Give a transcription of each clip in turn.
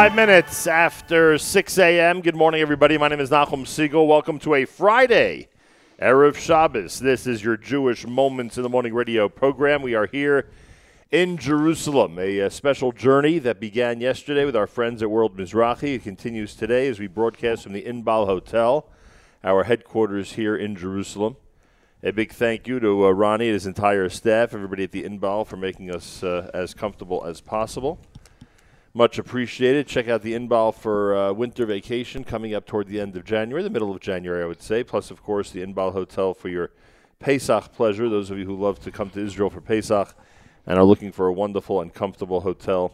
Five minutes after 6 a.m. Good morning, everybody. My name is Nachum Segal. Welcome to a Friday, Erev Shabbos. This is your Jewish Moments in the Morning radio program. We are here in Jerusalem, a, uh special journey that began yesterday with our friends at World Mizrahi. It continues today as we broadcast from the Inbal Hotel, our headquarters here in Jerusalem. A big thank you to uh, Ronnie and his entire staff, everybody at the Inbal, for making us uh, as comfortable as possible. Much appreciated. Check out the Inbal for uh, winter vacation coming up toward the end of January, the middle of January, I would say. Plus, of course, the Inbal Hotel for your Pesach pleasure. Those of you who love to come to Israel for Pesach and are looking for a wonderful and comfortable hotel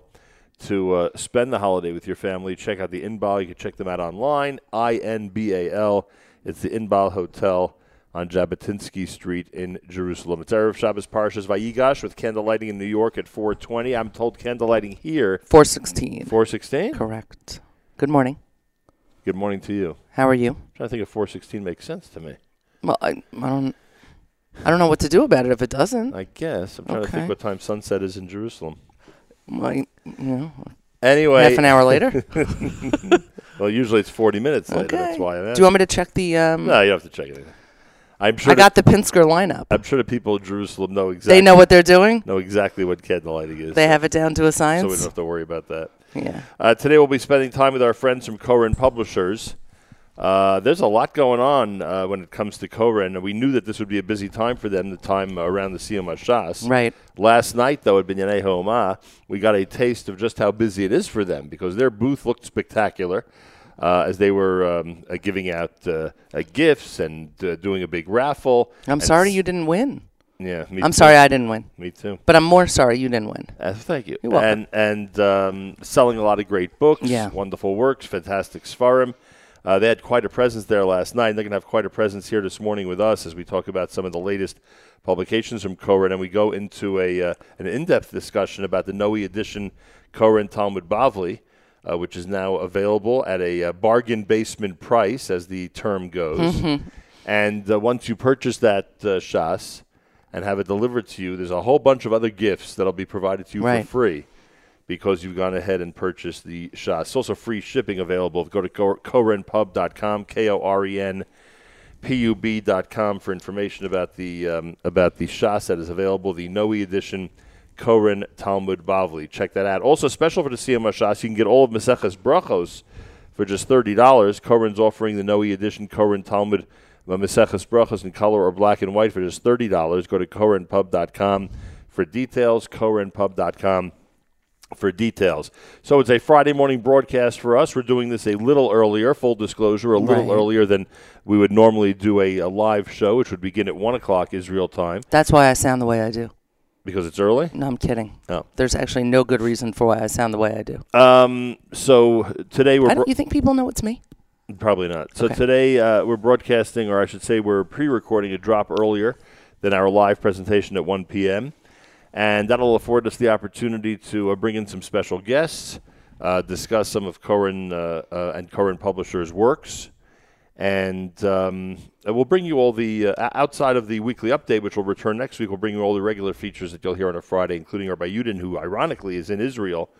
to uh, spend the holiday with your family, check out the Inbal. You can check them out online. I N B A L. It's the Inbal Hotel on Jabotinsky Street in Jerusalem. It's Erev Shabbos Parshas Vayigash with candle lighting in New York at 420. I'm told candle lighting here 416. 416. Correct. Good morning. Good morning to you. How are you? I'm trying to think if 416 makes sense to me. Well, I, I don't I don't know what to do about it if it doesn't. I guess. I'm trying to think what time sunset is in Jerusalem. I, you know, Anyway. half an hour later. well, usually it's 40 minutes later. okay. That's why I'm do you want me to check the um No, you don't have to check anything. I'm sure. I got the Pinsker lineup. I'm sure the people in Jerusalem know exactly. They know what they're doing. know exactly what candlelighting is. They have it down to a science. so we don't have to worry about that. Yeah. Uh, today we'll be spending time with our friends from Koren Publishers. Uh, there's a lot going on uh, when it comes to Koren, and we knew that this would be a busy time for them, the time around the Siyam HaShas. Right. Last night, though, at Binyanei HaUma, we got a taste of just how busy it is for them because their booth looked spectacular uh, as they were um, uh, giving out uh, uh, gifts and uh, doing a big raffle. I'm sorry you didn't win. Yeah, me I'm too. sorry I didn't win. Me too. But I'm more sorry you didn't win. Uh, thank you. You're welcome. And and um, selling a lot of great books, Yeah. wonderful works, fantastic Svarim. Uh, they had quite a presence there last night. and They're going to have quite a presence here this morning with us as we talk about some of the latest publications from Koren, and we go into a uh, an in-depth discussion about the Noe edition Koren Talmud Bavli, uh, which is now available at a uh, bargain basement price, as the term goes. Mm-hmm. And uh, once you purchase that uh, shas and have it delivered to you, there's a whole bunch of other gifts that'll be provided to you Right. for free because you've gone ahead and purchased the shas. It's also free shipping available. Go to ko- korenpub.com, K O R E N pub.com for information about the um, about the shas that is available, the Noe edition Koren Talmud Bavli. Check that out. Also, special for the Siyam shas, you can get all of Maseches Brachos for just thirty dollars. Koren's offering the Noe edition Koren Talmud Maseches Brachos in color or black and white for just thirty dollars. Go to korenpub.com for details. korenpub.com for details. So it's a Friday morning broadcast for us. We're doing this a little earlier, full disclosure, a little Right. earlier than we would normally do a, a live show, which would begin at 1 o'clock Israel time That's why I sound the way I do. Because it's early. No, I'm kidding. Oh. There's actually no good reason for why I sound the way I do. Um, so today we're I don't, you think people know it's me? Probably not. So Okay. today uh, we're broadcasting, or I should say, we're pre-recording a drop earlier than our live presentation at 1 p.m. And that'll afford us the opportunity to uh, bring in some special guests, uh, discuss some of Koren uh, uh, and Koren Publishers' works, and um, we'll bring you all the uh, outside of the weekly update, which will return next week. We'll bring you all the regular features that you'll hear on a Friday, including our Bayudin, who ironically is in Israel,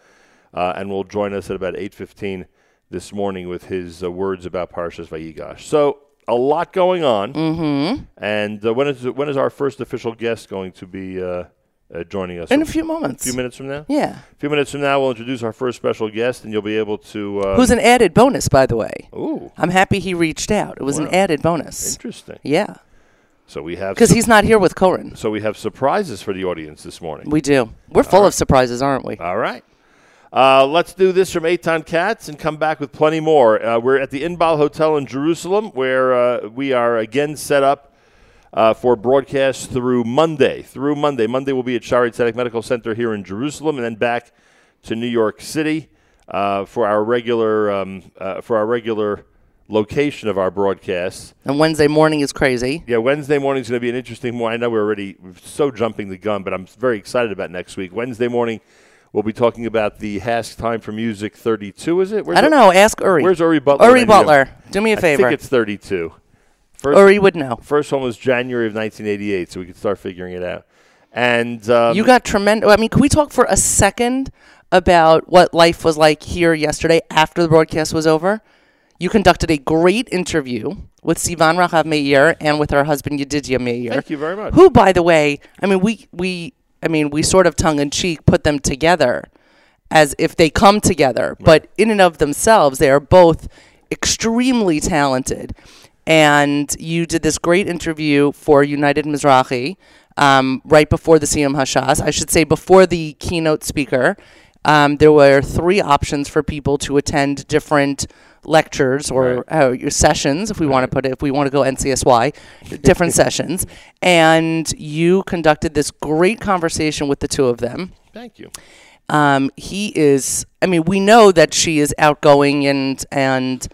uh, and will join us at about 8:15 this morning with his uh, words about Parshas Vayigash. So a lot going on. Mm-hmm. And uh, when is when is our first official guest going to be uh, joining us? In a few moments. A few minutes from now. Yeah. A few minutes from now, we'll introduce our first special guest, and you'll be able to. Uh, Who's an added bonus, by the way. Ooh, I'm happy he reached out. It was Wow. an added bonus. interesting. Yeah. So we have Because su- he's not here with Koren. so we have surprises for the audience this morning. We do. We're full of surprises, aren't we? All right. Uh, let's do this from Eitan Katz and come back with plenty more. Uh, we're at the Inbal Hotel in Jerusalem, where uh, we are again set up uh, for broadcast through Monday. Through Monday. Monday will be at Shaare Zedek Medical Center here in Jerusalem, and then back to New York City uh, for our regular um, uh, for our regular location of our broadcasts. And Wednesday morning is crazy. Yeah, Wednesday morning is going to be an interesting morning. I know we're already so jumping the gun, but I'm very excited about next week. Wednesday morning, we'll be talking about the HASC Time for Music 32. Is it? Where's I don't know. Ask Uri. Where's Uri Butler? Uri Butler. Do me a favor. I think it's 32. First, Uri would know. first one was January of 1988, so we could start figuring it out. And um, You got tremendous. I mean, can we talk for a second about what life was like here yesterday after the broadcast was over? You conducted a great interview with Sivan Rahav Meir and with her husband Yedidia Meir. Thank you very much. Who, by the way, I mean, we we I mean, we sort of tongue in cheek put them together as if they come together, but in and of themselves, they are both extremely talented. And you did this great interview for United Mizrahi um, right before the Siyam Hashas. I should say before the keynote speaker. Um, there were three options for people to attend different lectures or uh, sessions, if we want to put it, if we want to go NCSY, different sessions. And you conducted this great conversation with the two of them. Thank you. Um, he is. I mean, we know that she is outgoing and and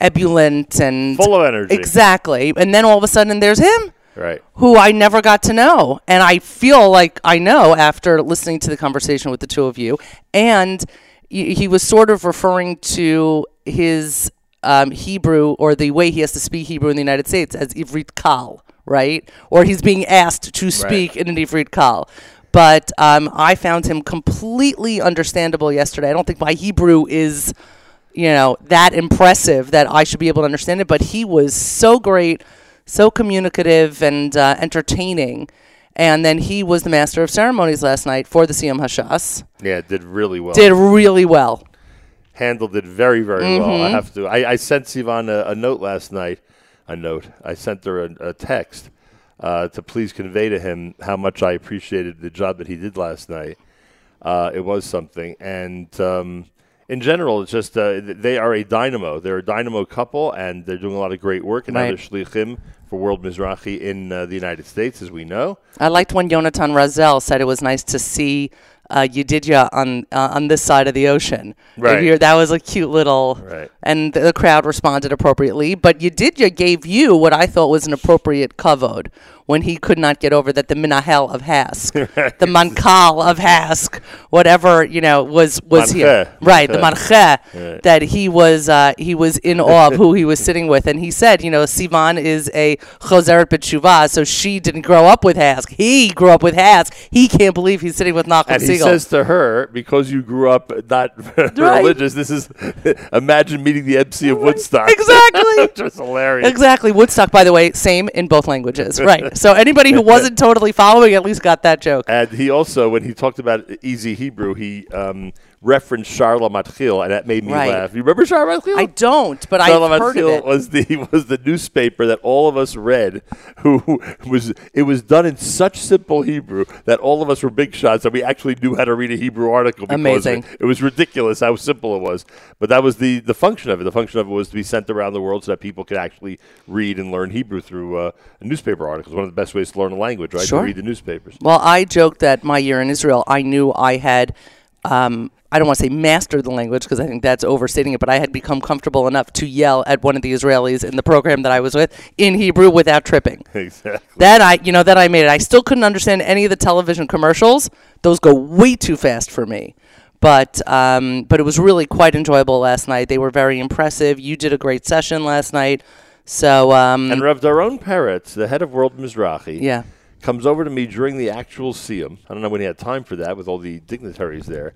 ebullient and Full of energy. Exactly. And then all of a sudden, there's him, Right. who I never got to know, and I feel like I know after listening to the conversation with the two of you. And he was sort of referring to his um, Hebrew or the way he has to speak Hebrew in the United States as Ivrit Kal, right? Or he's being asked to speak in an Ivrit Kal. But um, I found him completely understandable yesterday. I don't think my Hebrew is, you know, that impressive that I should be able to understand it. But he was so great, so communicative and uh, entertaining. And then he was the master of ceremonies last night for the Siyam Hashas. Yeah, did really well. Did really well. handled it very, very well. Mm-hmm. I have to. I, I sent Sivan a, a note last night. A note. I sent her a, a text uh, to please convey to him how much I appreciated the job that he did last night. Uh, it was something, and um, in general, it's just uh, they are a dynamo. They're a dynamo couple, and they're doing a lot of great work. And now Right. they're shlichim for World Mizrahi in uh, the United States, as we know. I liked when Yonatan Razel said it was nice to see uh, Yedidya on uh, on this side of the ocean. Right. That was a cute little, Right. and the crowd responded appropriately. But Yedidya gave you what I thought was an appropriate kavod when he could not get over that the Minahel of HASC, the Mankal of HASC, whatever you know was was here, right? The Manche. Right. that he was uh, he was in awe of who he was sitting with, and he said, you know, Sivan is a chozeret b'tshuva, so she didn't grow up with HASC. He grew up with HASC. He can't believe he's sitting with Nachum And he Segal. says to her, because you grew up not religious, this is imagine meeting the MC of Woodstock. Exactly. Which was hilarious. Exactly. Woodstock, by the way, same in both languages. Right. So anybody who wasn't totally following at least got that joke. And he also, when he talked about easy Hebrew, he um, referenced Sha'ar LaMatchil, and that made me Right. laugh. You remember Sha'ar LaMatchil? I don't, but I've heard of it. was the was the newspaper that all of us read. Who was it was done in such simple Hebrew that all of us were big shots that we actually knew how to read a Hebrew article. Because Amazing. It, it was ridiculous how simple it was. But that was the the function of it. The function of it was to be sent around the world so that people could actually read and learn Hebrew through uh, a newspaper article. It's one of the best ways to learn a language, right? Sure. To read the newspapers. Well, I joked that my year in Israel, I knew I had, um, I don't want to say master the language because I think that's overstating it, but I had become comfortable enough to yell at one of the Israelis in the program that I was with in Hebrew without tripping. Exactly. That I, you know, that I made it. I still couldn't understand any of the television commercials. Those go way too fast for me. But um, but it was really quite enjoyable last night. They were very impressive. You did a great session last night. So um, And Rav Doron Perez, the head of World Mizrahi, yeah, comes over to me during the actual Siyum. I don't know when he had time for that with all the dignitaries there.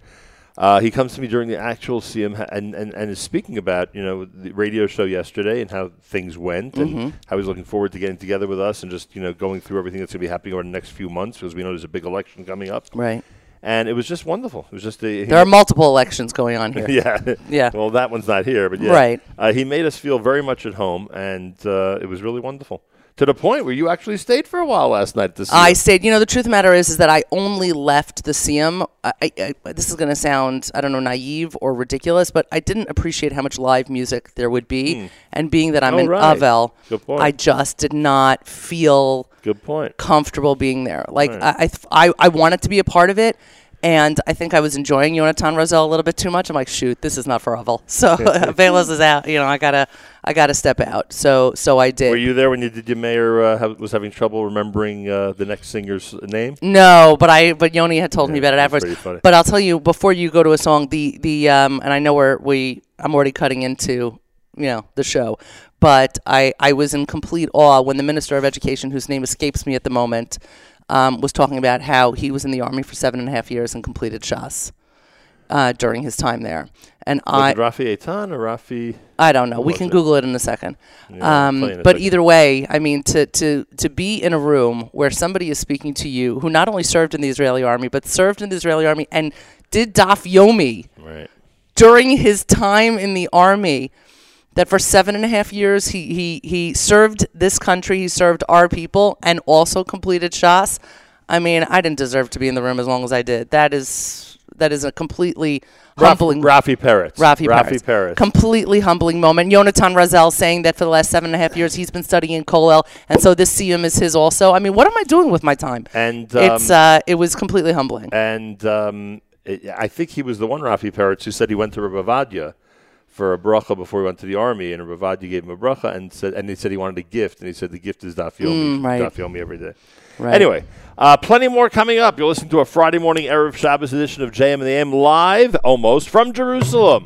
Uh, he comes to me during the actual ha- and, and, and is speaking about, you know, the radio show yesterday and how things went Mm-hmm. and how he's looking forward to getting together with us and just, you know, going through everything that's going to be happening over the next few months because we know there's a big election coming up. right. And it was just wonderful. It was just a... There are multiple elections going on here. yeah. Yeah. Well, that one's not here, but yeah. Right. Uh, he made us feel very much at home, and uh, it was really wonderful. To the point where you actually stayed for a while last night to see. I stayed. You know, the truth of the matter is, is that I only left the Siyum. I, I, this is going to sound, I don't know, naive or ridiculous, but I didn't appreciate how much live music there would be. Hmm. And being that I'm Oh, in right. Avel, I just did not feel Good point. comfortable being there. Like Right. I, I, I, I wanted to be a part of it. And I think I was enjoying Yonatan Razel a little bit too much. I'm like, shoot, this is not for Avel. So Velas is out. You know, I gotta, I gotta step out. So, so I did. Were you there when you did your mayor uh, have, was having trouble remembering uh, the next singer's name? No, but I but Yoni had told me about it afterwards. But I'll tell you before you go to a song, the the um and I know where we I'm already cutting into you know the show, but I I was in complete awe when the minister of education, whose name escapes me at the moment, um, was talking about how he was in the army for seven and a half years and completed Shas uh, during his time there, and Was I Rafi Eitan or Rafi? I don't know. We can it? Google it in a second. Yeah, um, but second. either way, I mean, to, to, to be in a room where somebody is speaking to you who not only served in the Israeli army, but served in the Israeli army and did Daf Yomi Right. during his time in the army, that for seven and a half years he, he, he served this country, he served our people, and also completed Shas. I mean, I didn't deserve to be in the room as long as I did. That is that is a completely humbling. Rafi Peretz. Rafi, Rafi Peretz. Completely humbling moment. Yonatan Razel saying that for the last seven and a half years he's been studying Kolel, and so this Siyum is his also. I mean, what am I doing with my time? and it's um, uh, it was completely humbling. and um, I think he was the one Rafi Peretz who said he went to Rav Ovadia for a bracha before he went to the army, and Rav Ovadia gave him a bracha and said, and he said he wanted a gift, and he said the gift is daf yomi, Mm, right. daf yomi every day. Right. Anyway, uh, plenty more coming up. You're listening to a Friday morning Erev Shabbos edition of JM and the AM live, almost from Jerusalem.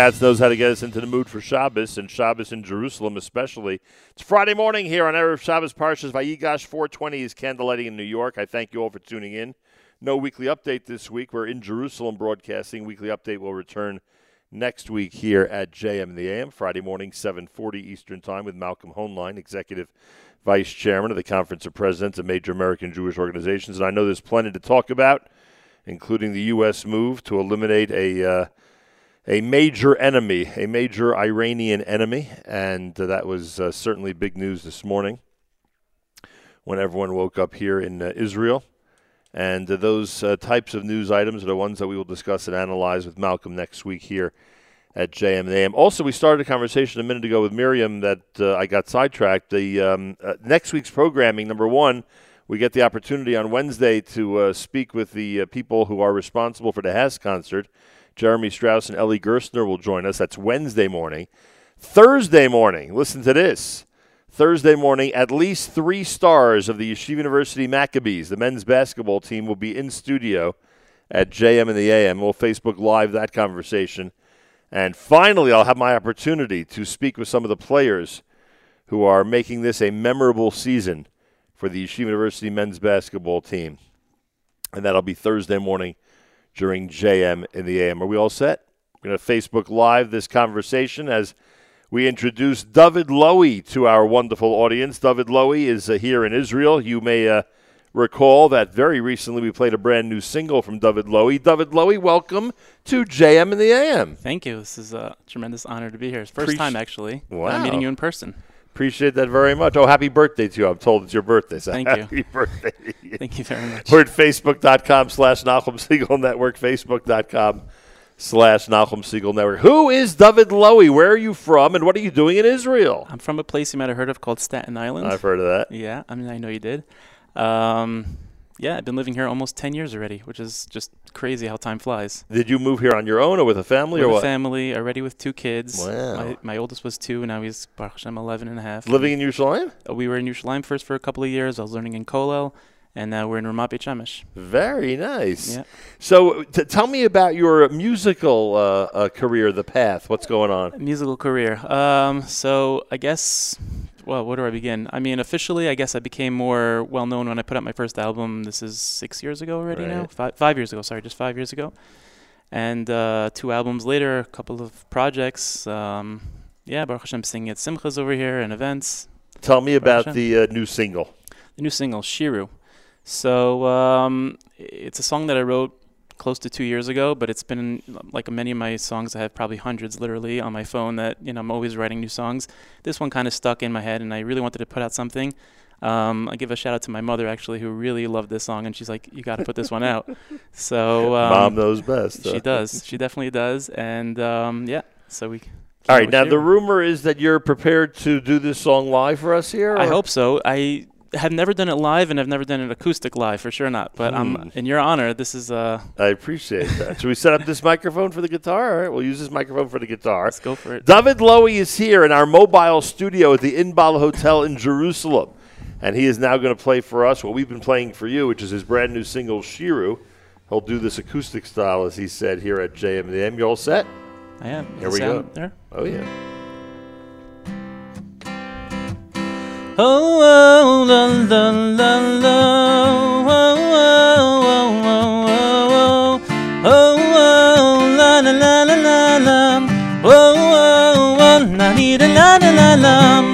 Katz knows how to get us into the mood for Shabbos, and Shabbos in Jerusalem especially. It's Friday morning here on Erev Shabbos Parshas Vayigash 420 is candlelighting in New York. I thank you all for tuning in. No weekly update this week. We're in Jerusalem broadcasting. Weekly update will return next week here at JM in the AM, Friday morning, 740 Eastern Time with Malcolm Hoenlein, Executive Vice Chairman of the Conference of Presidents of Major American Jewish Organizations. And I know there's plenty to talk about, including the U.S. move to eliminate a uh, a major enemy, a major Iranian enemy, and uh, that was uh, certainly big news this morning when everyone woke up here in uh, Israel. And uh, those uh, types of news items are the ones that we will discuss and analyze with Malcolm next week here at JM and AM. Also, we started a conversation a minute ago with Miriam that uh, I got sidetracked. The um, next week's programming, number one, we get the opportunity on Wednesday to speak with the people who are responsible for the HASC concert. Jeremy Strauss and Ellie Gerstner will join us. That's Wednesday morning. Thursday morning, listen to this. Thursday morning, at least three stars of the Yeshiva University Maccabees, the men's basketball team, will be in studio at JM and the AM. We'll Facebook Live that conversation. And finally, I'll have my opportunity to speak with some of the players who are making this a memorable season for the Yeshiva University men's basketball team. And that'll be Thursday morning during JM in the AM. Are we all set? We're going to Facebook Live this conversation as we introduce David Lowy to our wonderful audience. David Lowy is uh, here in Israel. You may uh, recall that very recently we played a brand new single from David Lowy. David Lowy, welcome to JM in the AM. Thank you. This is a tremendous honor to be here. It's first Appreci- time actually. Wow. I'm meeting you in person. Appreciate that very much. Oh, happy birthday to you. I'm told it's your birthday. So Thank you. happy birthday. Thank you very much. We're at facebook.com slash Nachum Segal Network, facebook.com slash Nahum Segal Network. Who is David Lowy? Where are you from, and what are you doing in Israel? I'm from a place you might have heard of called Staten Island. I've heard of that. Yeah, I mean, I know you did. Um, yeah, I've been living here almost 10 years already, which is just crazy how time flies. Did you move here on your own or with a family With or a what? family, already with two kids. Wow. My, my oldest was two, and now he's Baruch Hashem 11 and a half. Living in Yerushalayim? We were in Yerushalayim first for a couple of years. I was learning in Kolel, and now we're in Ramat Beit Shemesh. Very nice. Yeah. So, t- tell me about your musical uh, uh, career, the path. What's going on? Musical career. Um, so I guess, well, where do I begin? I mean, officially, I guess I became more well known when I put out my first album. This is six years ago already now. Five, five years ago, sorry, just five years ago. And uh, two albums later, a couple of projects. Um, yeah, Baruch Hashem singing at Simchas over here and events. Tell me about Hashem. the uh, new single. The new single, Shiru. So um, it's a song that I wrote close to two years ago, but it's been like many of my songs. I have probably hundreds, literally, on my phone. That you know, I'm always writing new songs. This one kind of stuck in my head, and I really wanted to put out something. Um, I give a shout out to my mother actually, who really loved this song, and she's like, "You got to put this one out." So um, Mom knows best. she does. She definitely does, and um, yeah. So we. All right. Now, with the rumor is that you're prepared to do this song live for us here. I hope so. I have never done it live, and I've never done it acoustic live for sure not. But Hmm. um, in your honor, this is uh, I appreciate that. Should we set up this microphone for the guitar? All right. We'll use this microphone for the guitar. let's go for it. David Lowy is here in our mobile studio at the Inbal Hotel in Jerusalem. And he is now going to play for us what we've been playing for you, which is his brand new single, Shiru. He'll do this acoustic style, as he said, here at JMDM. You all set? I am. Here we go. There. Oh, yeah. Oh, oh, la, la, la, la. Oh, oh, oh, oh, oh, oh. Oh, oh, la, la, la, la, la. Oh, oh, oh, la, la, la, la, la.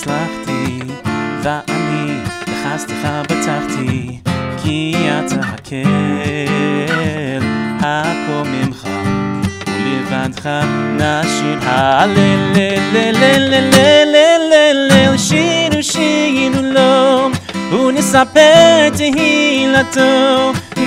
הצלחתי ואני לחסתך בטחתי כי אתה הקל. הכל ממך ולבדך נשיר הלל שירו שירו לו ונספר תהילתו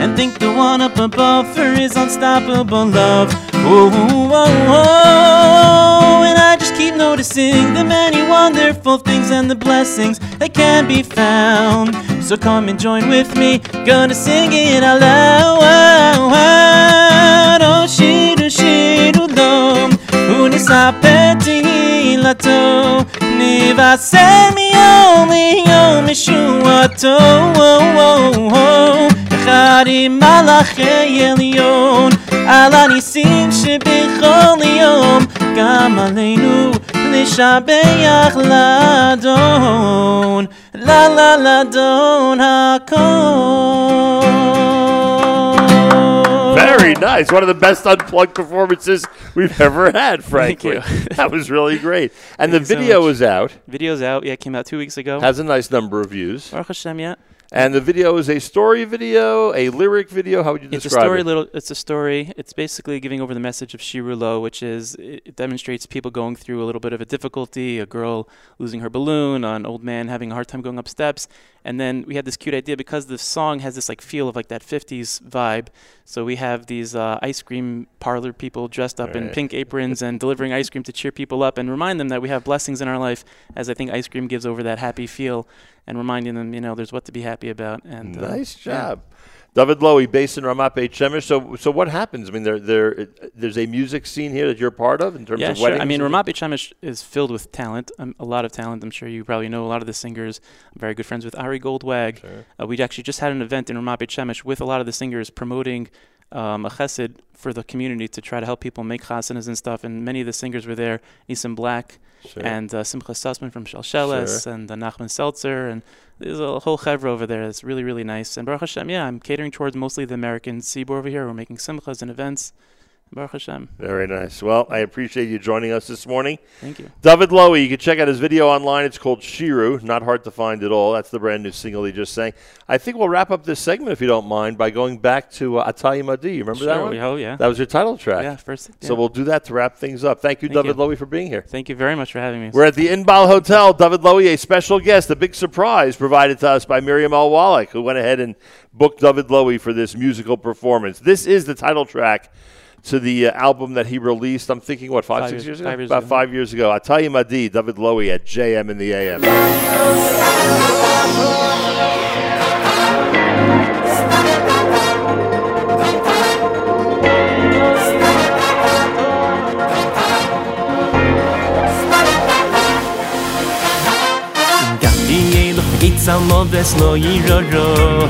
and think the one up above for his unstoppable love. Oh, oh, oh, oh, and I just keep noticing the many wonderful things and the blessings that can be found. So come and join with me, gonna sing it out loud. Oh, shiru shiru dom, unisapetilato lato, nivasemi only, oh, mishuato, oh, oh, oh. עם מלאכי עליון, על הניסים שבכל יום, גם עלינו לשבח לאדון, לה לה לאדון הכל. Very nice. One of the best unplugged performances we've ever had, frankly. you. that was really great. And Thank the you so video much. is out, Video's out. Yeah, it came out two weeks ago. has a nice number of views. Baruch Hashem, yeah. And the video is a story video, a lyric video. How would you It's a story. it? Little. It's a story. It's basically giving over the message of Shirulo, which is it demonstrates people going through a little bit of a difficulty. A girl losing her balloon, an old man having a hard time going up steps, and then we had this cute idea because the song has this like feel of like that '50s vibe. So we have these uh, ice cream parlor people dressed up in pink aprons and delivering ice cream to cheer people up and remind them that we have blessings in our life. As I think ice cream gives over that happy feel and reminding them, you know, there's what to be happy about. And uh, Nice yeah. David Lowy, based in Ramat Beit Shemesh. So, so what happens? I mean, there, there, there's a music scene here that you're part of in terms Yeah, of sure. weddings. I mean, Ramat Beit Shemesh is filled with talent, um, a lot of talent. I'm sure you probably know a lot of the singers. I'm very good friends with Ari Goldwag. Uh, we actually just had an event in Ramat Beit Shemesh with a lot of the singers promoting um, a chesed for the community to try to help people make chasanas and stuff. And many of the singers were there. Nissim Black Sure. and uh, Simcha Sussman from Shalsheles Sure. and uh, Nachman Seltzer. And there's a whole chevra over there. that's really, really nice. And Baruch Hashem, yeah, I'm catering towards mostly the American seaboard over here. We're making simchas and events. Baruch Hashem. Very nice. Well, I appreciate you joining us this morning. Thank you. David Lowy, you can check out his video online. It's called Shiru. Not hard to find at all. That's the brand new single he just sang. I think we'll wrap up this segment, if you don't mind, by going back to uh, Ata Imadi. You remember that one? oh, yeah. That was your title track. Yeah, first. So we'll do that to wrap things up. Thank you, Thank David you. Lowy, for being here. Thank you very much for having me. We're at the Inbal Hotel. David Lowy, a special guest, a big surprise provided to us by Miriam Al Wallach, who went ahead and booked David Lowy for this musical performance. This is the title track to the uh, album that he released. I'm thinking, what, five, Five six years- years ago? five years About ago. five years ago. Ata Imadi, David Lowy at JM in the AM. תהיה לך גיצה מובס לא ייררו,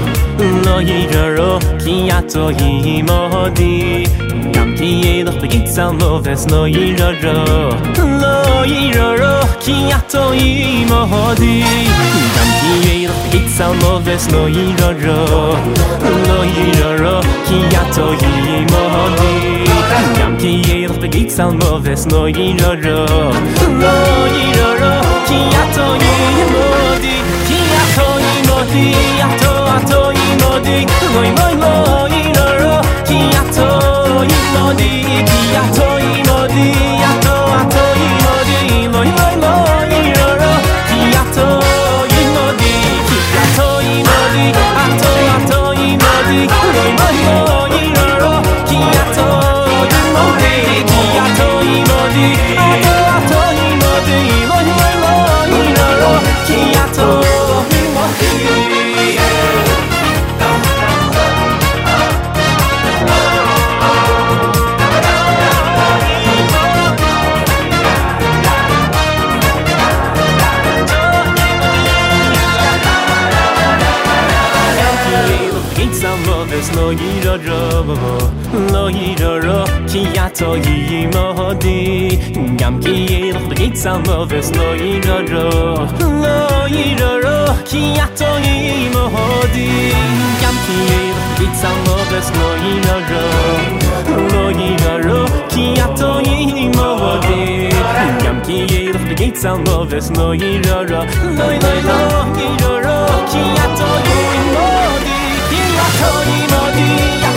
לא ייררו, כי אתו ימודי. גם תהיה לך גיצה מובס לא ייררו, לא ייררו, כי אתו ימודי. גם תהיה לך גיצה מובס לא ייררו, לא ייררו, כי אתו ימודי. גם תהיה לך גיצה מובס לא ייררו, לא ייררו, melody ato ato imodi ngồi môi môi noro ki ato imodi ki ato imodi ato ato imodi ngồi môi môi noro ki ato imodi ki ato imodi ato ato imodi ngồi môi môi noro ki ato imodi ki ato imodi ato ato imodi ngồi môi môi noro ki ato imodi es no yi ro ro bo no yi ro ro ki ya to yi mo di gam ki yi ro ki sa mo. Ves no yi ro ro no yi ro ro ki ya to yi mo di gam ki yi ro ki sa mo. Ves no yi ro ro no yi ro ro ki ya to mo di gam ki yi ro ki sa mo. Ves no yi ki ya mo にも似合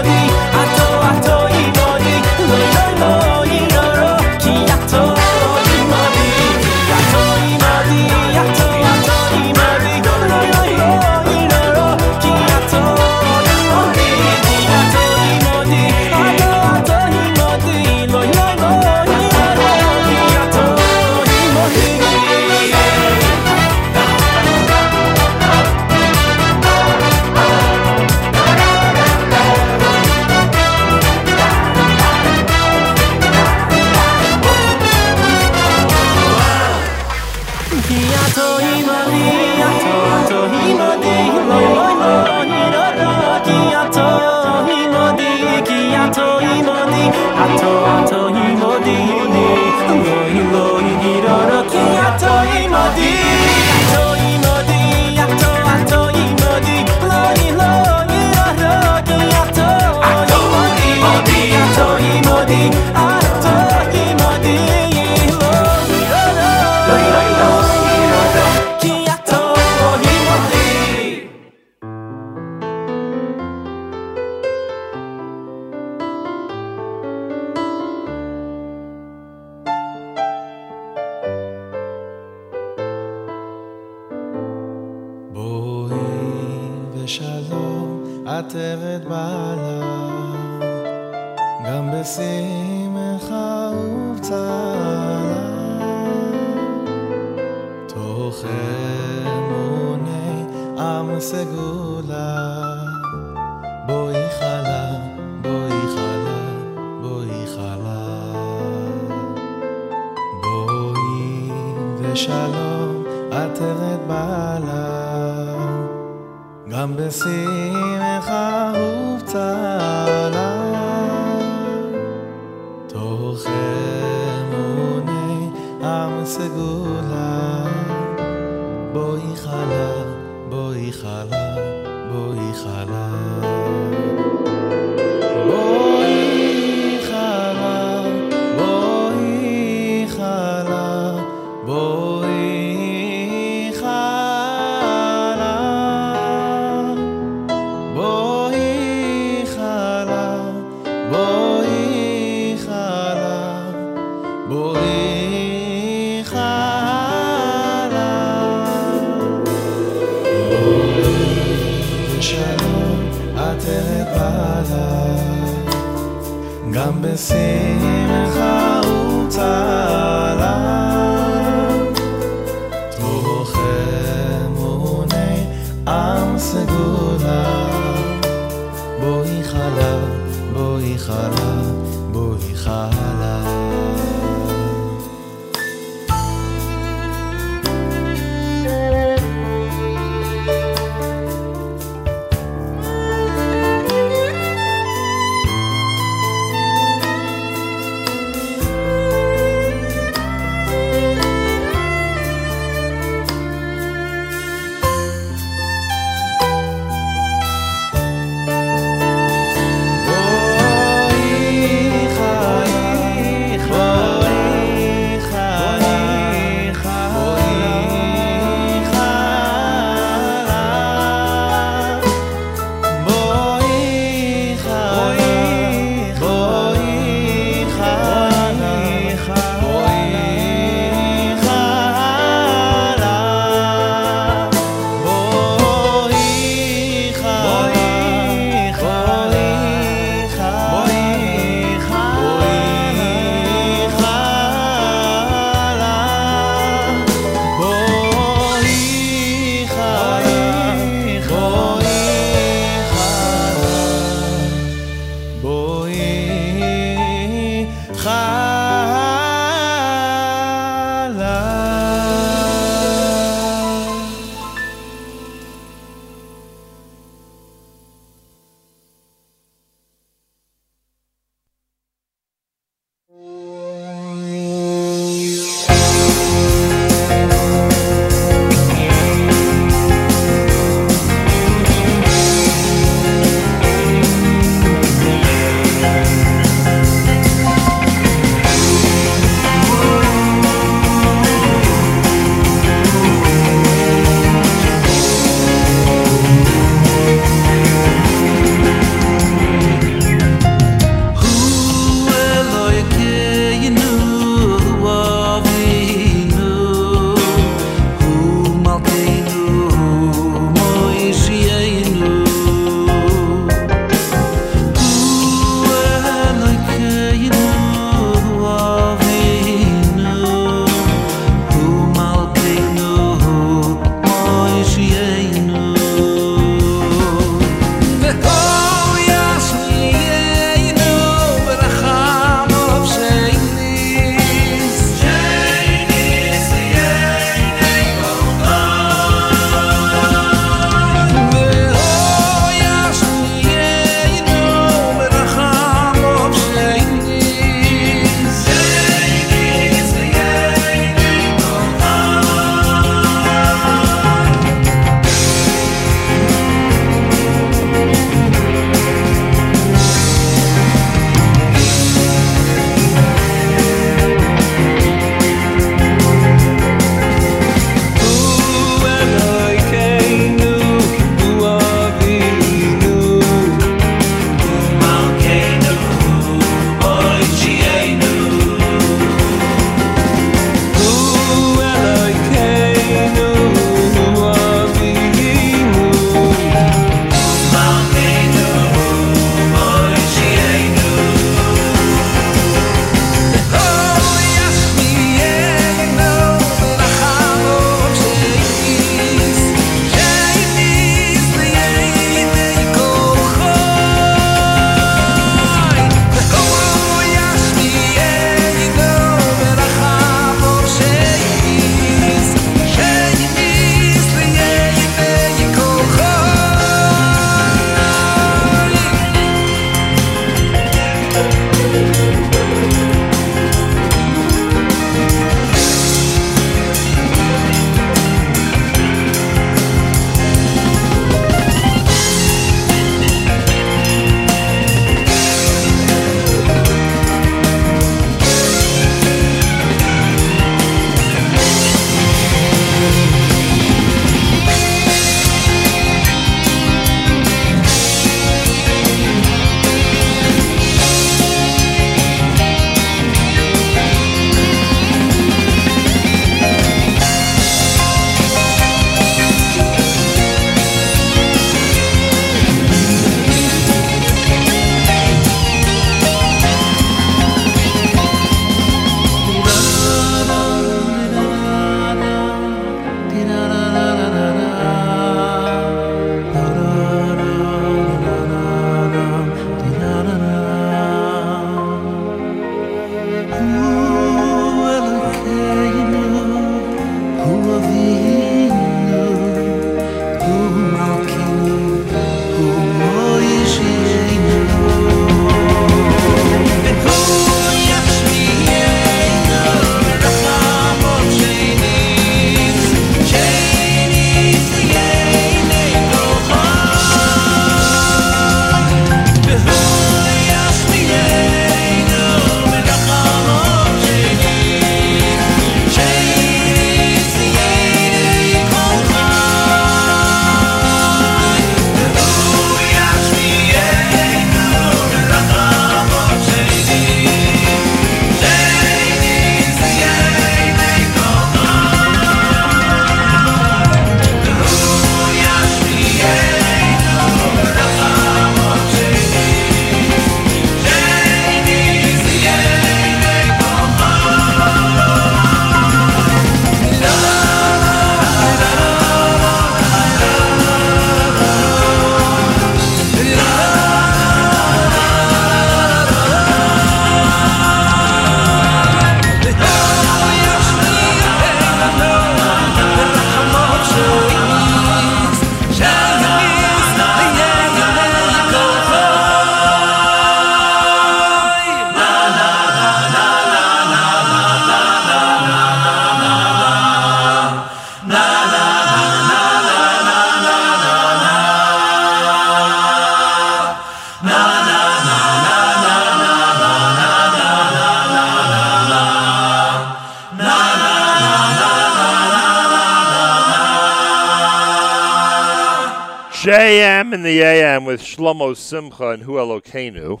Shlomo Simcha and Hu Elokeinu.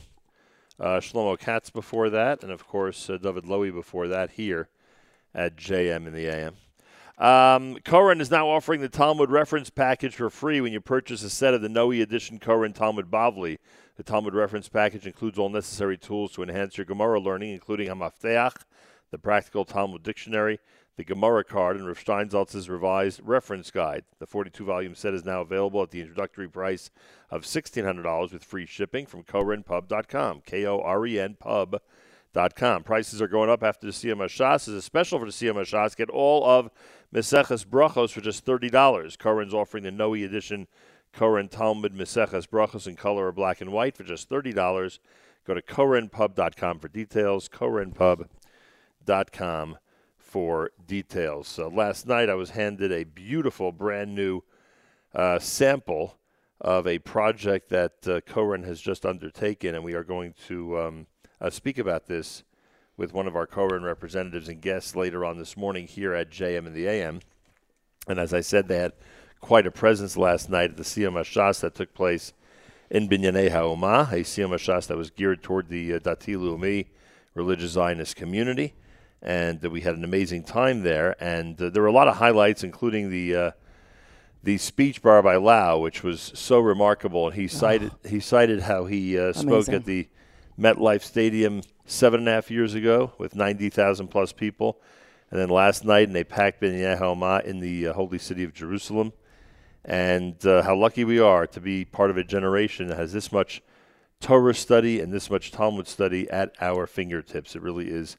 Uh, Shlomo Katz before that, and of course uh, David Lowy before that here at JM in the AM. Um, Koren is now offering the Talmud reference package for free when you purchase a set of the Noe edition Koren Talmud Bavli. The Talmud reference package includes all necessary tools to enhance your Gemara learning, including Hamafteach, the Practical Talmud Dictionary, the Gemara card, and Rav Steinsaltz's revised reference guide. The 42 volume set is now available at the introductory price of $1,600 with free shipping from korenpub.com. K O R E N pub.com. Prices are going up after the Siyum Hashas. As a special for the Siyum Hashas, get all of Meseches Brachos for just $30. Koren's offering the Noe edition Koren Talmud Meseches Brachos in color or black and white for just $30. Go to korenpub.com for details. korenpub.com for details. So last night I was handed a beautiful brand new uh, sample of a project that uh, Koren has just undertaken, and we are going to um, uh, speak about this with one of our Koren representatives and guests later on this morning here at JM and the AM. And as I said, they had quite a presence last night at the Siyum Hashas that took place in Binyanei HaUma, a Siyum Hashas that was geared toward the uh, Dati Leumi religious Zionist community and we had an amazing time there. And uh, there were a lot of highlights, including the uh, the speech bar by Lau, which was so remarkable. And he cited he cited how he uh, spoke at the MetLife Stadium seven and a half years ago with ninety thousand plus people, and then last night in a packed Binyan HaUma in the uh, holy city of Jerusalem. And uh, how lucky we are to be part of a generation that has this much Torah study and this much Talmud study at our fingertips. It really is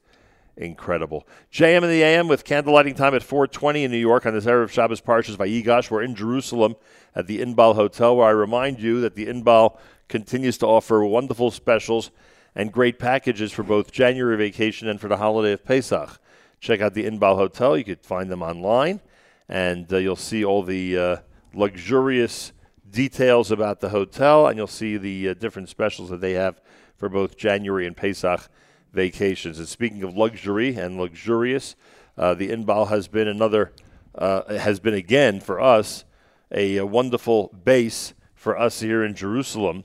incredible. JM in the AM with candlelighting time at 4:20 in New York on this Erev Shabbos Parshas Vayigash. We're in Jerusalem at the Inbal Hotel, where I remind you that the Inbal continues to offer wonderful specials and great packages for both January vacation and for the holiday of Pesach. Check out the Inbal Hotel. You could find them online, and uh, you'll see all the uh, luxurious details about the hotel, and you'll see the uh, different specials that they have for both January and Pesach vacations. And speaking of luxury and luxurious, uh, the Inbal has been another, uh, has been again for us a, a wonderful base for us here in Jerusalem,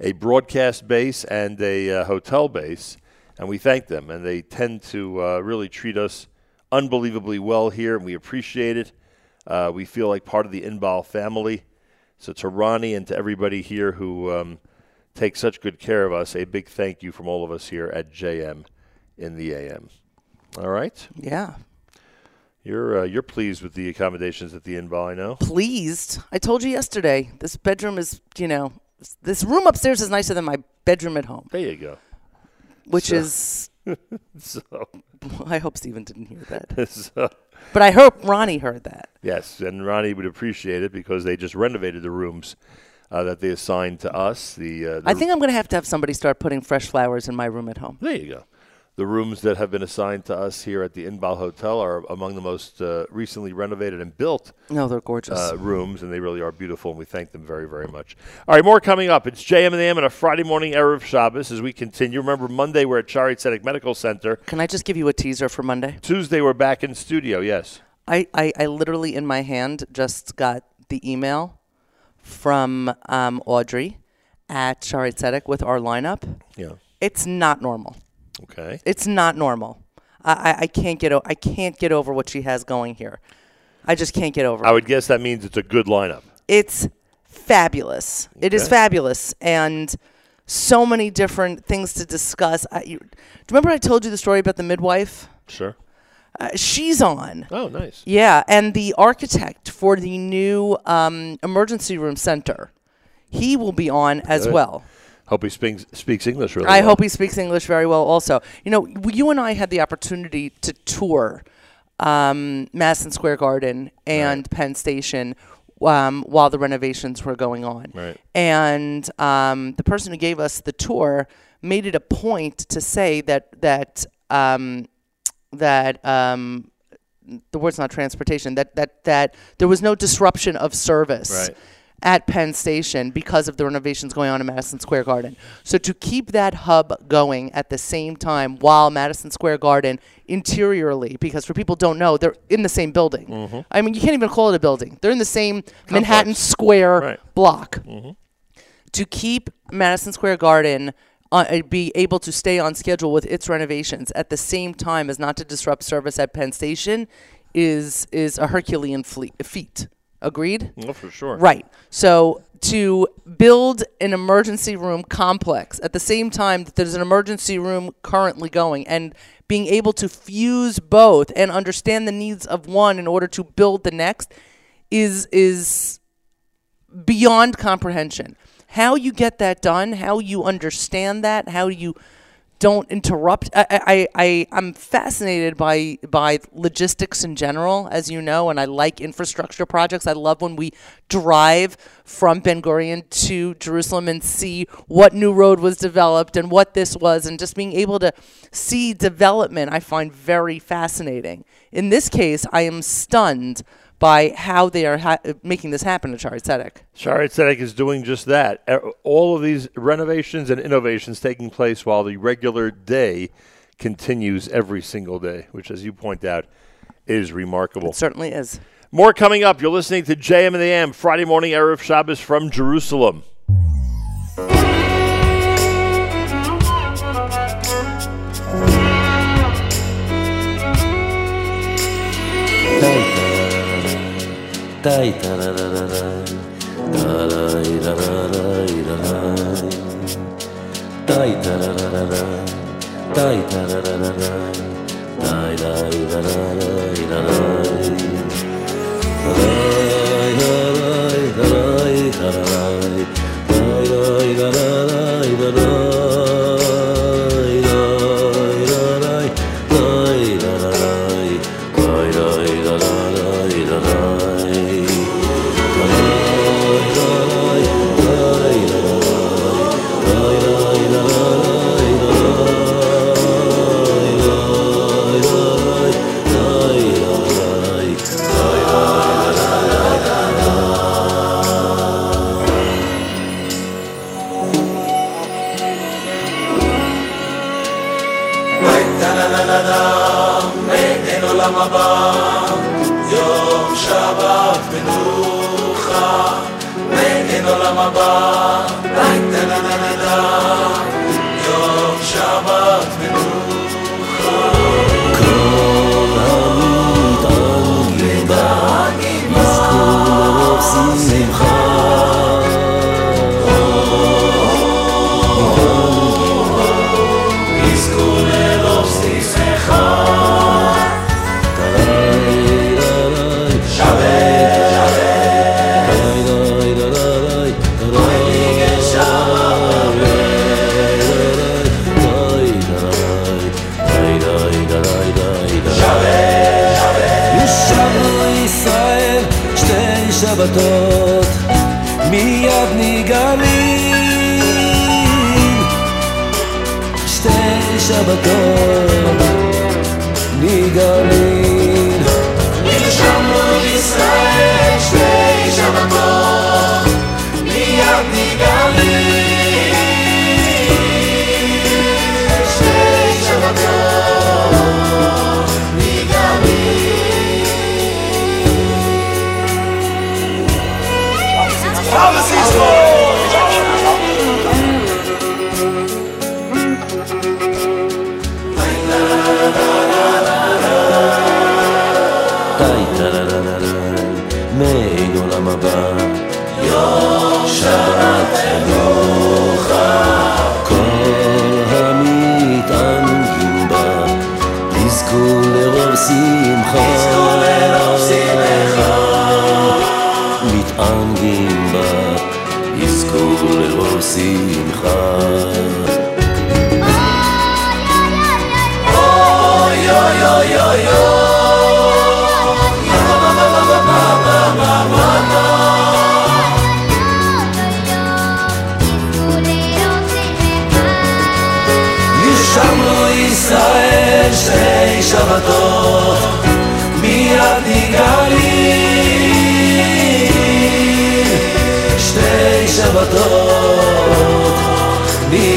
a broadcast base and a uh, hotel base, and we thank them. And they tend to uh, really treat us unbelievably well here, and we appreciate it. Uh, we feel like part of the Inbal family. So to Ronnie and to everybody here who um, take such good care of us, a big thank you from all of us here at JM in the AM. All right, Yeah. you're uh, you're pleased with the accommodations at the Inn Inbal, I know. Pleased. I told you yesterday. This bedroom is, you know, this room upstairs is nicer than my bedroom at home, There you go. which So- is. So, I hope Steven didn't hear that. so But I hope Ronnie heard that. Yes, and Ronnie would appreciate it because they just renovated the rooms uh, that they assigned to us. The, uh, the I think I'm going to have to have somebody start putting fresh flowers in my room at home. There you go. The rooms that have been assigned to us here at the Inbal Hotel are among the most uh, recently renovated and built No, they're gorgeous. uh, rooms, and they really are beautiful, and we thank them very, very much. All right, more coming up. It's JM and the AM on a Friday morning Erev Shabbos as we continue. Remember, Monday we're at Shaare Zedek Medical Center. Can I just give you a teaser for Monday? Tuesday we're back in studio, yes. I, I, I literally in my hand just got the email from um, Audrey at Shaare Zedek with our lineup. Yeah. It's not normal. Okay. It's not normal. I, I, I can't get o- I can't get over what she has going here. I just can't get over. I it. would guess that means it's a good lineup. It's fabulous. It is fabulous, and so many different things to discuss. I, you, do you remember I told you the story about the midwife? Sure. Uh, she's on. Oh, nice. Yeah, and the architect for the new um, emergency room center, he will be on as Good. well. Hope he speaks speaks English really I well. hope he speaks English very well. Also, you know, you and I had the opportunity to tour um, Madison Square Garden and Penn Station um, while the renovations were going on. Right. And um, the person who gave us the tour made it a point to say that that um, that um, the word's not transportation that that that there was no disruption of service Right. at Penn Station because of the renovations going on in Madison Square Garden. So to keep that hub going at the same time while Madison Square Garden interiorly, because for people don't know, they're in the same building. I mean, you can't even call it a building. They're in the same Manhattan Square Right. block. To keep Madison Square Garden uh, be able to stay on schedule with its renovations at the same time as not to disrupt service at Penn Station is is a Herculean fleet, feat. Agreed? Oh, for sure. Right. So to build an emergency room complex at the same time that there's an emergency room currently going and being able to fuse both and understand the needs of one in order to build the next is is beyond comprehension. How you get that done, how you understand that, how you don't interrupt. I, I, I, I'm fascinated by by logistics in general, as you know, and I like infrastructure projects. I love when we drive from Ben Gurion to Jerusalem and see what new road was developed and what this was, and just being able to see development. I find very fascinating. In this case, I am stunned by how they are ha- making this happen at Shaare Zedek. Shaare Zedek is doing just that. All of these renovations and innovations taking place while the regular day continues every single day, which, as you point out, is remarkable. It certainly is. More coming up. You're listening to JM and the AM Friday morning Erev Shabbos from Jerusalem. Dai da da da da da dai da da da da dai da da da da da dai da da da da da dai da da da da da dai da da da da da dai da da da da haba yom shabbat benucha megen olam Go. angimba ba iskul le kha ישראל שתי שבתות מיד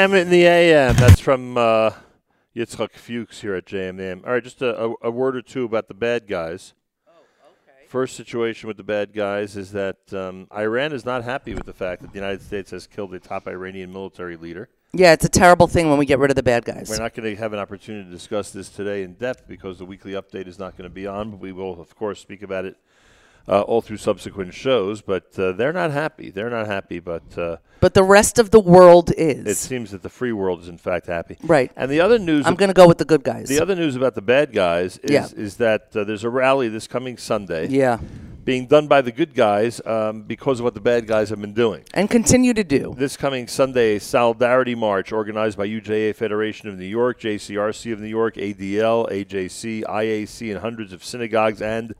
JM in the AM. That's from uh, Yitzchak Fuchs here at JM. All right, just a, a, a word or two about the bad guys. Oh, okay. First situation with the bad guys is that um, Iran is not happy with the fact that the United States has killed a top Iranian military leader. Yeah, it's a terrible thing when we get rid of the bad guys. We're not going to have an opportunity to discuss this today in depth because the weekly update is not going to be on, but we will, of course, speak about it uh, all through subsequent shows. But uh, they're not happy. They're not happy, but uh, But the rest of the world is. it seems that the free world is, in fact, happy. Right. And the other news. I'm going to go with the good guys. The other news about the bad guys is, Yeah. is that uh, there's a rally this coming Sunday yeah. being done by the good guys um, because of what the bad guys have been doing. And continue to do. This coming Sunday, a solidarity march organized by UJA Federation of New York, JCRC of New York, ADL, AJC, IAC, and hundreds of synagogues and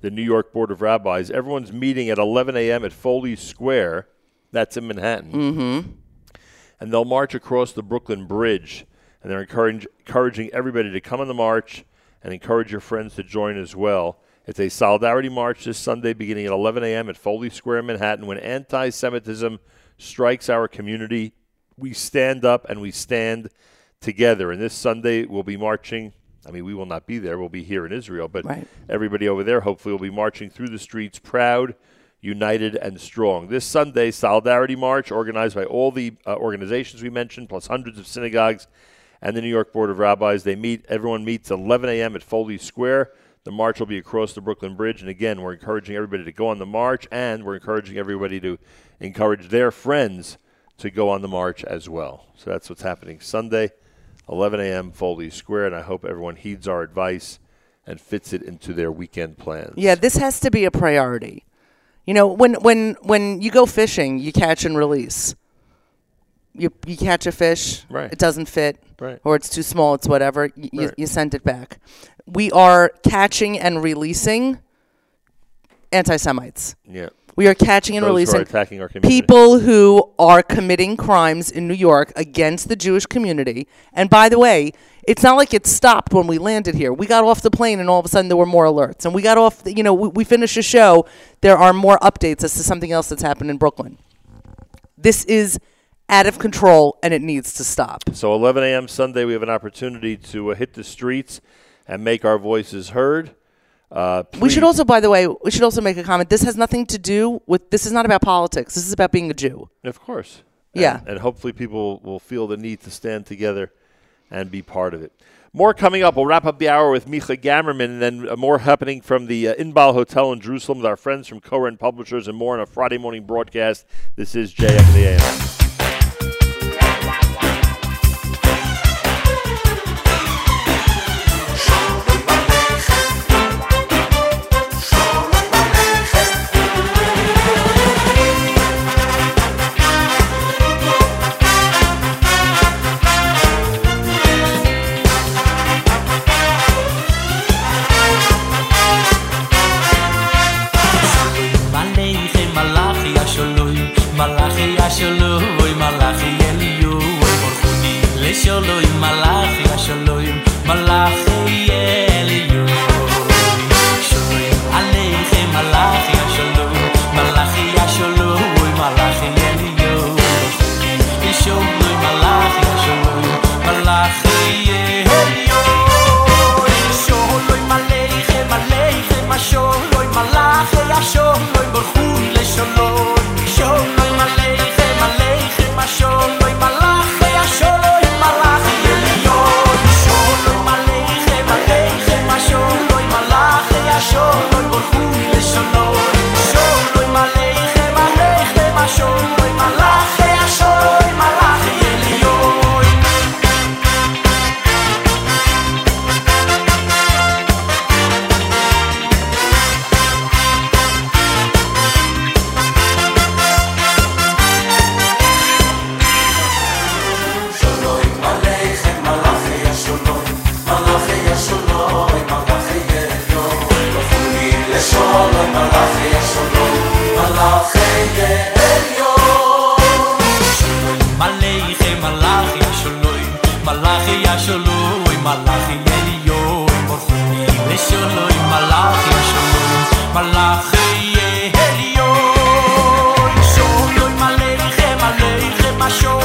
the New York Board of Rabbis. Everyone's meeting at 11 a.m. at Foley Square. That's in Manhattan. Mm-hmm. And they'll march across the Brooklyn Bridge. And they're encourage, encouraging everybody to come on the march and encourage your friends to join as well. It's a solidarity march this Sunday beginning at 11 a.m. at Foley Square in Manhattan. When anti Semitism strikes our community, we stand up and we stand together. And this Sunday, we'll be marching. I mean, we will not be there. We'll be here in Israel. But Right. everybody over there hopefully will be marching through the streets proud, united, and strong. This Sunday, Solidarity March, organized by all the uh, organizations we mentioned, plus hundreds of synagogues and the New York Board of Rabbis. They meet, everyone meets at 11 a.m. at Foley Square. The march will be across the Brooklyn Bridge. And again, we're encouraging everybody to go on the march, and we're encouraging everybody to encourage their friends to go on the march as well. So that's what's happening Sunday, 11 a.m., Foley Square. And I hope everyone heeds our advice and fits it into their weekend plans. Yeah, this has to be a priority. You know, when when when you go fishing, you catch and release. You you catch a fish, Right. it doesn't fit, Right. or it's too small, it's whatever. y- You, Right. you send it back. We are catching and releasing anti-Semites. Yeah. We are catching and Those who are releasing our people who are committing crimes in New York against the Jewish community. And by the way, it's not like it stopped when we landed here. We got off the plane and all of a sudden there were more alerts. And we got off, you know, we, we finished a show. There are more updates as to something else that's happened in Brooklyn. This is out of control and it needs to stop. So 11 a.m. Sunday, we have an opportunity to uh, hit the streets and make our voices heard. Uh, we should also, by the way, we should also make a comment. This has nothing to do with. This is not about politics. This is about being a Jew. Of course. Yeah. And hopefully, people will feel the need to stand together and be part of it. More coming up. We'll wrap up the hour with Micha Gamerman, and then uh, more happening from the uh, Inbal Hotel in Jerusalem with our friends from Koren Publishers, and more on a Friday morning broadcast. This is JM. שלוי מלאכי malach yedi ושלוי מלאכי שלוי מלאכי malach yedi yo malach yedi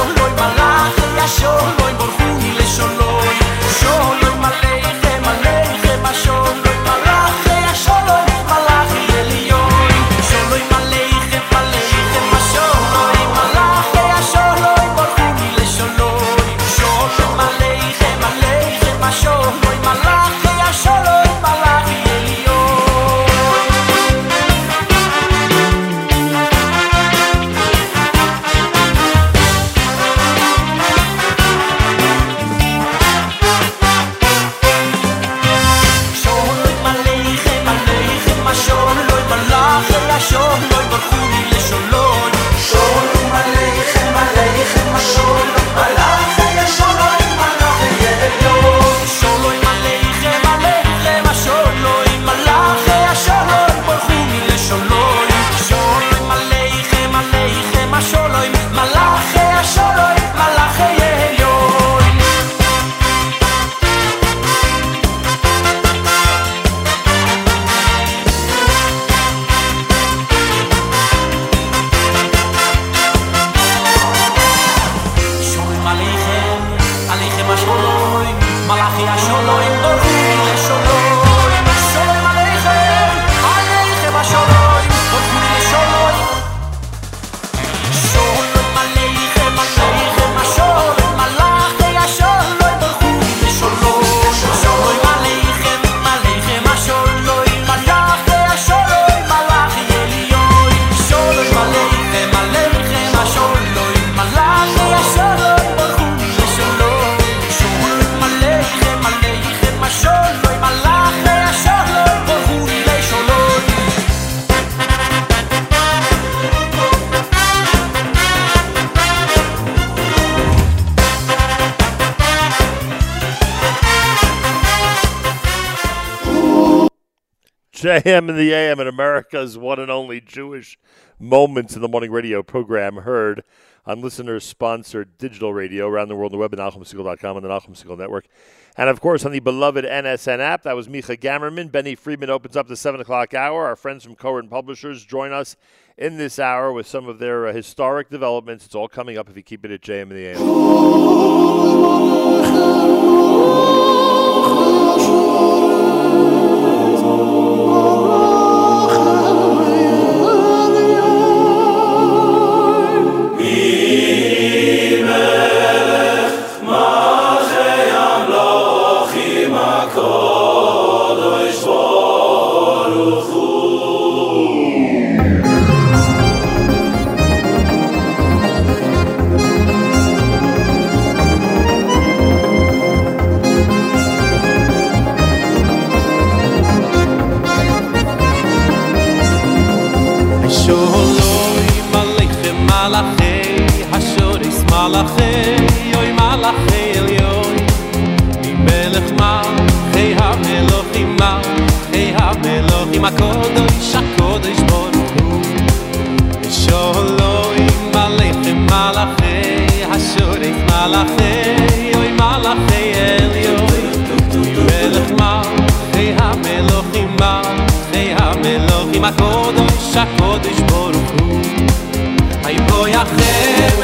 America's one and only Jewish Moments in the Morning radio program heard on listeners sponsored digital radio around the world the web at NachumSegal.com and the Nahum Network. And of course, on the beloved NSN app, that was Micha Gamerman. Benny Friedman opens up the 7 o'clock hour. Our friends from Koren Publishers join us in this hour with some of their uh, historic developments. It's all coming up if you keep it at JM in the AM. im akodoy shakodoy shbor sholo im malach malach hashore malach אוי malach elyo tu elach ma hey ha melokh im ma hey ha melokh im akodoy shakodoy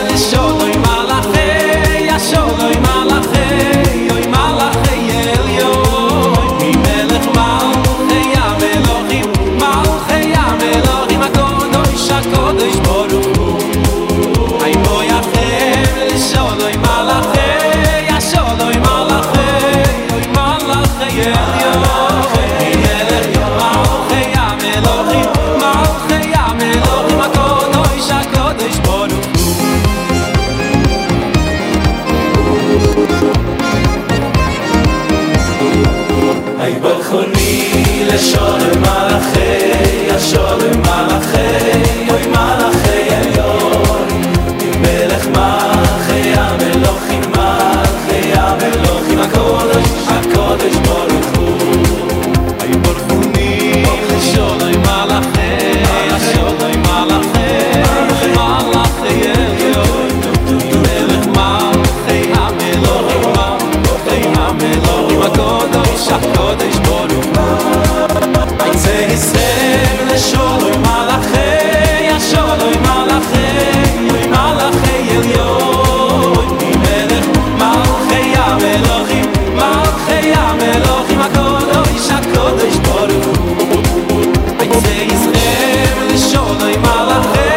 le sholo le Yisrael sholoy malache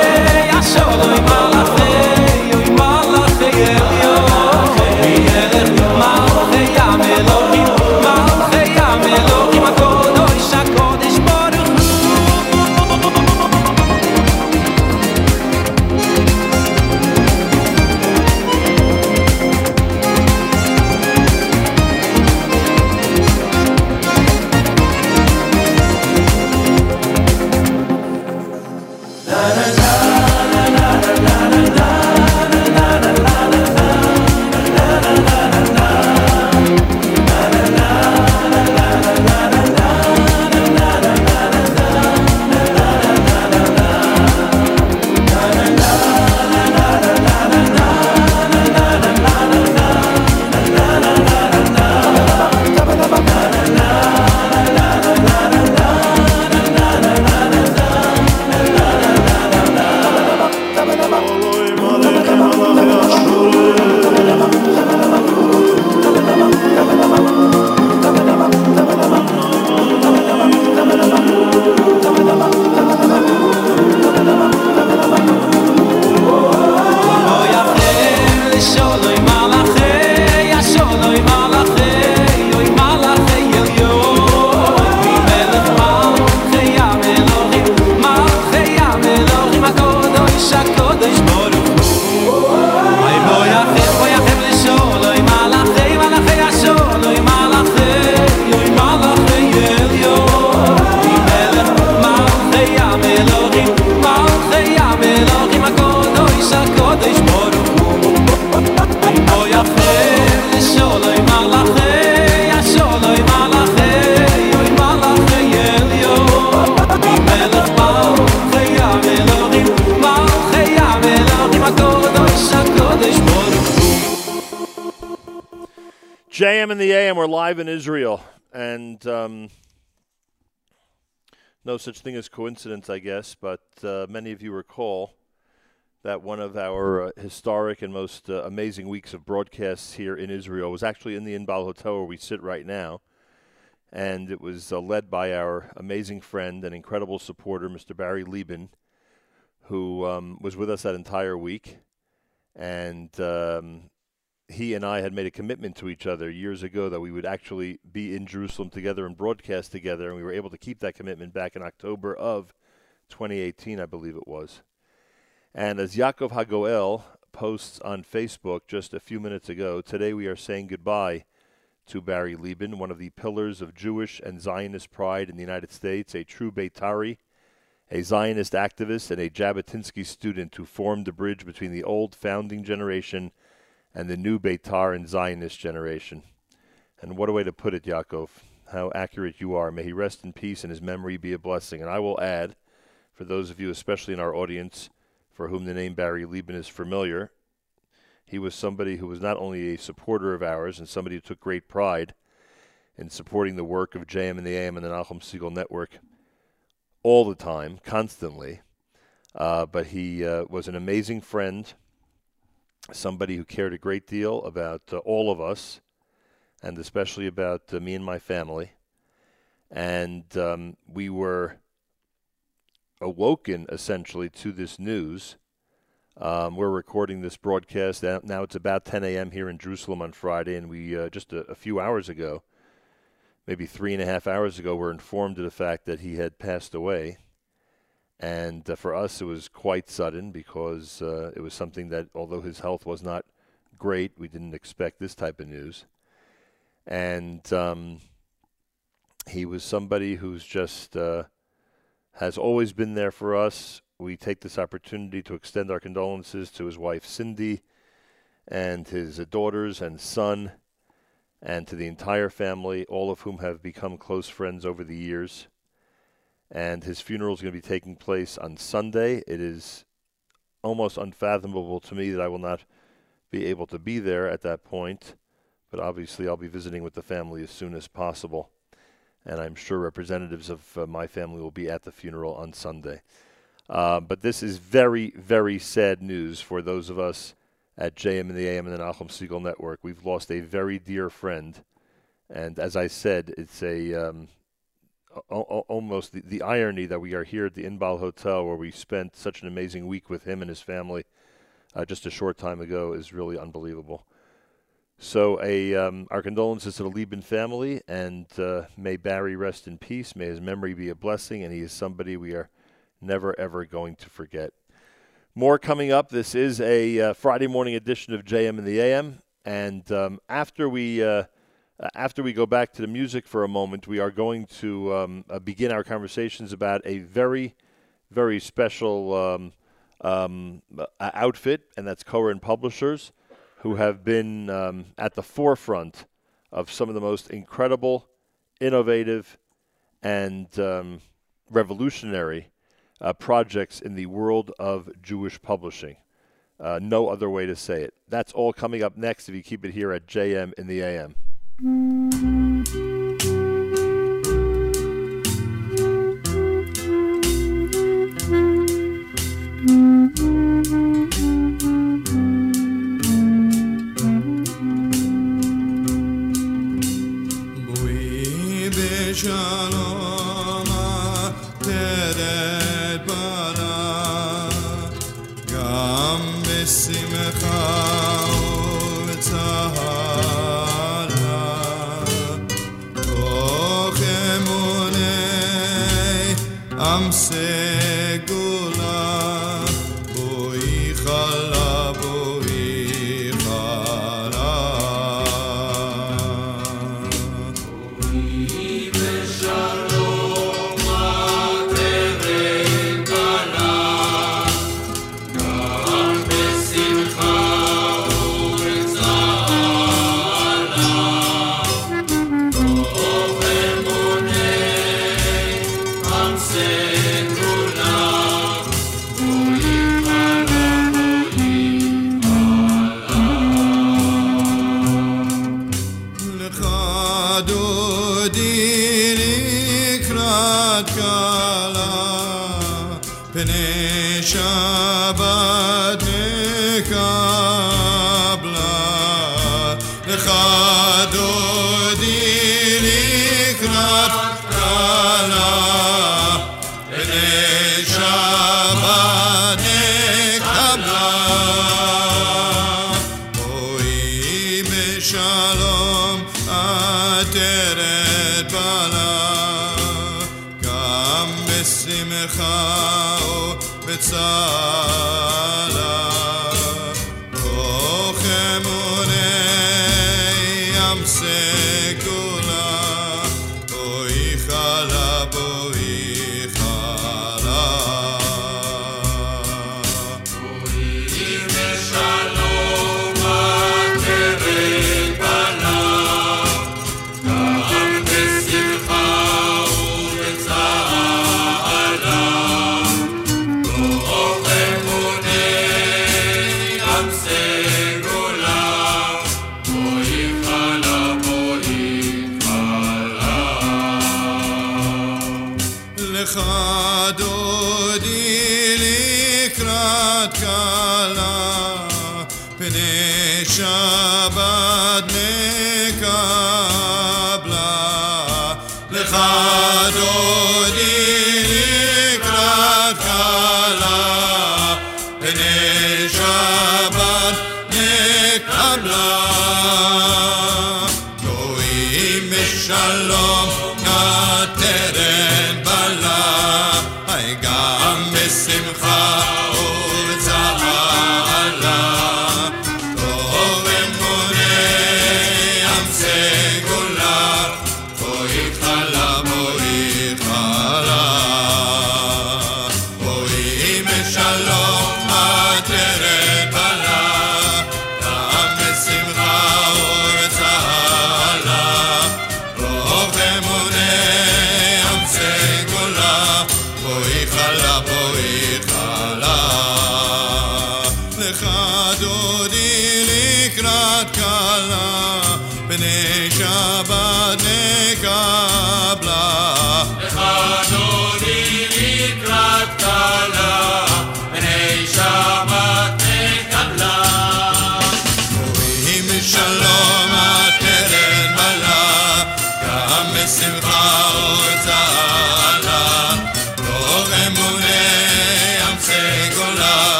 such thing as coincidence, I guess. But uh, many of you recall that one of our uh, historic and most uh, amazing weeks of broadcasts here in Israel was actually in the Inbal Hotel where we sit right now, and it was uh, led by our amazing friend and incredible supporter, Mr. Barry Lieben, who um, was with us that entire week, and. Um, he and I had made a commitment to each other years ago that we would actually be in Jerusalem together and broadcast together, and we were able to keep that commitment back in October of 2018, I believe it was. And as Yaakov Hagoel posts on Facebook just a few minutes ago, today we are saying goodbye to Barry Lieben, one of the pillars of Jewish and Zionist pride in the United States, a true Beitari, a Zionist activist and a Jabotinsky student who formed the bridge between the old founding generation and the new Beitar and Zionist generation. And what a way to put it, Yaakov. How accurate you are. May he rest in peace and his memory be a blessing. And I will add, for those of you, especially in our audience, for whom the name Barry Lieben is familiar, he was somebody who was not only a supporter of ours and somebody who took great pride in supporting the work of JM and the AM and the Nachum Segal Network all the time, constantly, uh, but he uh, was an amazing friend, somebody who cared a great deal about uh, all of us, and especially about uh, me and my family. And um, we were awoken essentially to this news. Um, we're recording this broadcast now. It's about 10 a.m. here in Jerusalem on Friday, and we uh, just a, a few hours ago, maybe three and a half hours ago, were informed of the fact that he had passed away. And uh, for us, it was quite sudden because uh, it was something that, although his health was not great, we didn't expect this type of news. And um, he was somebody who's just uh, has always been there for us. We take this opportunity to extend our condolences to his wife Cindy and his daughters and son, and to the entire family, all of whom have become close friends over the years. And his funeral is going to be taking place on Sunday. It is almost unfathomable to me that I will not be able to be there at that point, but obviously I'll be visiting with the family as soon as possible and I'm sure representatives of uh, my family will be at the funeral on Sunday. Uh, but this is very, very sad news for those of us at JM and the AM and the Nachum Segal Network. We've lost a very dear friend, and as I said, it's a um, almost the, the irony that we are here at the Inbal Hotel where we spent such an amazing week with him and his family uh, just a short time ago is really unbelievable. So, a um, our condolences to the Lieben family, and uh, may Barry rest in peace. May his memory be a blessing, and he is somebody we are never ever going to forget. More coming up. This is a uh, Friday morning edition of JM and the AM, and um, after we uh, after we go back to the music for a moment, we are going to um, uh, begin our conversations about a very very special um, um, uh, outfit, and that's Koren Publishers who have been um, at the forefront of some of the most incredible, innovative, and um, revolutionary uh, projects in the world of Jewish publishing. Uh, no other way to say it. That's all coming up next if you keep it here at JM in the AM. うん。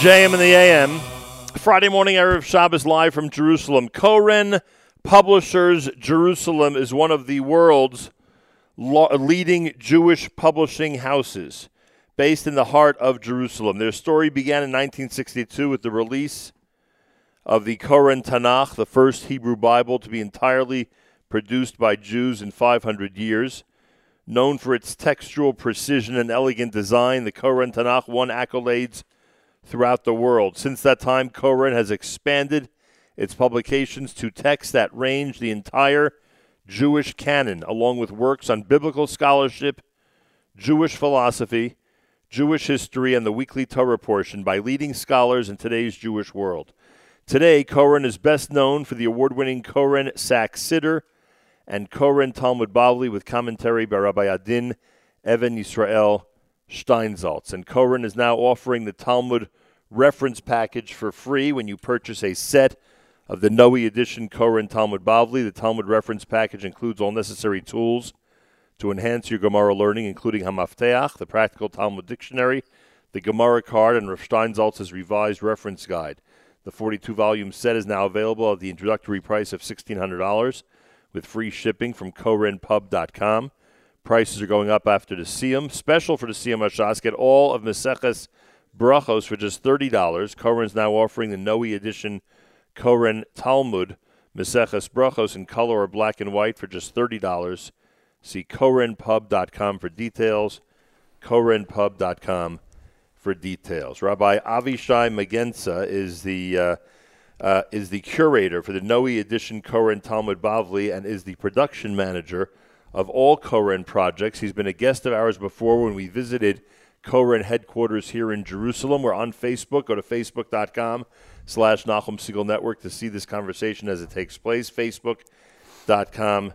JM and the AM. Friday morning, Erev Shabbos live from Jerusalem. Koren Publishers Jerusalem is one of the world's lo- leading Jewish publishing houses based in the heart of Jerusalem. Their story began in 1962 with the release of the Koren Tanakh, the first Hebrew Bible to be entirely produced by Jews in 500 years. Known for its textual precision and elegant design, the Koren Tanakh won accolades throughout the world. Since that time, Koren has expanded its publications to texts that range the entire Jewish canon, along with works on biblical scholarship, Jewish philosophy, Jewish history, and the weekly Torah portion by leading scholars in today's Jewish world. Today, Koren is best known for the award winning Koren Sacks Siddur and Koren Talmud Bavli with commentary by Rabbi Adin Even Yisrael Steinsaltz. And Koren is now offering the Talmud reference package for free when you purchase a set of the Noe edition Koren Talmud Bavli. The Talmud reference package includes all necessary tools to enhance your Gemara learning, including Hamafteach, the Practical Talmud Dictionary, the Gemara card, and Rav Steinsaltz's revised reference guide. The 42 volume set is now available at the introductory price of $1,600 with free shipping from korenpub.com. Prices are going up after the Siyum. Special for the Siyum Hashas, get all of Meseches Brachos for just $30. Koren's now offering the Noe edition Koren Talmud Meseches Brachos in color or black and white for just $30. See korenpub.com for details. korenpub.com for details. Rabbi Avishai Magensa is the uh, uh, is the curator for the Noe edition Koren Talmud Bavli and is the production manager of all Koren projects. He's been a guest of ours before when we visited Koren headquarters here in Jerusalem. We're on Facebook. Go to facebook.com slash Nachum Segal Network to see this conversation as it takes place. Facebook.com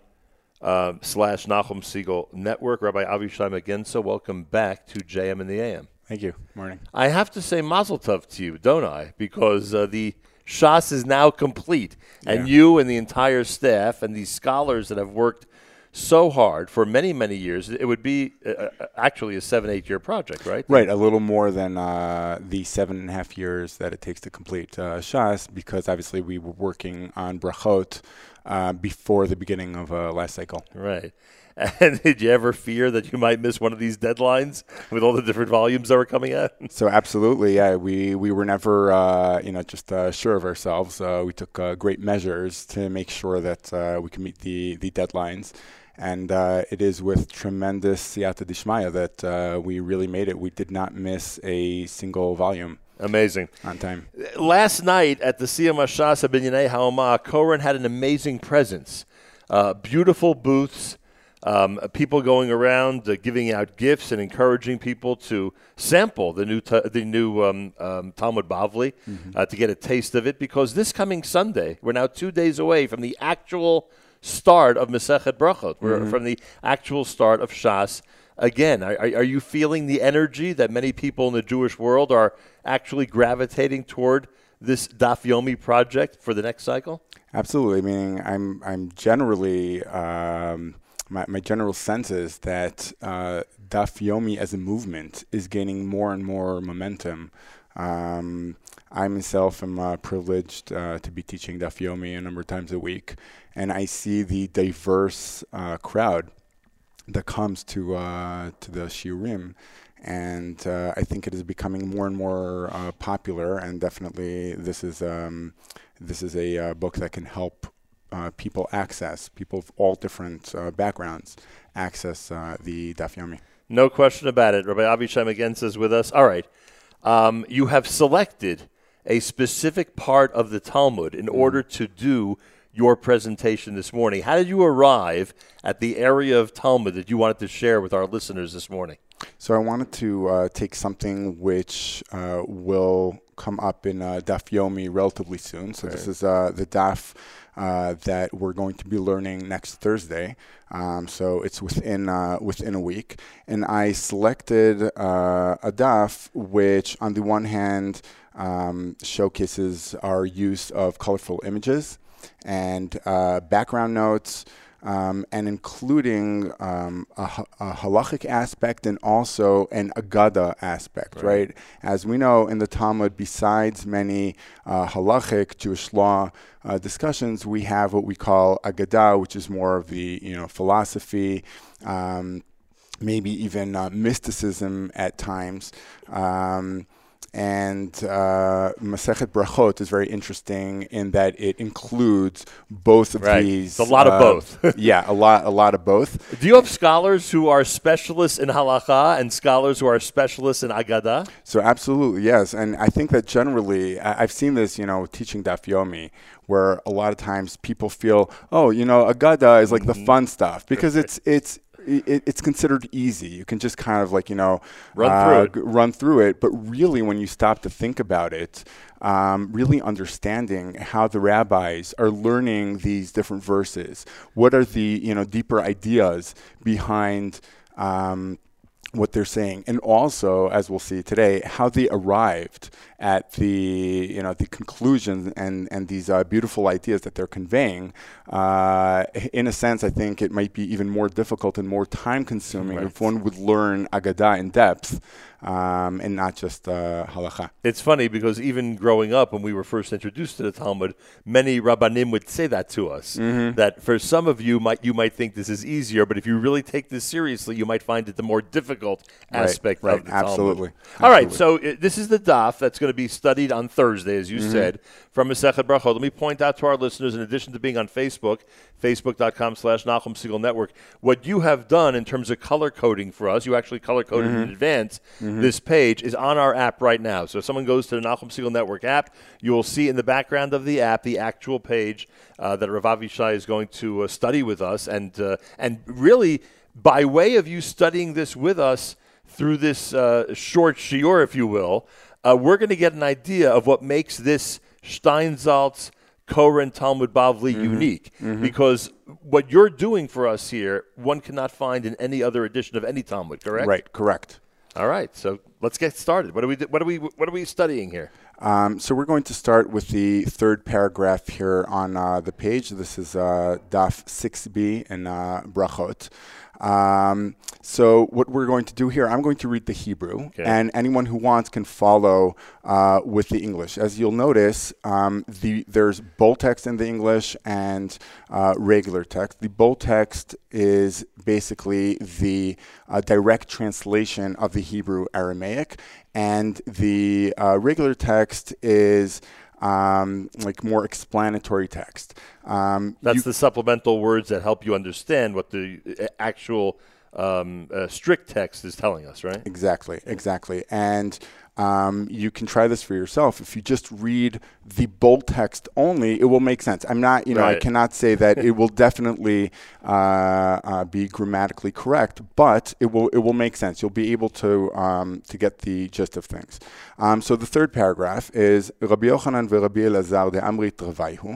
uh, slash Nachum Segal Network. Rabbi Avishai Magensa, welcome back to JM and the AM. Thank you. Morning. I have to say mazel tov to you, don't I? Because uh, the Shas is now complete, and Yeah. you and the entire staff and these scholars that have worked so hard for many, many years. It would be uh, uh, actually a seven, eight year project, right? Right, a little more than uh, the seven and a half years that it takes to complete uh, Shas, because obviously we were working on brachot uh, before the beginning of uh, last cycle. Right. And did you ever fear that you might miss one of these deadlines with all the different volumes that were coming out? So absolutely, yeah, we, we were never uh, you know just uh, sure of ourselves. Uh, we took uh, great measures to make sure that uh, we can meet the the deadlines, and uh, it is with tremendous siyata dishmaya that uh, we really made it. We did not miss a single volume Amazing. on time. Last night at the Siyum Hashas Binyanei HaUma, Koren had an amazing presence. Uh, beautiful booths. Um, people going around uh, giving out gifts and encouraging people to sample the new ta- the new um, um, Talmud Bavli uh, to get a taste of it because this coming Sunday we're now two days away from the actual start of Masechet Brachot. We're from the actual start of Shas. Again, are, are are you feeling the energy that many people in the Jewish world are actually gravitating toward this Daf Yomi project for the next cycle? Absolutely. Meaning, I'm I'm generally um, my my general sense is that uh, Daf Yomi as a movement is gaining more and more momentum. Um, I myself am uh, privileged uh, to be teaching Daf Yomi a number of times a week, and I see the diverse uh, crowd that comes to uh, to the shiurim, and uh, I think it is becoming more and more uh, popular. And definitely, this is um, this is a uh, book that can help uh, people access people of all different backgrounds access the Daf Yomi. No question about it. Rabbi Avishai Magenz is with us. All right. Um, you have selected a specific part of the Talmud in order to do your presentation this morning. How did you arrive at the area of Talmud that you wanted to share with our listeners this morning? So I wanted to uh, take something which uh, will come up in uh, Daf Yomi relatively soon. So this is uh, the Daf uh, that we're going to be learning next Thursday. Um, so it's within uh, within a week, and I selected uh, a Daf which, on the one hand, um, showcases our use of colorful images and uh, background notes um, and including um, a, a halachic aspect and also an agada aspect, right. As we know in the Talmud, besides many uh, halachic Jewish law uh, discussions, we have what we call agada, which is more of the you know philosophy. Um, maybe even uh, mysticism at times. Um, and uh, Masechet Brachot is very interesting in that it includes both of Right. these. It's a lot of uh, both. yeah, a lot, a lot of both. Do you have scholars who are specialists in halacha and scholars who are specialists in agada? So absolutely, yes. And I think that generally, I- I've seen this, you know, teaching Daf Yomi, where a lot of times people feel, oh, you know, Agada is like the Mm-hmm. fun stuff because it's it's. It, it's considered easy. You can just kind of like you know Run uh, through it. run through it. But really, when you stop to think about it, um, really understanding how the rabbis are learning these different verses, what are the you know deeper ideas behind um, what they're saying, and also, as we'll see today, how they arrived at the you know the conclusions and and these uh, beautiful ideas that they're conveying. Uh, in a sense, I think it might be even more difficult and more time consuming if one would learn Agadah in depth um, and not just uh, halacha. It's funny because even growing up, when we were first introduced to the Talmud, many rabbanim would say that to us. Mm-hmm. That for some of you, might you might think this is easier, but if you really take this seriously, you might find it the more difficult aspect right, of the Talmud. absolutely, All right, so uh, this is the daf that's going to be studied on Thursday, as you Mm-hmm. said, from Masechet Brachot. Let me point out to our listeners, in addition to being on Facebook, facebook.com slash Nachum Segal Network, what you have done in terms of color coding for us, you actually color coded Mm-hmm. in advance, this page is on our app right now. So if someone goes to the Nachum Segal Network app, you will see in the background of the app the actual page uh, that Rav Avishai is going to uh, study with us. And, uh, and really, by way of you studying this with us through this uh, short shiur, if you will, uh, we're going to get an idea of what makes this Steinsaltz Koren Talmud Bavli unique. Because what you're doing for us here, one cannot find in any other edition of any Talmud, correct? Right, correct. All right. So let's get started. What are we? What are we? What are we studying here? Um, so we're going to start with the third paragraph here on uh, the page. This is uh, Daf 6b in uh, Brachot. Um, so what we're going to do here, I'm going to read the Hebrew, Okay. and anyone who wants can follow uh, with the English. As you'll notice, um, the, there's bold text in the English and uh, regular text. The bold text is basically the uh, direct translation of the Hebrew Aramaic, and the uh, regular text is um, like more explanatory text. Um, That's you- the supplemental words that help you understand what the uh, actual um, uh, strict text is telling us, right? Exactly, exactly. And um, you can try this for yourself. If you just read the bold text only, it will make sense. I'm not, you know, I Right. cannot say that it will definitely uh, uh, be grammatically correct, but it will it will make sense. You'll be able to um, to get the gist of things. Um, so the third paragraph is רבי יוחנן ורבי אלעזר דאמרי תרוויהו,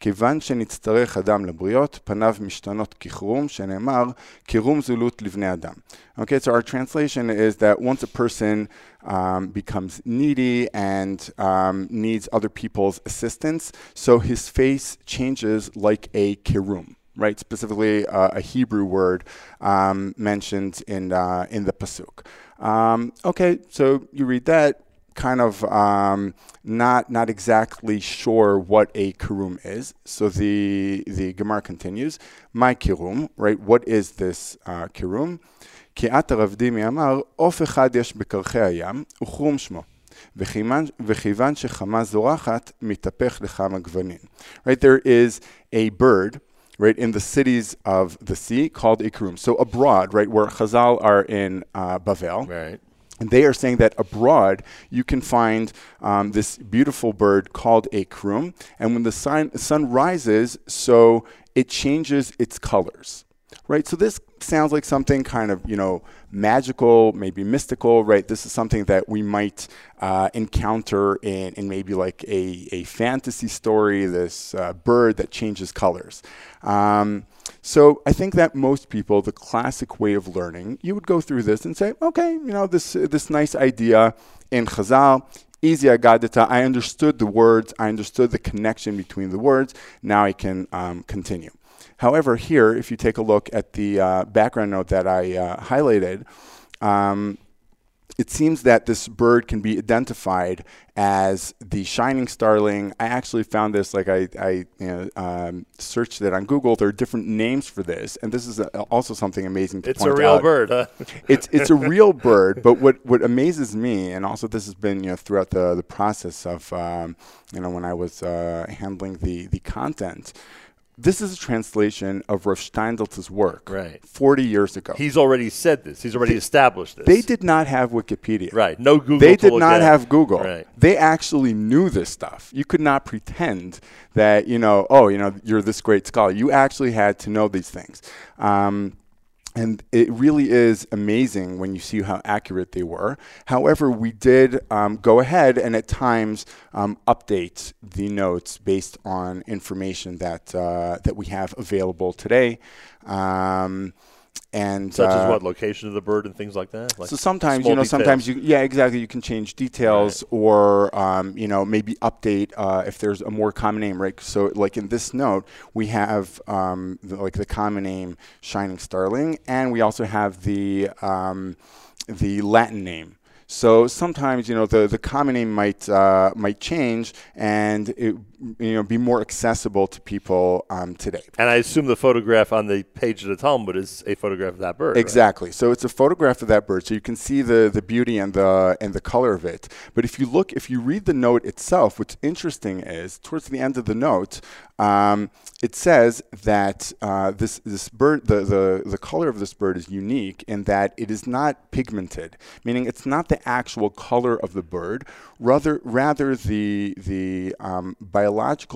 כיוון שנצטרך אדם לבריות, פניו משתנות ככרום, שנאמר, כרום זולות לבני אדם. Okay, so our translation is that once a person um, becomes needy and um, needs other people's assistance, so his face changes like a kirum, right? Specifically, uh, a Hebrew word um, mentioned in uh, in the pasuk. Um, okay, so you read that, kind of um, not not exactly sure what a kirum is. So the the Gemara continues, my kirum, right? What is this uh, kerum? כי את הרב דימי אמר, עוף אחד יש בקרחי הים, וכרום שמו. וכיוון, וכיוון שחמה זורחת, מתהפך לכמה גוונים. Right, there is a bird, right, in the cities of the sea called a kerum. So abroad, right, where Chazal are in uh, Bavel, Right. and they are saying that abroad you can find um, this beautiful bird called a krum, and when the sun, sun rises, so it changes its colors. Right, so this sounds like something kind of you know magical, maybe mystical. Right, this is something that we might uh, encounter in, in maybe like a, a fantasy story. This uh, bird that changes colors. Um, so I think that most people, the classic way of learning, you would go through this and say, okay, you know, this this nice idea in Chazal, easy agadita. I understood the words. I understood the connection between the words. Now I can um, continue. However, here, if you take a look at the uh, background note that I uh, highlighted, um, it seems that this bird can be identified as the shining starling. I actually found this, like I, I you know, um, searched it on Google. There are different names for this, and this is uh also something amazing to It's a real out. bird, huh? it's it's a real bird, but what what amazes me, and also this has been you know throughout the the process of um, you know when I was uh, handling the the content. This is a translation of Rav Steinsaltz's work Right. 40 years ago. He's already said this. He's already established this. They did not have Wikipedia. Right. No Google. They did not at. have Google. Right. They actually knew this stuff. You could not pretend that, you know, oh, you know, you're this great scholar. You actually had to know these things. Um, and it really is amazing when you see how accurate they were. However, we did um, go ahead and at times um, update the notes based on information that uh, that we have available today. Um, and Such uh, as what location of the bird and things like that. Like so sometimes, you know, details. sometimes you, yeah, exactly. You can change details or, um, you know, maybe update uh, if there's a more common name, right? So, like in this note, we have um, the, like the common name Shining Starling, and we also have the um, the Latin name. So sometimes, you know, the, the common name might uh, might change and it, you know be more accessible to people um, today. And I assume the photograph on the page of the Talmud is a photograph of that bird. right? Exactly. So it's a photograph of that bird, so you can see the the beauty and the and the color of it. But if you look, if you read the note itself, what's interesting is towards the end of the note, um, it says that uh, this this bird, the, the the color of this bird is unique in that it is not pigmented, meaning it's not the actual color of the bird, rather rather the the um, biological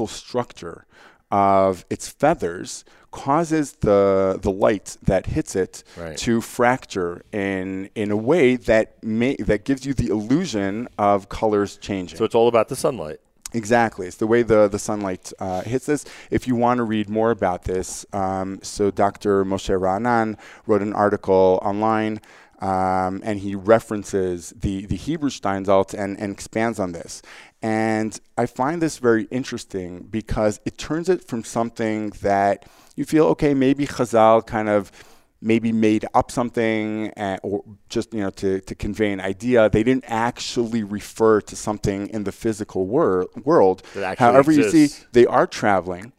structure of its feathers causes the the light that hits it Right. to fracture in in a way that may that gives you the illusion of colors changing. So it's all about the sunlight. Exactly. It's the way the, the sunlight uh, hits this. If you want to read more about this, um, so Dr. Moshe Ra'anan wrote an article online um, and he references the, the Hebrew Steinsaltz and, and expands on this. And I find this very interesting because it turns it from something that you feel, okay, maybe Chazal kind of maybe made up something uh, or just you know to, to convey an idea. They didn't actually refer to something in the physical wor- world. However you see they are traveling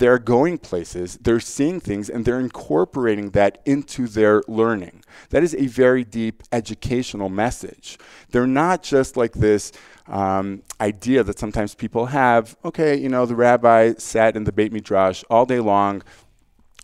they're going places they're seeing things and they're incorporating that into their learning. That is a very deep educational message. They're not just like this um, idea that sometimes people have okay you know the rabbi sat in the beit midrash all day long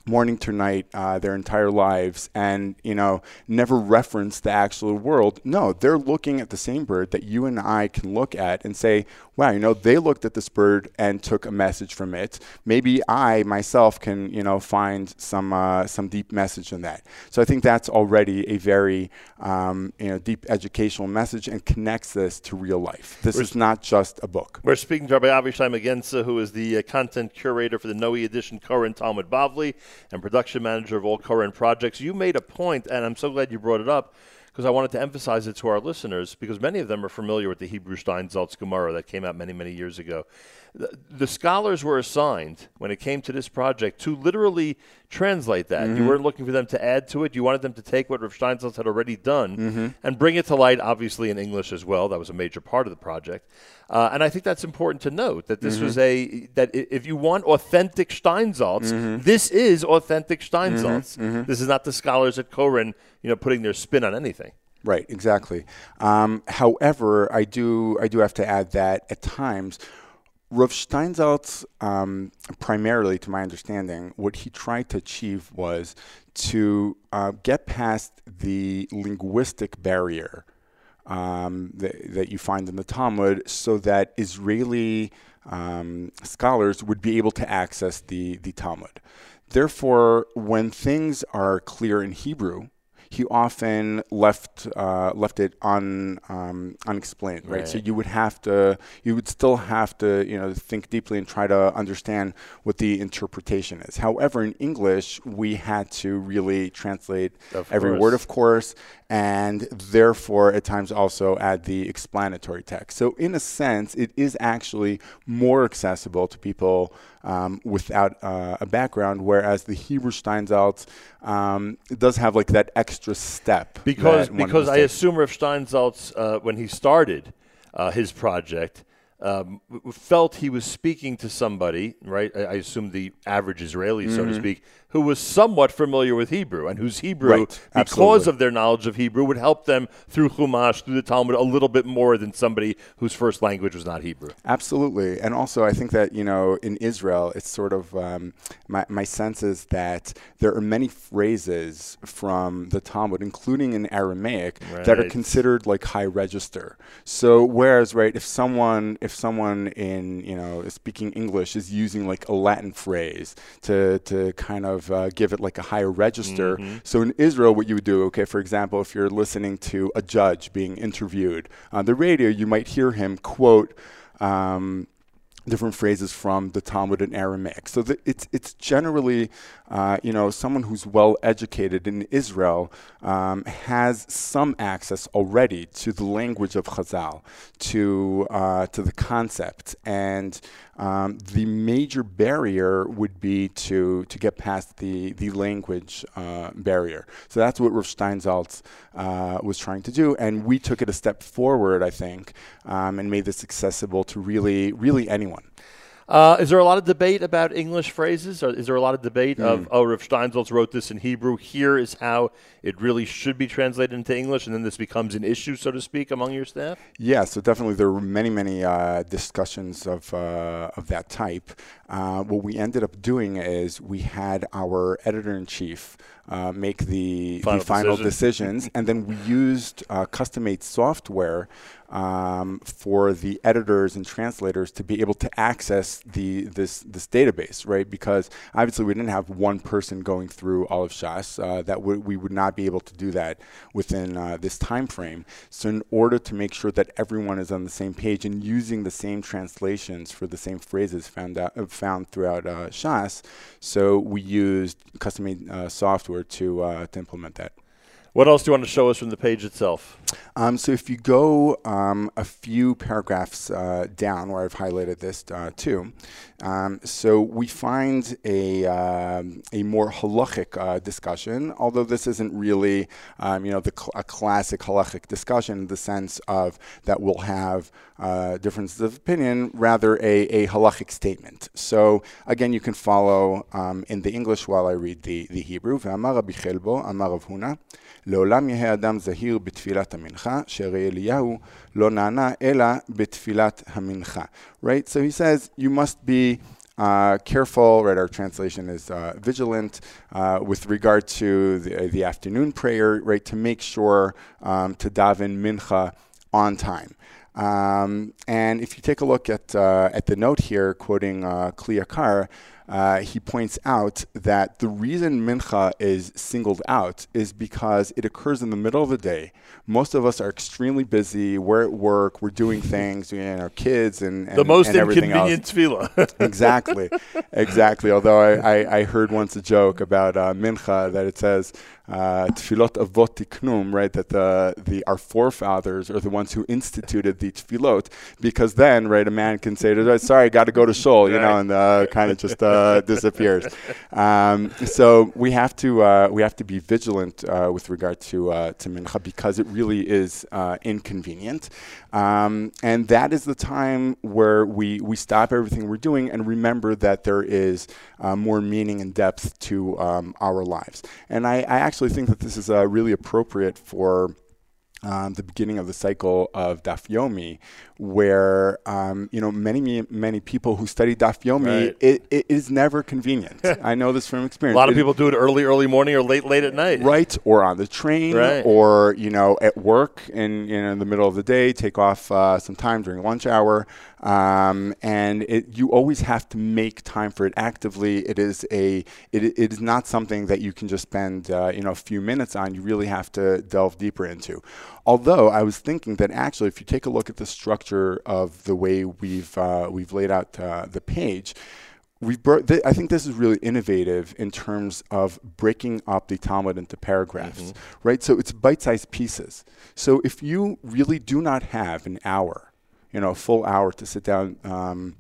morning to night uh, their entire lives and you know never reference the actual world. No they're looking at the same bird that you and i can look at and say wow you know they looked at this bird and took a message from it. Maybe i myself can you know find some uh, some deep message in that. So i think that's already a very um, you know deep educational message and connects this to real life. This is not just a book. We're speaking to Rabbi Avishai Magensa, who is the uh, content curator for the Noe Edition Koren Talmud Bavli and production manager of all Koren projects. You made a point, and I'm so glad you brought it up because I wanted to emphasize it to our listeners because many of them are familiar with the Hebrew Steinsaltz Gemara that came out many, many years ago. The, scholars were assigned when it came to this project to literally translate that. You mm-hmm. weren't looking for them to add to it. You wanted them to take what Rav Steinsaltz had already done mm-hmm. and bring it to light, obviously in English as well. That was a major part of the project. Uh, and I think that's important to note that this was mm-hmm. a that if you want authentic Steinsaltz, this is authentic Steinsaltz. This is not the scholars at Koren, you know, putting their spin on anything. Right, exactly. Um, however, I do I do have to add that at times, Rav Steinsaltz, um, primarily to my understanding, what he tried to achieve was to uh, get past the linguistic barrier um, that, that you find in the Talmud, so that Israeli um, scholars would be able to access the the Talmud. Therefore, when things are clear in Hebrew, he often left uh, left it un, um, unexplained, right? So you would have to, you would still have to, you know, think deeply and try to understand what the interpretation is. However, in English, we had to really translate every word, of course, and therefore at times also add the explanatory text. So in a sense, it is actually more accessible to people um, without uh, a background, whereas the Hebrew Steinsaltz um, does have like that extra step. because because I assume Rav Steinsaltz, uh, when he started uh, his project, um, felt he was speaking to somebody, right? I, I assume the average Israeli, so to Mm-hmm. speak, who was somewhat familiar with Hebrew and whose Hebrew, Right, because absolutely. of their knowledge of Hebrew, would help them through Chumash, through the Talmud, a little bit more than somebody whose first language was not Hebrew. Absolutely, and also I think that you know in Israel, it's sort of um, my my sense is that there are many phrases from the Talmud, including in Aramaic, that are considered like high register. So whereas right, if someone if someone in you know speaking English is using like a Latin phrase to to kind of uh, give it like a higher register, so in Israel, what you would do, okay, for example, if you're listening to a judge being interviewed on the radio, you might hear him quote. Um, different phrases from the Talmud in Aramaic. So that it's it's generally, uh, you know, someone who's well educated in Israel um, has some access already to the language of Chazal, to uh, to the concept, and um, the major barrier would be to to get past the the language uh, barrier. So that's what Rav Steinsaltz uh, was trying to do, and we took it a step forward, I think, um, and made this accessible to really really anyone. Uh, is there a lot of debate about English phrases? Or is there a lot of debate Hmm. of, oh, Rav Steinsaltz wrote this in Hebrew. Here is how it really should be translated into English, and then this becomes an issue, so to speak, among your staff? Yeah, so definitely there were many, many uh, discussions of uh, of that type. Uh, what we ended up doing is we had our editor in chief uh, make the Final the final decision. decisions, and then we used uh, custom-made software um, for the editors and translators to be able to access the this this database, right? Because obviously we didn't have one person going through all of Shas. Uh, that would we would not be able to do that within uh, this time frame. So in order to make sure that everyone is on the same page and using the same translations for the same phrases found out, uh, found throughout uh, Shas, so we used custom-made uh, software to to implement that. What else do you want to show us from the page itself? Um, so if you go um, a few paragraphs uh, down, where I've highlighted this uh, too, um, so we find a um, a more halachic uh, discussion. Although this isn't really, um, you know, the cl- a classic halachic discussion in the sense of that we'll have uh, differences of opinion, rather a, a halachic statement. So again, you can follow um, in the English while I read the the Hebrew. ואמר רבי חלבו, אמר רב הונא, לעולם יהא אדם זהיר בתפילת המנחה, שהרי אליהו לא נענה אלא בתפילת המנחה. Right? So he says, you must be uh, careful, right? Our translation is uh, vigilant uh, with regard to the, the afternoon prayer, right? To make sure um, to daven mincha on time. Um, and if you take a look at uh, at the note here, quoting uh, Kli Yakar, uh, he points out that the reason mincha is singled out is because it occurs in the middle of the day. Most of us are extremely busy. We're at work. We're doing things. We have our kids and, and the most and inconvenient tefillah. exactly, exactly. Although I, I, I heard once a joke about uh, mincha that it says tefillot avot tiknum, right? That the the our forefathers are the ones who instituted the tefillot, because then, right, a man can say, "Sorry, got to go to shul," you know, and uh, kind of just uh, disappears. Um, so we have to uh, we have to be vigilant uh, with regard to uh, to mincha because it really is uh, inconvenient, um, and that is the time where we we stop everything we're doing and remember that there is uh, more meaning and depth to um, our lives. And I, I actually think that this is uh, really appropriate for. Um, the beginning of the cycle of Daf Yomi, where um, you know many many- people who study Daf Yomi, Right. it, it is never convenient. I know this from experience. A lot of It- people do it early, early morning or late, late at night. right or on the train Right. or you know at work in you know in the middle of the day take off uh, some time during lunch hour um, and it, you always have to make time for it actively it is a it, it is not something that you can just spend uh, you know a few minutes on you really have to delve deeper into although I was thinking that actually if you take a look at the structure of the way we've uh, we've laid out uh, the page we've bro- th- I think this is really innovative in terms of breaking up the Talmud into paragraphs, right? So it's bite-sized pieces. So if you really do not have an hour, you know, a full hour to sit down. Um,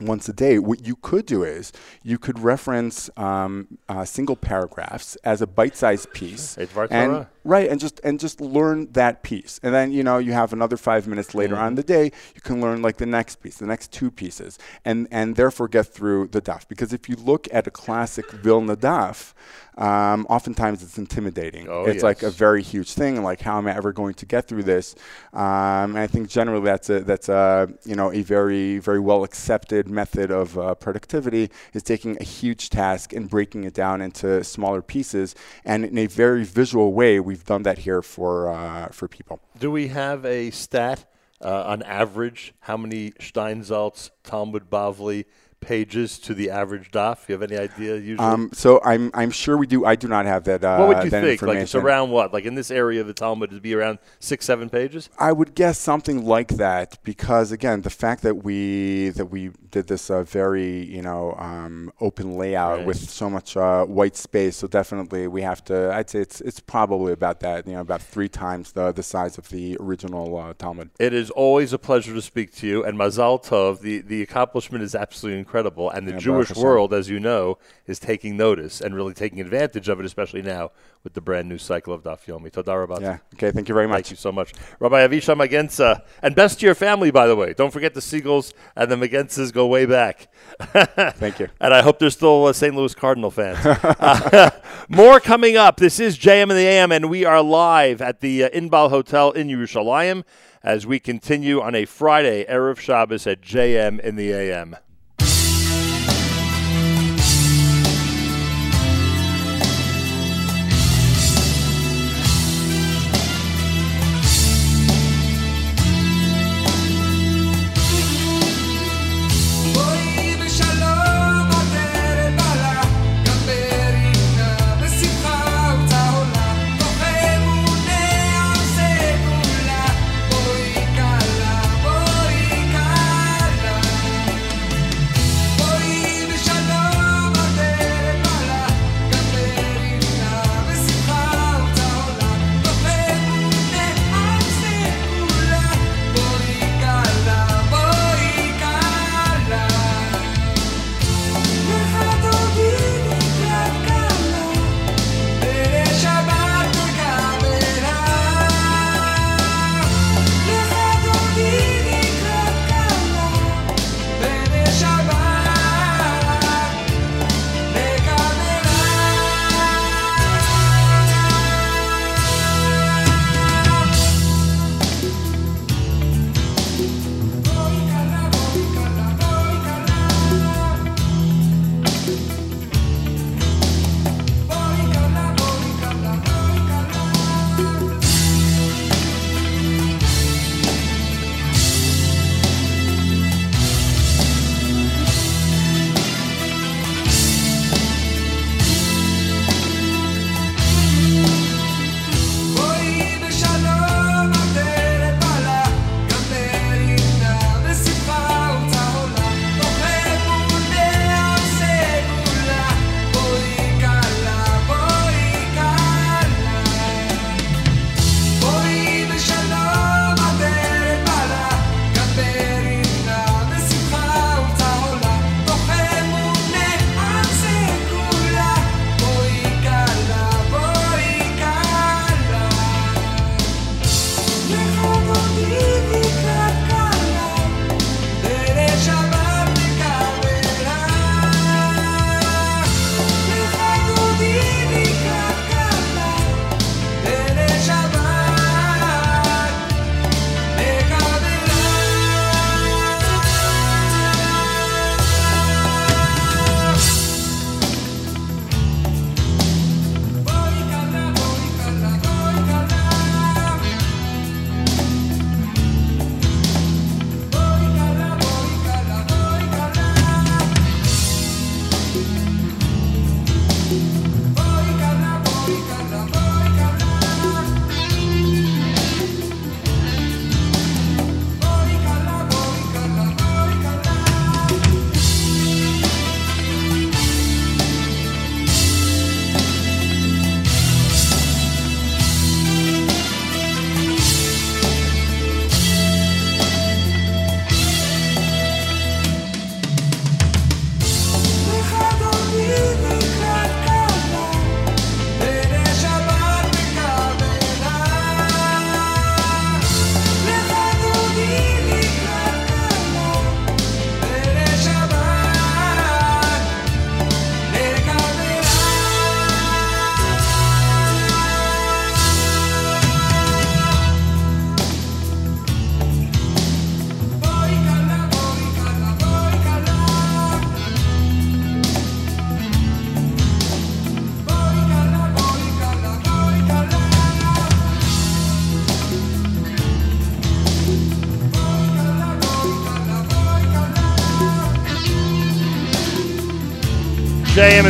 once a day, what you could do is you could reference um, uh, single paragraphs as a bite-sized piece, and right, and just and just learn that piece, and then you know you have another five minutes later on in the day, you can learn like the next piece, the next two pieces, and and therefore get through the daf. Because if you look at a classic Vilna daf, um, oftentimes it's intimidating. Oh, it's like a very huge thing. Like how am I ever going to get through this? Um, and I think generally that's a that's a you know a very very well accepted method of uh, productivity is taking a huge task and breaking it down into smaller pieces. And in a very visual way, we've done that here for uh, for people. Do we have a stat uh, on average? How many Steinsaltz, Talmud Bavli pages to the average daf? You have any idea usually? Um, so I'm I'm sure we do. I do not have that. Uh, what would you think? Like it's around what? Like in this area of the Talmud, it'd be around six, seven pages. I would guess something like that because again, the fact that we that we did this uh, very you know um, open layout Right. with so much uh, white space, so definitely we have to. I'd say it's it's probably about that. You know, about three times the the size of the original uh, Talmud. It is always a pleasure to speak to you, and Mazal Tov. The the accomplishment is absolutely incredible, and the Yeah, Jewish world, as you know, is taking notice and really taking advantage of it, especially now with the brand new cycle of Daf Yomi. Toda rabah. Yeah. Okay. Thank you very much. Thank you so much. Rabbi Avishai Magenza. And best to your family, by the way. Don't forget the Segals and the Magenzas go way back. Thank you. And I hope they're still uh, St. Louis Cardinal fans. Uh, more coming up. This is JM in the AM, and we are live at the uh, Inbal Hotel in Yerushalayim as we continue on a Friday, Erev Shabbos at JM in the AM.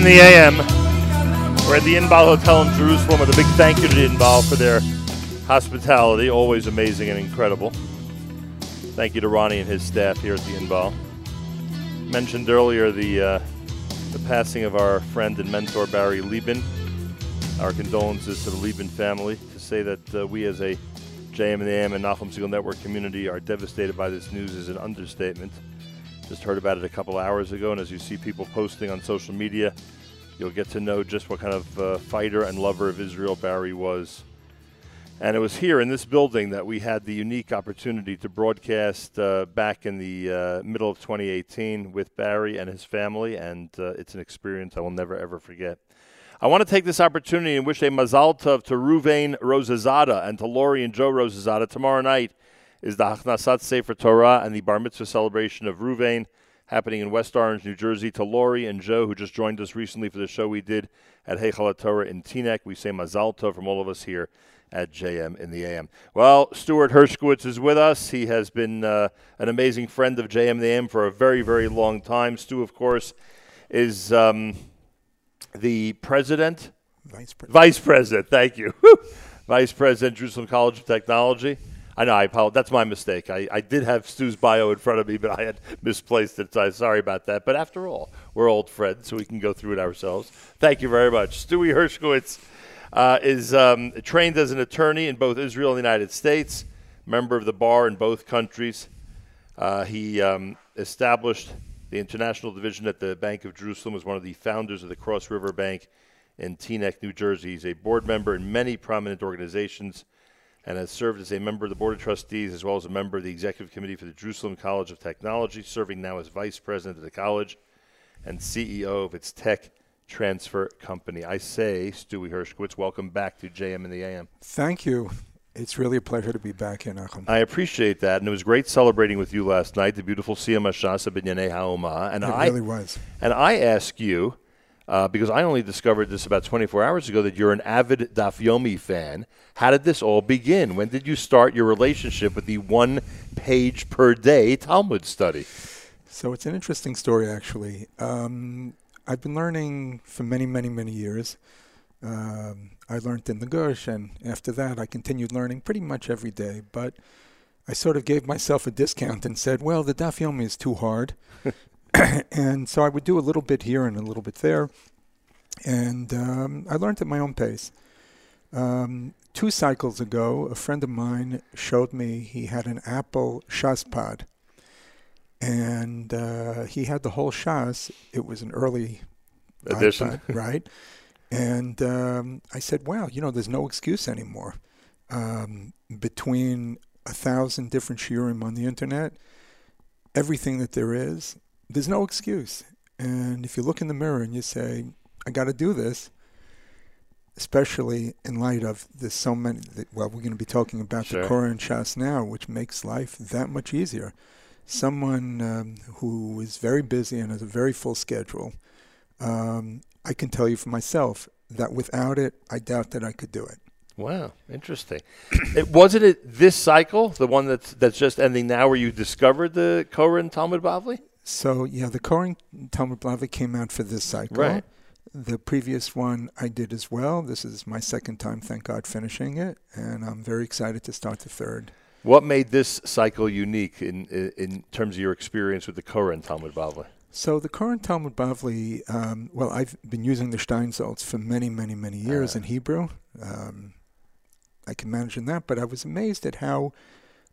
In the AM. We're at the Inbal Hotel in Jerusalem with a big thank you to the Inbal for their hospitality. Always amazing and incredible. Thank you to Ronnie and his staff here at the Inbal. Mentioned earlier the uh, the passing of our friend and mentor Barry Liben. Our condolences to the Liben family. To say that uh, we as a JM and the AM and Nachum Segal Network community are devastated by this news is an understatement. Just heard about it a couple hours ago, and as you see people posting on social media, you'll get to know just what kind of uh, fighter and lover of Israel Barry was. And it was here in this building that we had the unique opportunity to broadcast uh, back in the uh, middle of 2018 with Barry and his family, and uh, it's an experience I will never ever forget. I want to take this opportunity and wish a mazal tov to Ruvain Rosazada and to Lori and Joe Rosazada. Tomorrow night is the Hachnasat Sefer Torah and the Bar Mitzvah celebration of Ruvain happening in West Orange, New Jersey. To Lori and Joe, who just joined us recently for the show we did at Heichal Torah in Teaneck, we say mazal tov from all of us here at JM in the AM. Well, Stuart Hershkowitz is with us. He has been uh, an amazing friend of JM in the AM for a very, very long time. Stu, of course, is um, the president, Vice President. vice president. Thank you, vice president, Jerusalem College of Technology. I know. I apologize. That's my mistake. I, I did have Stu's bio in front of me, but I had misplaced it. So I'm sorry about that. But after all, we're old friends, so we can go through it ourselves. Thank you very much. Stewie Hershkowitz uh, is um, trained as an attorney in both Israel and the United States, member of the bar in both countries. Uh, he um, established the international division at the Bank of Jerusalem, was one of the founders of the Cross River Bank in Teaneck, New Jersey. He's a board member in many prominent organizations and has served as a member of the Board of Trustees as well as a member of the Executive Committee for the Jerusalem College of Technology, serving now as Vice President of the college and CEO of its tech transfer company. I say, Stewie Hershkowitz, welcome back to JM in the AM. Thank you. It's really a pleasure to be back here, Nachum. I appreciate that, and it was great celebrating with you last night, the beautiful Siyum Hashasa Binyanei HaUma. And it I, really was. And I ask you, uh, because I only discovered this about 24 hours ago, that you're an avid Daf Yomi fan. How did this all begin? When did you start your relationship with the one page per day Talmud study? So it's an interesting story, actually. Um, I've been learning for many, many, many years. Um, I learned in the Gush, and after that, I continued learning pretty much every day. But I sort of gave myself a discount and said, well, the Daf Yomi is too hard. and so I would do a little bit here and a little bit there. And um, I learned at my own pace. Um, two cycles ago, a friend of mine showed me he had an Apple Shazpad. And uh, he had the whole Shas. It was an early Edition. iPad, right? And um, I said, wow, you know, there's no excuse anymore. Um, between a thousand different shiurim on the internet, everything that there is, there's no excuse. And if you look in the mirror and you say, I got to do this, especially in light of there's so many, that, well, we're going to be talking about Sure. the Koren Shas now, which makes life that much easier. Someone um, who is very busy and has a very full schedule, um, I can tell you for myself that without it, I doubt that I could do it. Wow, interesting. it wasn't it this cycle, the one that's that's just ending now, where you discovered the Koren Talmud Bavli? So yeah, the Koren Talmud Bavli came out for this cycle. Right. The previous one I did as well. This is my second time, thank God, finishing it, and I'm very excited to start the third. What made this cycle unique in in, in terms of your experience with the Koren Talmud Bavli? So the Koren Talmud Bavli, um, well, I've been using the Steinsaltz for many, many, many years in Hebrew. Um, I can imagine that, but I was amazed at how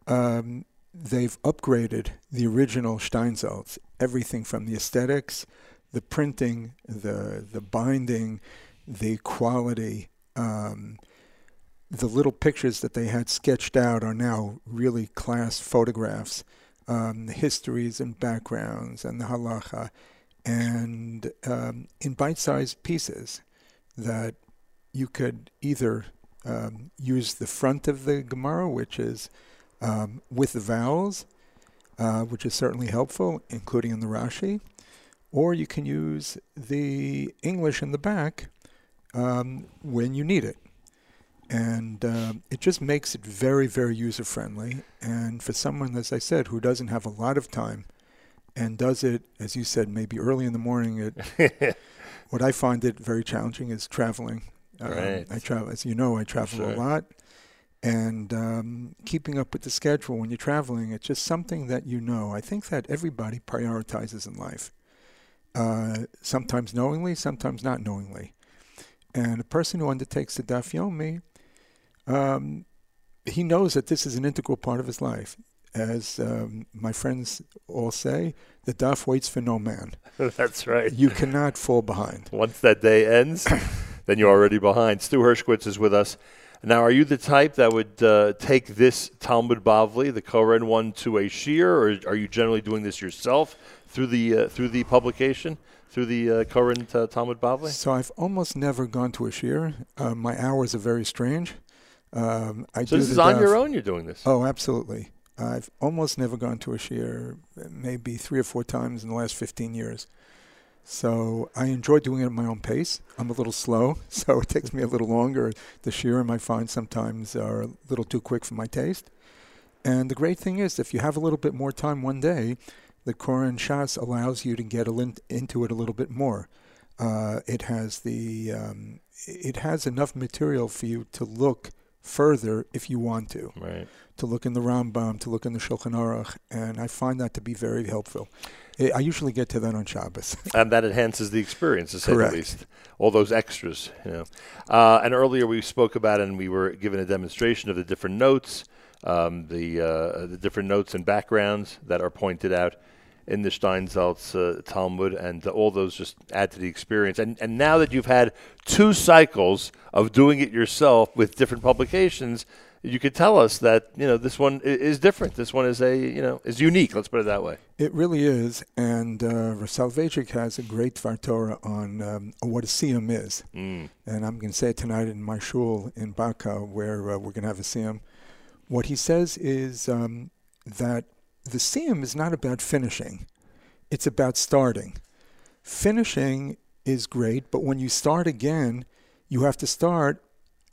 um, they've upgraded the original Steinsaltz. Everything from the aesthetics, the printing, the the binding, the quality. Um, the little pictures that they had sketched out are now really class photographs um, the histories and backgrounds and the halacha, and um, in bite-sized pieces that you could either um, use the front of the Gemara, which is um, with the vowels, uh, which is certainly helpful, including in the Rashi, or you can use the English in the back um, when you need it and um, it just makes it very, very user friendly. And for someone, as I said, who doesn't have a lot of time and does it, as you said, maybe early in the morning. It, what I find it very challenging is traveling. Um, Right. I travel, as you know, I travel Sure. a lot, and um, keeping up with the schedule when you're traveling, it's just something that you know. I think that everybody prioritizes in life, uh, sometimes knowingly, sometimes not knowingly. And a person who undertakes the daf yomi, um, he knows that this is an integral part of his life. As um, my friends all say, the daf waits for no man. That's right. You cannot fall behind. Once that day ends, then you're already behind. Stu Hershkowitz is with us. Now, are you the type that would uh, take this Talmud Bavli, the Koren one, to a shiur, or are you generally doing this yourself through the uh, through the publication, through the uh, Koren uh, Talmud Bavli? So I've almost never gone to a shiur. Uh, my hours are very strange. Um, I So do this is on your own. You're doing this. Oh, absolutely. I've almost never gone to a shiur, maybe three or four times in the last 15 years. So I enjoy doing it at my own pace. I'm a little slow, so it takes me a little longer. The shiurim I find sometimes are a little too quick for my taste. And the great thing is, if you have a little bit more time one day, the Koren Shas allows you to get into it a little bit more. Uh, it has the um, it has enough material for you to look further if you want to Right. to look in the Rambam, to look in the Shulchan Aruch, and I find that to be very helpful. I usually get to that on Shabbos. and that enhances the experience, to say Correct. the least. All those extras, you know. Uh, and earlier we spoke about, and we were given a demonstration of the different notes, um, the uh, the different notes and backgrounds that are pointed out in the Steinsaltz uh, Talmud, and uh, all those just add to the experience. And and now that you've had two cycles of doing it yourself with different publications. You could tell us that you know this one is different. This one is a you know is unique. Let's put it that way. It really is, and uh, has a great Dvar Torah on um, what a siyum is. Mm. And I'm going to say it tonight in my shul in Baka, where uh, we're going to have a siyum. What he says is um, that the siyum is not about finishing; it's about starting. Finishing is great, but when you start again, you have to start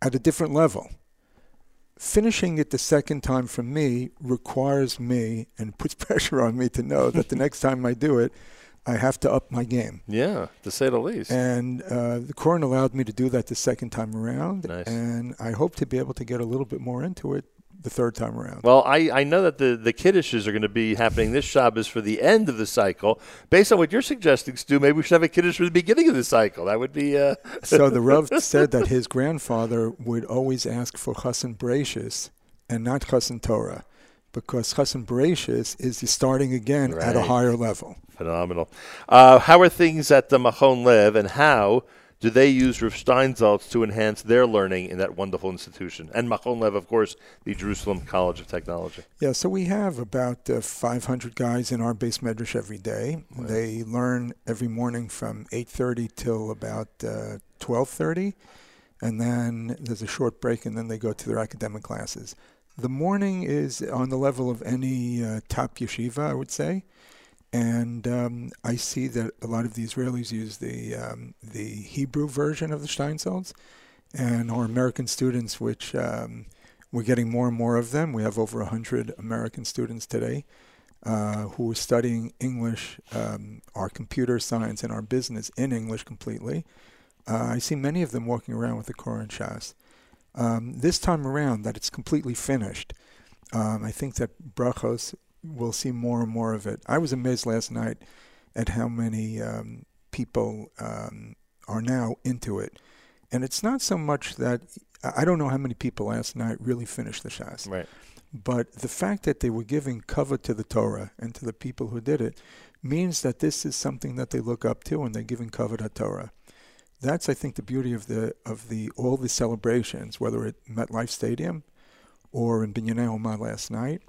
at a different level. Finishing it the second time for me requires me and puts pressure on me to know that the next time I do it, I have to up my game. Yeah, to say the least. And uh, the Koren allowed me to do that the second time around. Nice. And I hope to be able to get a little bit more into it the third time around. Well, I, I know that the, the kiddishes are going to be happening this Shabbos for the end of the cycle. Based on what you're suggesting, Stu, maybe we should have a kiddish for the beginning of the cycle. That would be. Uh, so the Rav said that his grandfather would always ask for Chassan Bereshis and not Chassan Torah, because Chassan Bereshis is the starting again at a higher level. Phenomenal. Uh, how are things at the Machon Lev, and how do they use Rav Steinsaltz to enhance their learning in that wonderful institution? And Machon Lev, of course, the Jerusalem College of Technology. Yeah, so we have about uh, 500 guys in our beis medrash every day. They learn every morning from 8:30 till about uh, 12:30, and then there's a short break, and then they go to their academic classes. The morning is on the level of any uh, top yeshiva, I would say, and um, I see that a lot of the Israelis use the um, the Hebrew version of the Steinsaltz, and our American students, which um, we're getting more and more of them. We have over 100 American students today uh, who are studying English, um, our computer science, and our business in English completely. Uh, I see many of them walking around with the Koren Shas. Um, this time around, that it's completely finished, um, I think that brachos will see more and more of it. I was amazed last night at how many um, people um, are now into it. And it's not so much that I I don't know how many people last night really finished the Shas. Right. But the fact that they were giving cover to the Torah and to the people who did it means that this is something that they look up to and they're giving cover to Torah. That's, I think, the beauty of the of the all the celebrations, whether at MetLife Stadium or in Binyanei Oma last night.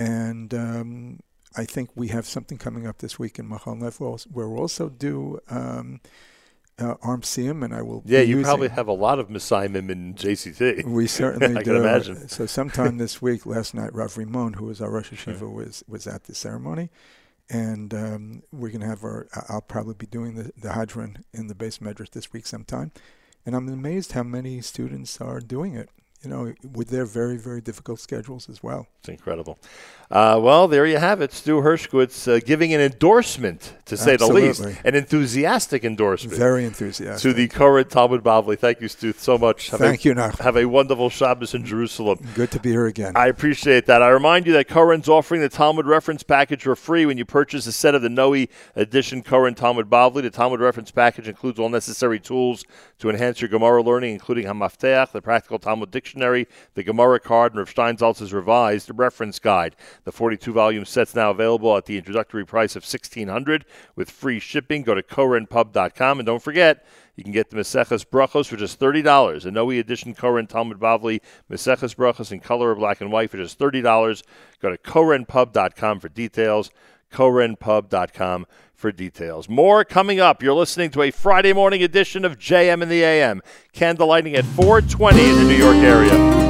And um, I think we have something coming up this week in Machon Lev where we'll also do um, uh, and I will. Yeah, you probably have a lot of Messiahim in JCT. we certainly I do. can imagine. So sometime this week, last night, Rav Rimon, who was our Rosh Hashiva, was was at the ceremony, and um, we're going to have our. I'll probably be doing the the Hadran in the beis medrash this week sometime, and I'm amazed how many students are doing it. You know, with their very, very difficult schedules as well. It's incredible. Uh, well, there you have it. Stu Hershkowitz uh, giving an endorsement, to say the least, an enthusiastic endorsement. Very enthusiastic. To the Koren Talmud Bavli. Thank you, Stu, so much. Have Thank a, you, Nachum. Have a wonderful Shabbos in Jerusalem. Good to be here again. I appreciate that. I remind you that Koren's offering the Talmud reference package for free when you purchase a set of the Noe edition Koren Talmud Bavli. The Talmud reference package includes all necessary tools to enhance your Gemara learning, including Hamafteach, the Practical Talmud Dictionary, the Gemara card, and Rav Steinsaltz's revised reference guide. The 42 volume set's now available at the introductory price of 1600 with free shipping. Go to korenpub.com and don't forget, you can get the Maseches Brachos for just $30. A Noe edition Koren Talmud Bavli Maseches Brachos in color, black and white for just $30. Go to korenpub.com for details. korenpub.com for details. More coming up. You're listening to a Friday morning edition of JM in the AM. Candlelighting at 420 in the New York area.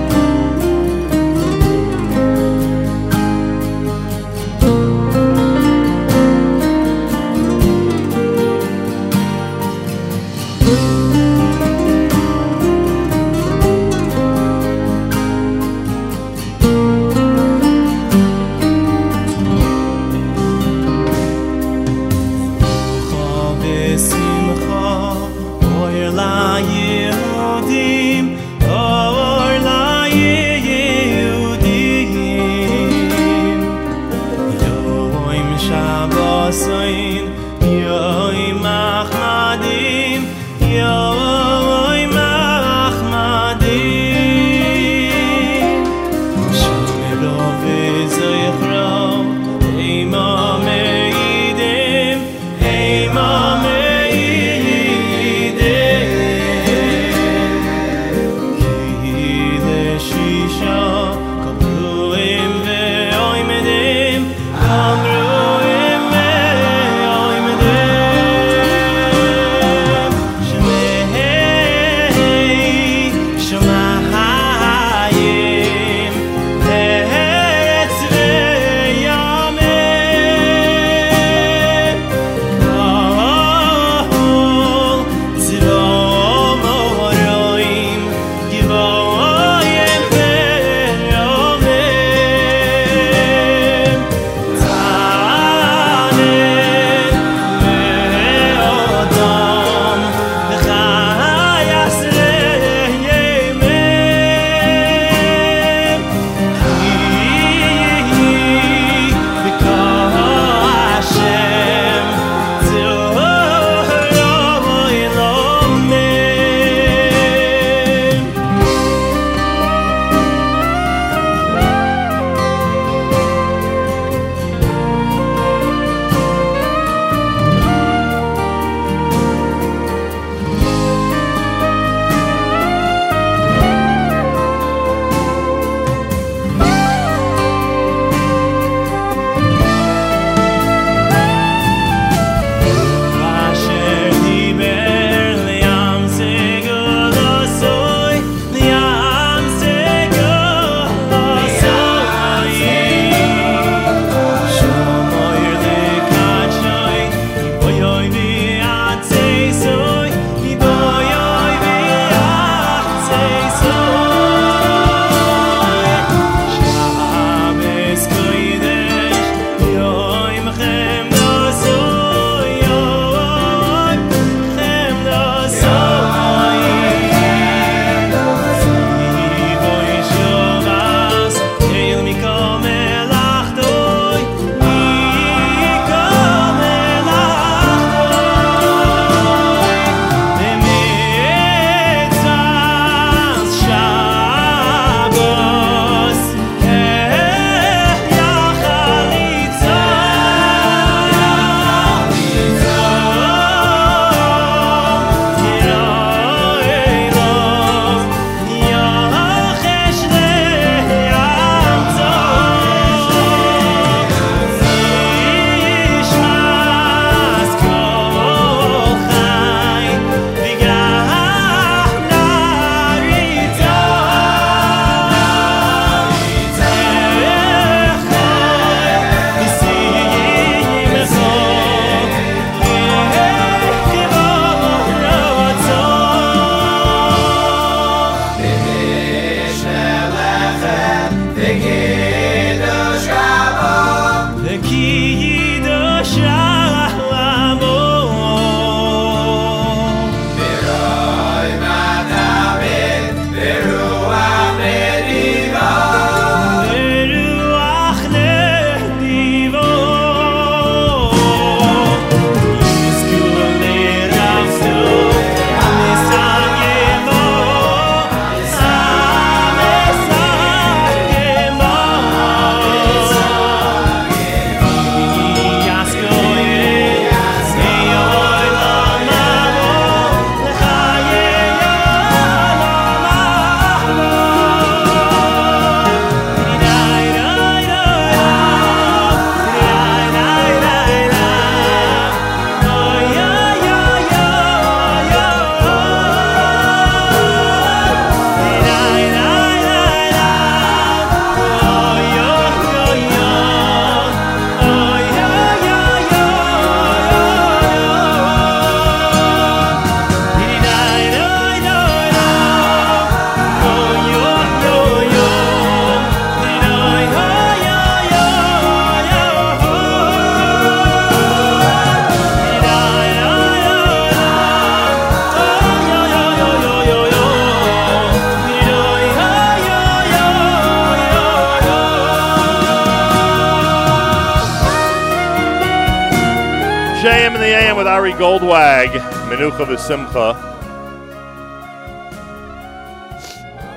V'Simcha.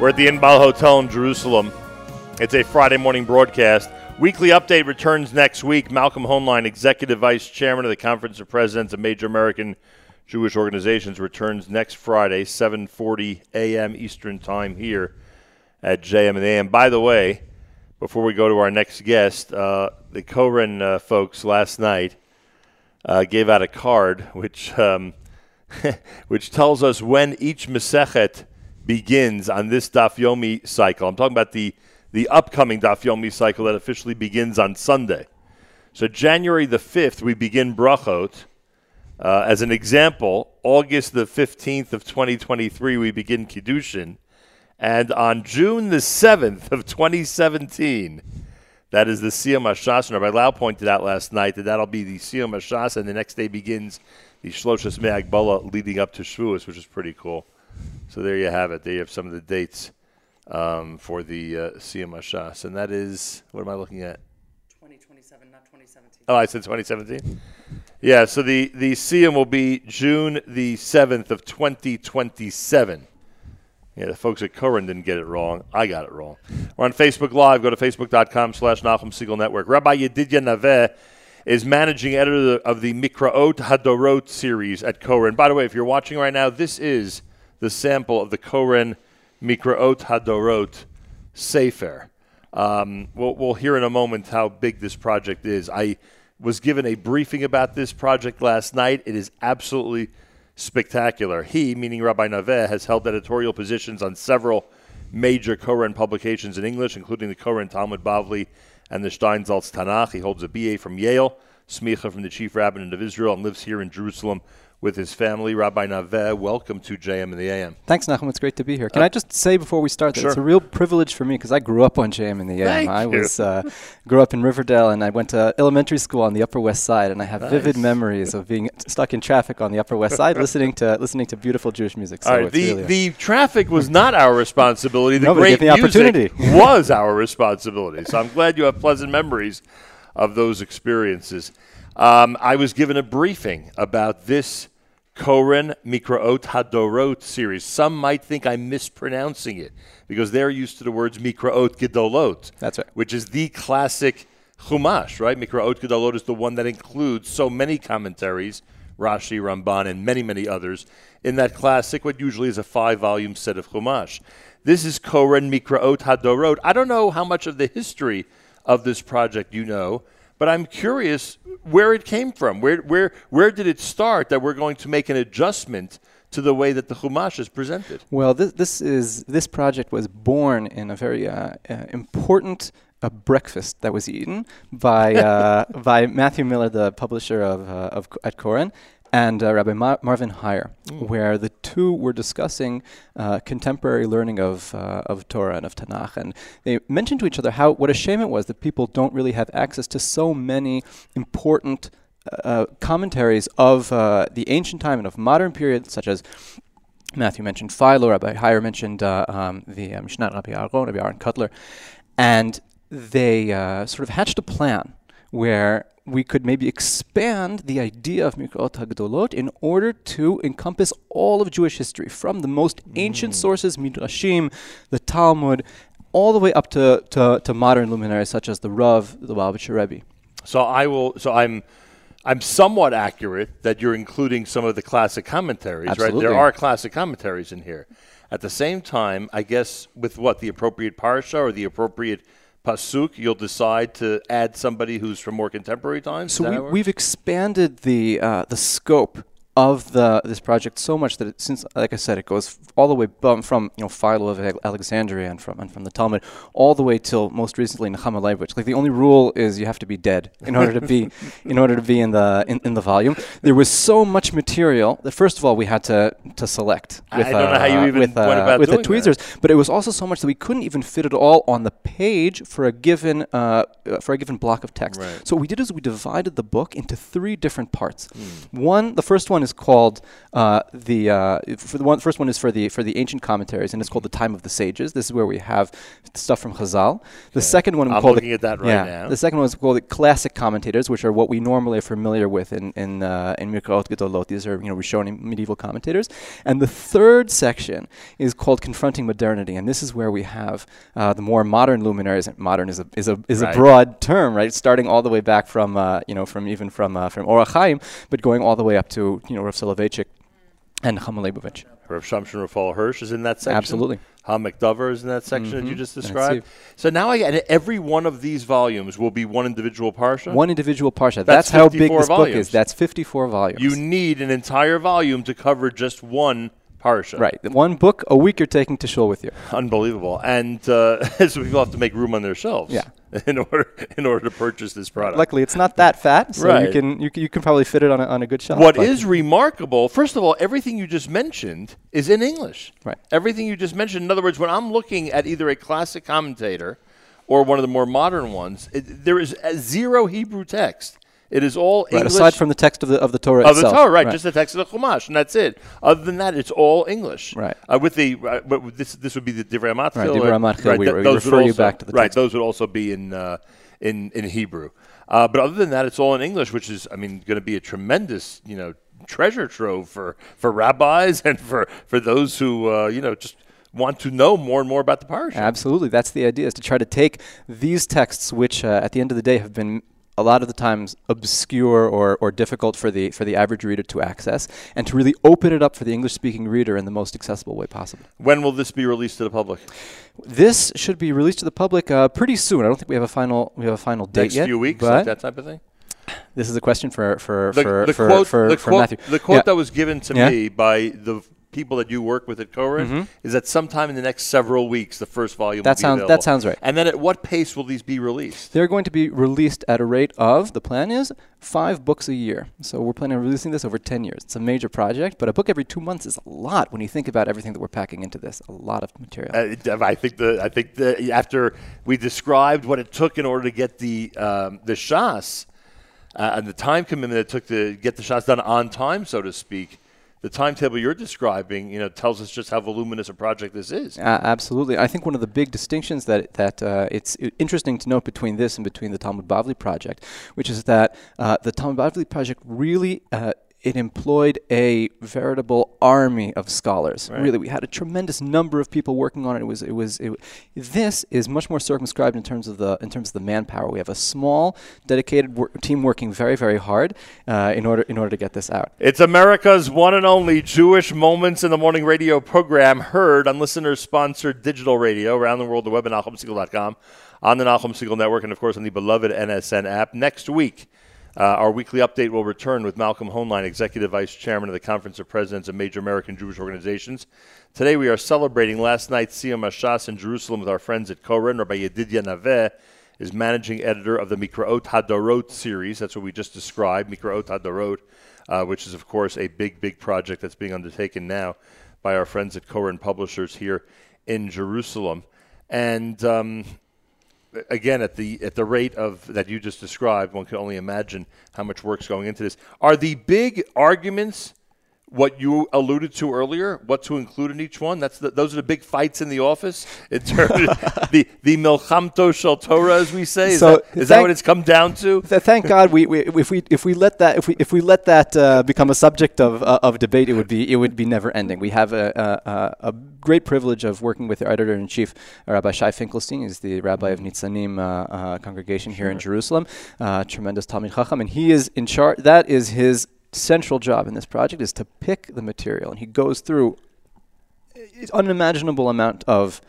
We're at the Inbal Hotel in Jerusalem. It's a Friday morning broadcast. Weekly update returns next week. Malcolm Hoenlein, Executive Vice Chairman of the Conference of Presidents of Major American Jewish Organizations, returns next Friday, 7:40 a.m. Eastern Time here at JM and AM. By the way, before we go to our next guest, uh, the Koren uh, folks last night uh, gave out a card which um, which tells us when each Masechet begins on this Daf Yomi cycle. I'm talking about the the upcoming Daf Yomi cycle that officially begins on Sunday. So January the 5th, we begin Brachot. Uh, as an example, August the 15th of 2023, we begin Kiddushin. And on June the 7th of 2017, that is the Siyum Hashas. And Rabbi Lau pointed out last night that that'll be the Siyum Hashas, and the next day begins the Shloshas Me'agbala leading up to Shavuos, which is pretty cool. So there you have it. There you have some of the dates um, for the uh, Siyum Hashas. And that is, what am I looking at? 2027, not 2017. Oh, I said 2017? Yeah, so the, the Siyum will be June the 7th of 2027. Yeah, the folks at Koren didn't get it wrong. I got it wrong. We're on Facebook Live. Go to facebook.com slash Nachum Segal Network. Rabbi Yedidya Naveh is managing editor of the Mikraot Hadorot series at Koren. By the way, if you're watching right now, this is the sample of the Koren Mikraot Hadorot Sefer. Um, we'll, we'll hear in a moment how big this project is. I was given a briefing about this project last night. It is absolutely spectacular. He, meaning Rabbi Naveh, has held editorial positions on several major Koren publications in English, including the Koren Talmud Bavli and the Steinsaltz Tanakh. He holds a BA from Yale, smicha from the chief rabbinate of Israel, and lives here in Jerusalem with his family. Rabbi Naveh, welcome to JM and the AM. Thanks, Nachum. It's great to be here. Can I just say before we start that it's a real privilege for me because I grew up on JM in the AM. Thank I was uh, grew up in Riverdale and I went to elementary school on the Upper West Side, and I have vivid memories of being stuck in traffic on the Upper West Side, listening to listening to beautiful Jewish music. So All right, it's the, really the traffic was not our responsibility. The Nobody great music opportunity. was our responsibility. So I'm glad you have pleasant memories of those experiences. Um, I was given a briefing about this Koren Mikraot Hadorot series. Some might think I'm mispronouncing it because they're used to the words Mikraot Gedolot. That's right. Which is the classic Chumash, right? Mikraot Gedolot is the one that includes so many commentaries, Rashi, Ramban, and many, many others, in that classic, what usually is a five volume set of Chumash. This is Koren Mikraot Hadorot. I don't know how much of the history of this project you know, but I'm curious where it came from. Where, where, where did it start that we're going to make an adjustment to the way that the Chumash is presented? Well, this, this is this project was born in a very uh, uh, important uh, breakfast that was eaten by uh, by Matthew Miller, the publisher of uh, of at Koren, and uh, Rabbi Mar- Marvin Hier, where the two were discussing uh, contemporary learning of uh, of Torah and of Tanakh, and they mentioned to each other how what a shame it was that people don't really have access to so many important uh, commentaries of uh, the ancient time and of modern periods, such as Matthew mentioned Philo, Rabbi Hier mentioned uh, um, the uh, Mishnah, Rabbi Aaron, Rabbi Aaron Kotler, and they uh, sort of hatched a plan where we could maybe expand the idea of Mikraot Gedolot in order to encompass all of Jewish history, from the most ancient mm. sources, Midrashim, the Talmud, all the way up to, to, to modern luminaries such as the Rav, the Lubavitcher Rebbe. So I will. So I'm. I'm somewhat accurate that you're including some of the classic commentaries, right? There are classic commentaries in here. At the same time, I guess with what the appropriate parsha or the appropriate pasuk, you'll decide to add somebody who's from more contemporary times. So we, how it works? we've expanded the uh, the scope of the this project so much that it, since, like I said, it goes all the way from you know Philo of Alexandria and from and from the Talmud all the way till most recently Nechama Leibowitz. Like the only rule is you have to be dead in order to be in order to be in the in, in the volume. There was so much material that first of all we had to to select. I With, don't know how you uh, even with, uh, with the doing that. tweezers, but it was also so much that we couldn't even fit it all on the page for a given uh, uh, for a given block of text. Right. So what we did is we divided the book into three different parts. Hmm. One, the first one one is called uh, the uh, for the one first one is for the for the ancient commentaries, and it's called the Time of the Sages. This is where we have stuff from Chazal. The second one I'm looking the, at that right yeah, now. The second one is called the classic commentators, which are what we normally are familiar with in in uh, in Mikraot Gedolot. These are you know Rishonim medieval commentators, and the third section is called confronting modernity, and this is where we have uh, the more modern luminaries. Modern is a is a is Right. a broad term, right? Starting all the way back from uh, you know from even from uh, from Orach Chaim, but going all the way up to you know Rav Soloveitchik and Chaim Leibovich. Rav Shamshon Rafal Hirsch is in that section. Absolutely. Ha'amek Davar is in that section that you just described. So now I get every one of these volumes will be one individual parsha. One individual parsha. That's That's, how big 54 this book is. That's 54 volumes. You need an entire volume to cover just one parsha. right. One book a week you're taking to shul with you. Unbelievable. And uh, so people have to make room on their shelves. Yeah. In order in order to purchase this product. Luckily, it's not that fat, so Right. you can you, can- you can probably fit it on a, on a good shelf. What is remarkable, first of all, everything you just mentioned is in English. Right. Everything you just mentioned. In other words, when I'm looking at either a classic commentator or one of the more modern ones, it, there is zero Hebrew text. It is all right, English. aside from the text of the of the Torah of the. Torah, right, Just the text of the Chumash, and that's it. Other than that, it's all English. Right. Uh, with the, uh, but this, this would be the Divrei HaMatchil. Right, Divrei HaMatchil, we- th- those would refer you also- back to the right. text. Those would also be in uh, in in Hebrew. Uh, but other than that, it's all in English, which is, I mean, going to be a tremendous, you know, treasure trove for for rabbis and for for those who, uh, you know, just want to know more and more about the parsha. Absolutely, that's the idea: is to try to take these texts, which uh, at the end of the day have been a lot of the times obscure or, or difficult for the for the average reader to access, and to really open it up for the English-speaking reader in the most accessible way possible. When will this be released to the public? This should be released to the public uh, pretty soon. I don't think we have a final we have a final date Next yet. few weeks, like that type of thing. this is a question for for the, for the for, quote, for, the for quote, Matthew. The quote Yeah. that was given to Yeah. me by the people that you work with at Koren Mhm. is that sometime in the next several weeks, the first volume. That will be sounds- that sounds right. And then, at what pace will these be released? They're going to be released at a rate of, the plan is, five books a year. So we're planning on releasing this over 10 years. It's a major project, but a book every two months is a lot when you think about everything that we're packing into this. A lot of material. Uh, I think the I think the after we described what it took in order to get the um, the Shas uh, and the time commitment it took to get the Shas done on time, so to speak. The timetable you're describing, you know, tells us just how voluminous a project this is. Uh, absolutely. I think one of the big distinctions that that uh, it's interesting to note between this and between the Talmud Bavli project, which is that uh, the Talmud Bavli project really uh, it employed a veritable army of scholars. Right. Really, we had a tremendous number of people working on it. It was it was it, this is much more circumscribed in terms of the in terms of the manpower. We have a small, dedicated wor- team working very very hard uh, in order in order to get this out. It's America's one and only Jewish Moments in the Morning radio program, heard on listener sponsored digital radio around the world, the web at on the Nachum Segal Network, and of course on the beloved NSN app. Next week, uh, our weekly update will return with Malcolm Hoenlein, Executive Vice Chairman of the Conference of Presidents of Major American Jewish Organizations. Today we are celebrating last night's Siyum Hashas in Jerusalem with our friends at Koren. Rabbi Yedidya Naveh is managing editor of the Mikraot Hadorot series. That's what we just described, Mikraot Hadorot, uh, which is, of course, a big, big project that's being undertaken now by our friends at Koren Publishers here in Jerusalem. And um, again, at the at the rate of that you just described, one can only imagine how much work's going into this. Are the big arguments what you alluded to earlier? What to include in each one? That's the, those are the big fights in the office. In terms of the the milchamto shel Torah, as we say. Is, So, that, is that what it's come down to? Th- thank God, we, we if we if we let that if we if we let that uh, become a subject of uh, of debate, it would be it would be never ending. We have a, a, a, great privilege of working with our editor in chief, Rabbi Shai Finkelstein. He's the rabbi of Nitzanim uh, uh, congregation here in Jerusalem. Uh, tremendous Talmid Chacham, and he is in charge. That is his central job in this project is to pick the material, and he goes through unimaginable amount of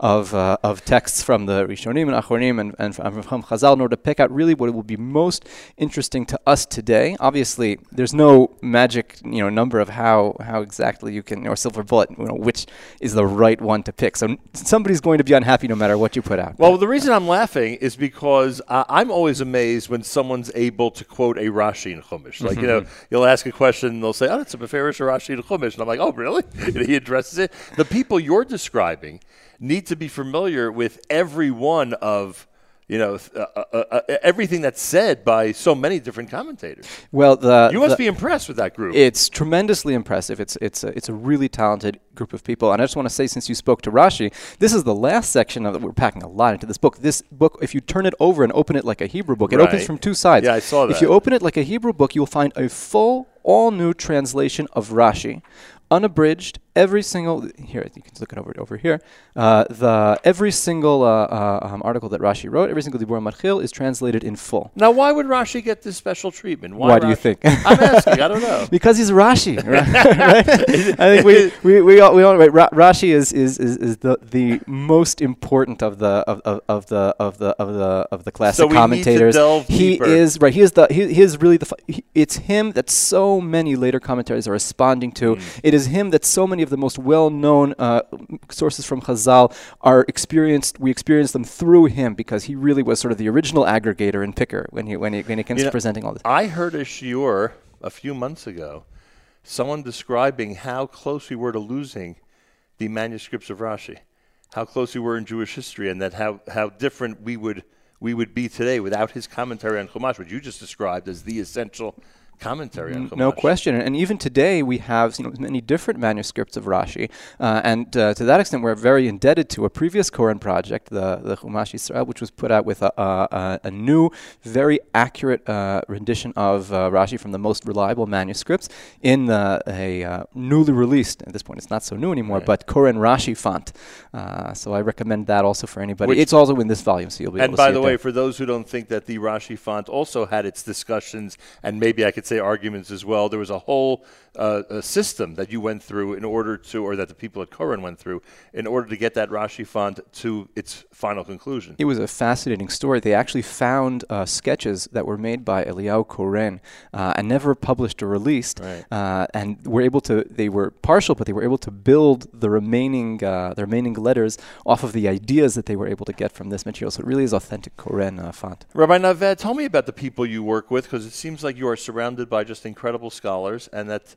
of uh, of texts from the Rishonim and Achronim and, and from, Chazal in order to pick out really what will be most interesting to us today. Obviously, there's no magic you know number of how how exactly you can or silver bullet you know which is the right one to pick. So somebody's going to be unhappy no matter what you put out. Well, the reason I'm laughing is because uh, I'm always amazed when someone's able to quote a Rashi in Chumash. Like, you know, you'll ask a question and they'll say, oh, it's a Beferish Rashi in Chumash. And I'm like, oh, really? And he addresses it. The people you're describing need to be familiar with every one of you know, uh, uh, uh, everything that's said by so many different commentators. Well, the You must the- be impressed with that group. It's tremendously impressive. It's it's a, it's a really talented group of people. And I just want to say, since you spoke to Rashi, this is the last section of it. We're packing a lot into this book. This book, if you turn it over and open it like a Hebrew book, it opens from two sides. Yeah, I saw that. If you open it like a Hebrew book, you'll find a full, all new translation of Rashi. Unabridged, every single here you can look it over over here. Uh, the every single uh, uh, um, article that Rashi wrote, every single Dibur Matchil is translated in full. now, why would Rashi get this special treatment? Why, do you think? I'm asking. I don't know. because he's Rashi, right? right? I think we we we all, we all right. Ra- Rashi is, is, is, is the, the most important of the of, of, of the of the of the of the classic So we need to commentators. he deeper. is right. He is the he, he is really the. He, it's him that so many later commentaries are responding to. Mm. It is him that so many of the most well-known uh, sources from Chazal are experienced. We experienced them through him because he really was sort of the original aggregator and picker when he when he when it comes You to know, presenting all this. I heard a shiur a few months ago, someone describing how close we were to losing the manuscripts of Rashi, how close we were in Jewish history, and that how, how different we would we would be today without his commentary on Chumash, which you just described as the essential commentary on Chumash. No question, and even today we have you know many different manuscripts of Rashi, uh, and uh, to that extent we're very indebted to a previous Koren project, the the Chumash Yisrael, which was put out with a, a, a, new, very accurate uh, rendition of uh, Rashi from the most reliable manuscripts in the, a uh, newly released. At this point, it's not so new anymore, but Koren Rashi font. Uh, so I recommend that also for anybody. Which- it's also in this volume, so you'll be And able to And by the way, there. for those who don't think that the Rashi font also had its discussions and maybe I could say arguments as well, there was a whole uh, a system that you went through in order to, or that the people at Koren went through, in order to get that Rashi font to its final conclusion. It was a fascinating story. They actually found uh, sketches that were made by Eliyahu Koren uh, and never published or released, uh, and were able to. They were partial, but they were able to build the remaining uh, the remaining letters off of the ideas that they were able to get from this material. So it really is authentic Koren uh, font. Rabbi Naveh, tell me about the people you work with, because it seems like you are surrounded by just incredible scholars, and that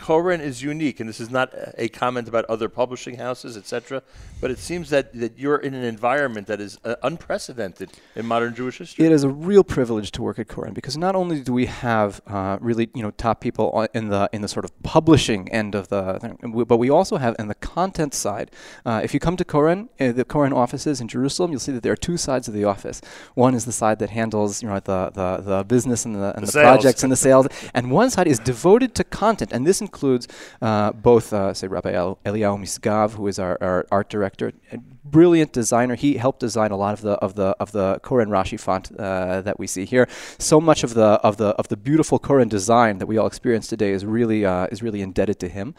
Koren is unique. And this is not a comment about other publishing houses, etc., but it seems that, that you're in an environment that is uh, unprecedented in modern Jewish history. It is a real privilege to work at Koren because not only do we have uh, really you know top people in the in the sort of publishing end of the thing, but we also have in the content side. Uh, if you come to Koren, uh, the Koren offices in Jerusalem, you'll see that there are two sides of the office. One is the side that handles you know the the, the business and the and The the, projects and the sales, and one side is devoted to content, and this includes uh, both uh, say Rabbi El- Eliyahu Misgav, who is our, our art director, a brilliant designer. He helped design a lot of the of the of the Koren Rashi font uh, that we see here. So much of the of the of the beautiful Koren design that we all experience today is really uh, is really indebted to him.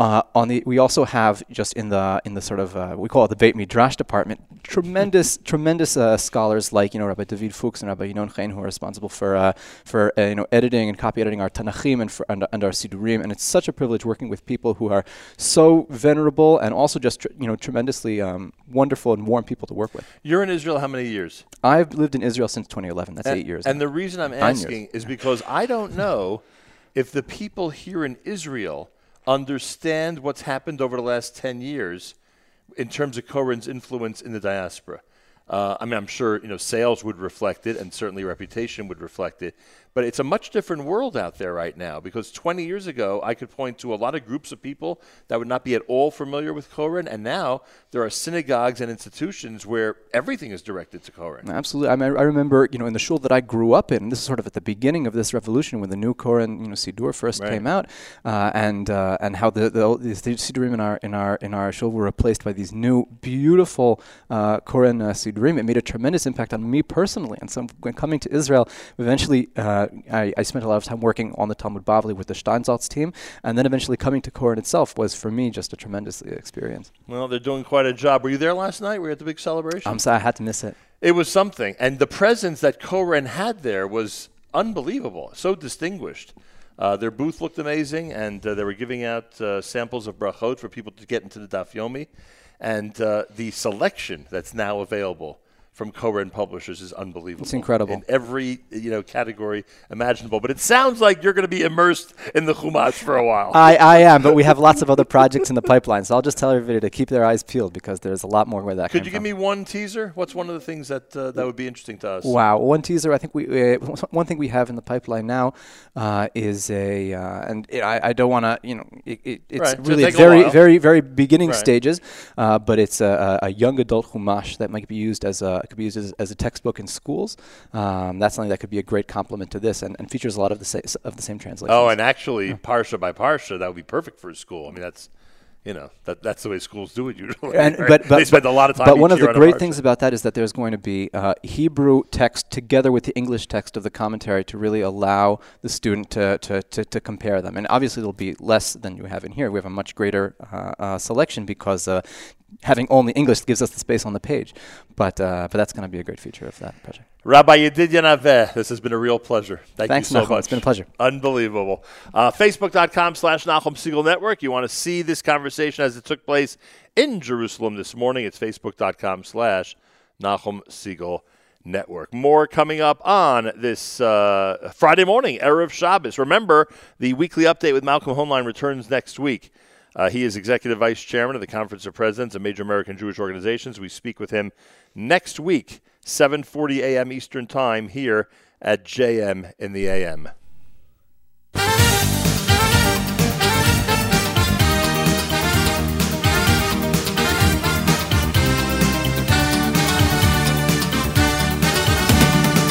Uh, on the, we also have just in the in the sort of uh, we call it the Beit Midrash department, tremendous tremendous uh, scholars like you know Rabbi David Fuchs and Rabbi Yinon Chain who are responsible for uh, for uh, you know editing and copy editing our Tanachim and for, and, and our Sidurim, and it's such a privilege working with people who are so venerable and also just tr- you know tremendously um, wonderful and warm people to work with. You're in Israel how many years? I've lived in Israel since 2011. That's and, eight years. And the reason I'm Nine years. asking is because I don't know if the people here in Israel understand what's happened over the last 10 years in terms of Koren's influence in the diaspora. Uh, I mean, I'm sure you know sales would reflect it, and certainly reputation would reflect it. But it's a much different world out there right now because 20 years ago, I could point to a lot of groups of people that would not be at all familiar with Koren. and now there are synagogues and institutions where everything is directed to Koren. Absolutely. I, mean, I remember, you know, in the shul that I grew up in, this is sort of at the beginning of this revolution when the new Koren, you know, Sidur first Right. came out, uh, and uh, and how the the, the Sidurim in our in our in our shul were replaced by these new beautiful uh, Koren uh, Sidurim. It made a tremendous impact on me personally. And so when coming to Israel, eventually uh, I, I spent a lot of time working on the Talmud Bavli with the Steinsaltz team, and then eventually coming to Koren itself was for me just a tremendous experience. Well, they're doing quite a job. Were you there last night? Were you at the big celebration? I'm sorry I had to miss it. It was something. And the presence that Koren had there was unbelievable, so distinguished. Uh, their booth looked amazing, and uh, they were giving out uh, samples of brachot for people to get into the Daf Yomi. And uh, the selection that's now available from Koren Publishers is unbelievable. It's incredible. in every you know category imaginable. But it sounds like you're going to be immersed in the Chumash for a while. I, I am, but we have lots of other projects in the pipeline. So I'll just tell everybody to keep their eyes peeled because there's a lot more where that Could you give from. me one teaser? What's one of the things that uh, that would be interesting to us? Wow, one teaser. I think we uh, one thing we have in the pipeline now uh, is a, uh, and it, I, I don't want to, you know, it, it, it's Right, really a very, very, very beginning Right. stages, uh, but it's a, a a young adult chumash that might be used as a could be used as, as a textbook in schools. Um, that's something that could be a great complement to this, and, and features a lot of the sa- of the same translations. Oh, and actually, parsha by parsha, that would be perfect for a school. I mean, that's you know that that's the way schools do it usually. and right? but, but they spend a lot of time. But one of the great things about that is that there's going to be uh, Hebrew text together with the English text of the commentary to really allow the student to, to, to, to compare them. And obviously, it'll be less than you have in here. We have a much greater uh, uh, selection because uh, having only English gives us the space on the page. But uh, but that's going to be a great feature of that project. Rabbi Yedidia Naveh, this has been a real pleasure. Thank Thanks, you so Nachum. much. It's been a pleasure. Unbelievable. Uh, Facebook.com slash Nachum Segal Network. You want to see this conversation as it took place in Jerusalem this morning. It's Facebook.com slash Nachum Segal Network. More coming up on this uh, Friday morning, Erev Shabbos. Remember, the weekly update with Malcolm Hoenlein returns next week. Uh, he is executive vice chairman of the Conference of Presidents of Major American Jewish Organizations. We speak with him next week, 7:40 a.m. Eastern Time here at JM in the AM.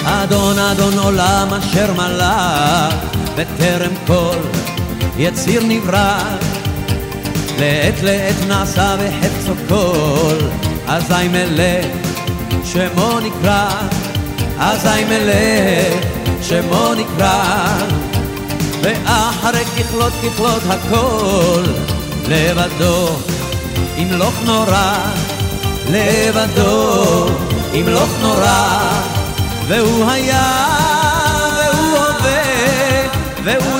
אדון אדון עולם אשר מלך בטרם כל יציר נברא לעת לעת נעשה בחפצו כל אזי מלך שמו נקרא אזי מלך שמו נקרא. ואחרי ככלות ככלות הכל לבדו ימלוך נורא לבדו ימלוך נורא. והוא היה והוא הווה והוא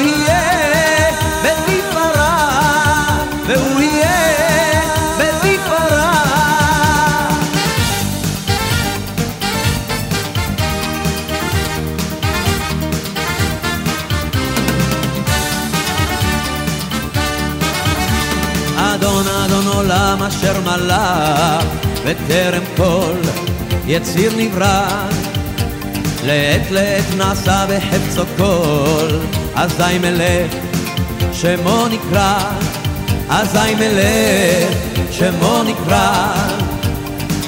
עולם אשר מלך בטרם כל יציר נברא. לעת לעת נעשה בחפצו כל אזי מלך שמו נקרא אזי מלך שמו נקרא.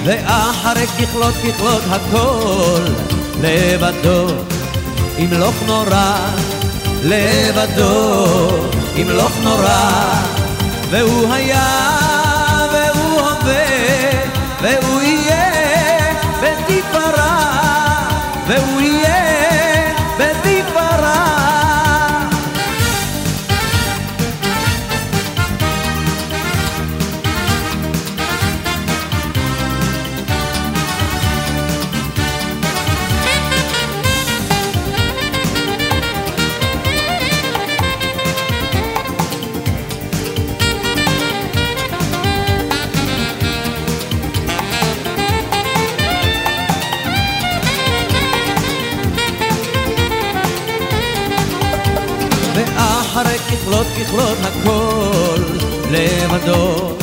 ואחרי ככלות ככלות הכל לבדו ימלוך נורא לבדו ימלוך נורא. והוא היה ככלות הכל לבדו.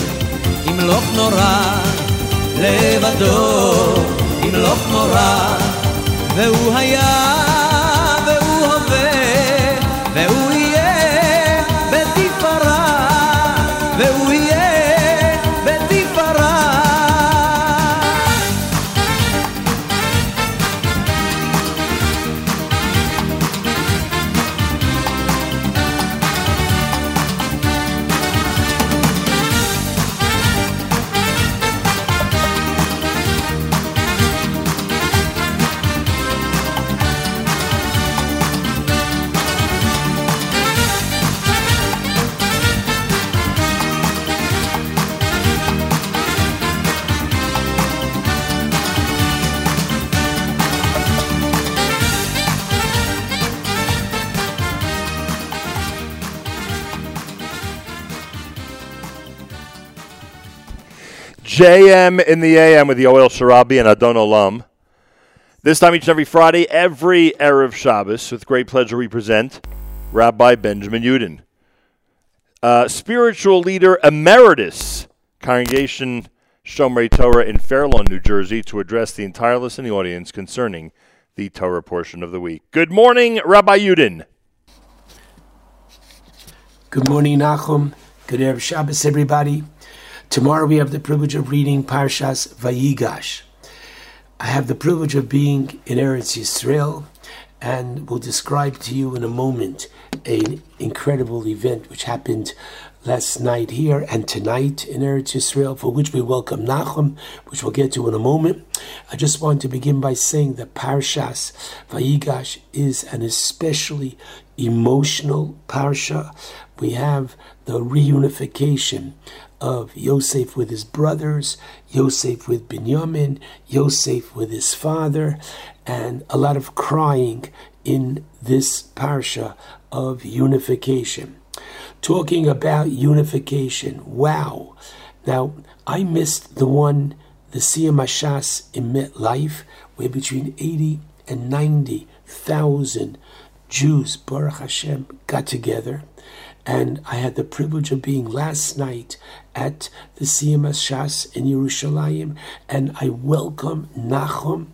ימלוך נורא לבדו. ימלוך נורא והוא היה JM in the AM with the Yoel Sharabi and Adon Olam. This time each and every Friday, every Erev Shabbos, with great pleasure we present Rabbi Benjamin Yudin, uh, spiritual leader emeritus, Congregation Shomrei Torah in Fairlawn, New Jersey, to address the entire listening audience concerning the Torah portion of the week. Good morning, Rabbi Yudin. Good morning, Nachum. Good Erev Shabbos, everybody. Tomorrow we have the privilege of reading Parshas Vayigash. I have the privilege of being in Eretz Yisrael and will describe to you in a moment an incredible event which happened last night here and tonight in Eretz Yisrael, for which we welcome Nachum, which we'll get to in a moment. I just want to begin by saying that Parshas Vayigash is an especially emotional parsha. We have the reunification of Yosef with his brothers, Yosef with Binyamin, Yosef with his father, and a lot of crying in this parsha of unification. Talking about unification, wow. Now, I missed the one, the Siyum Hashas in MetLife, where between 80 and 90,000 Jews, Baruch Hashem, got together. And I had the privilege of being last night at the Siyum Shas in Yerushalayim, and I welcome Nachum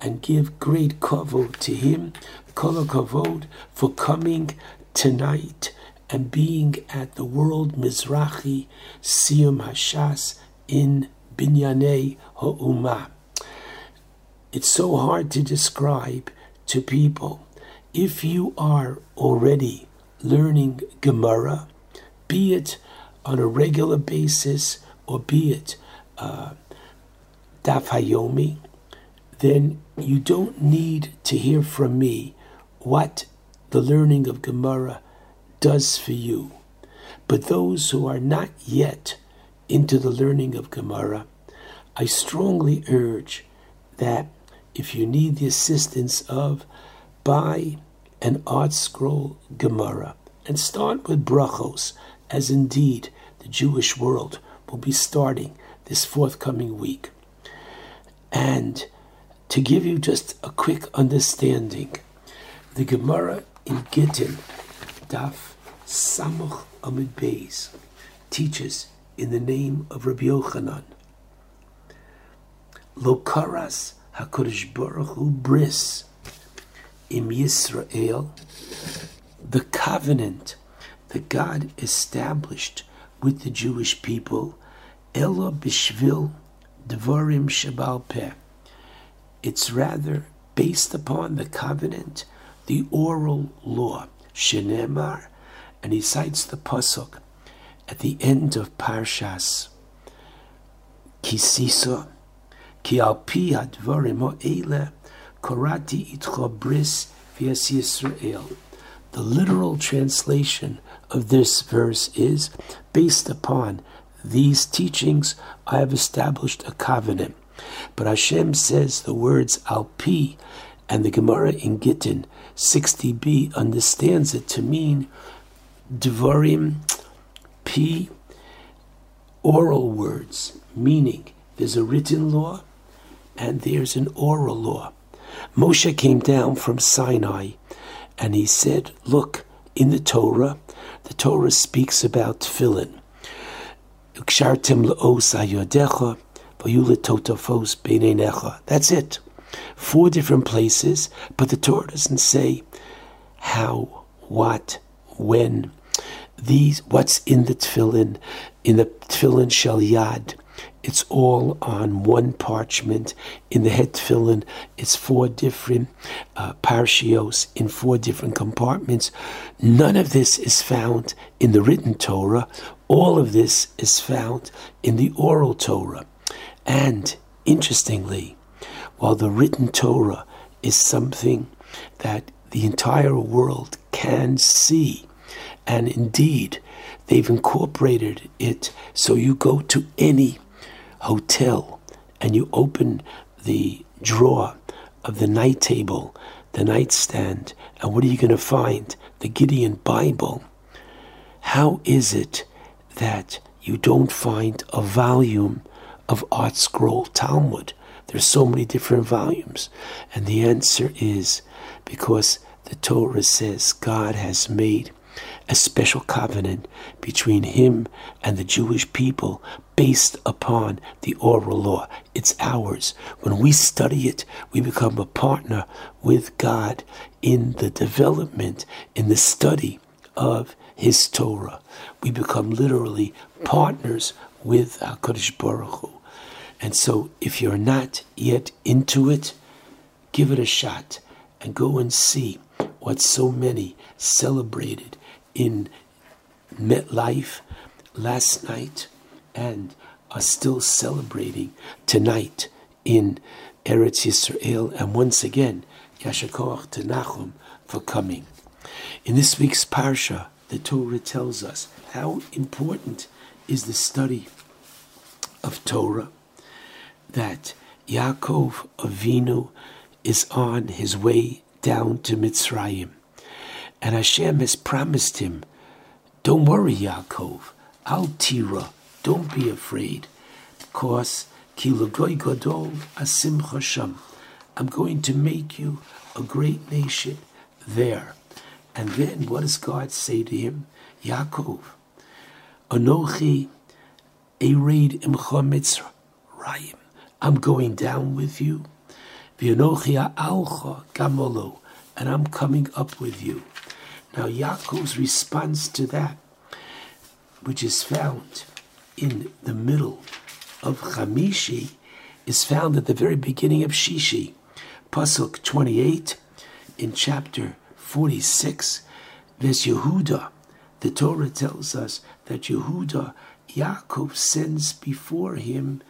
and give great kavod to him, kol kavod, for coming tonight and being at the World Mizrahi Siyum Hashas in Binyanei HaUma. It's so hard to describe to people. If you are already learning Gemara, be it on a regular basis or be it uh, Daf Hayomi, then you don't need to hear from me what the learning of Gemara does for you. But those who are not yet into the learning of Gemara, I strongly urge that if you need the assistance of, buy an ArtScroll Gemara and start with brachos, as indeed the Jewish world will be starting this forthcoming week. And to give you just a quick understanding, the Gemara in Gittin, Daf Samuch Amid Beis, teaches in the name of Rabbi Yochanan, Lokaras HaKadosh Baruch Hu Bris Im Yisrael, the covenant that God established with the Jewish people, Ella Bishvil Devarim Shabal Peh. It's rather based upon the covenant, the oral law, Shenemar, and he cites the pasuk at the end of Parshas Kisisa, Ki al pi hadvarim ha'ele korati itcha bris v'yas Yisrael. The literal translation of this verse is based upon these teachings I have established a covenant. But Hashem says the words alpi and the Gemara in Gittin 60b understands it to mean Dvarim P oral words, meaning there's a written law and there's an oral law. Moshe came down from Sinai and he said, Look, in the Torah, the Torah speaks about tefillin. That's it. Four different places, but the Torah doesn't say how, what, when. These, what's in the tefillin, in the tefillin shel yad, it's all on one parchment. In the head tefillin, it's four different uh, parshios in four different compartments. None of this is found in the written Torah. All of this is found in the oral Torah. And interestingly, while the written Torah is something that the entire world can see, and indeed, they've incorporated it so you go to any hotel and you open the drawer of the night table, the nightstand, and what are you going to find? The Gideon Bible. How is it that you don't find a volume of ArtScroll Talmud? There's so many different volumes. And the answer is because the Torah says God has made a special covenant between him and the Jewish people based upon the oral law. It's ours. When we study it, we become a partner with God in the development, in the study of his Torah. We become literally partners with HaKadosh Baruch Hu. And so if you're not yet into it, give it a shot and go and see what so many celebrated in MetLife last night and are still celebrating tonight in Eretz Yisrael. And once again, Yashakoach to Nachum for coming. In this week's Parsha, the Torah tells us how important is the study of Torah, that Yaakov Avinu is on his way down to Mitzrayim. And Hashem has promised him, don't worry, Yaakov, Al Tira, don't be afraid, because Ki Lagoy Gadol Asim Chasham, I'm going to make you a great nation there. And then what does God say to him? Yaakov, Anochi Ered Imcha Mitzrayim, I'm going down with you. V'anochi Alcha Gamolo, and I'm coming up with you. Now, Yaakov's response to that, which is found in the middle of Chamishi, is found at the very beginning of Shishi, Pasuk 28, in chapter 46. There's Yehuda. The Torah tells us that Yehuda, Yaakov sends before him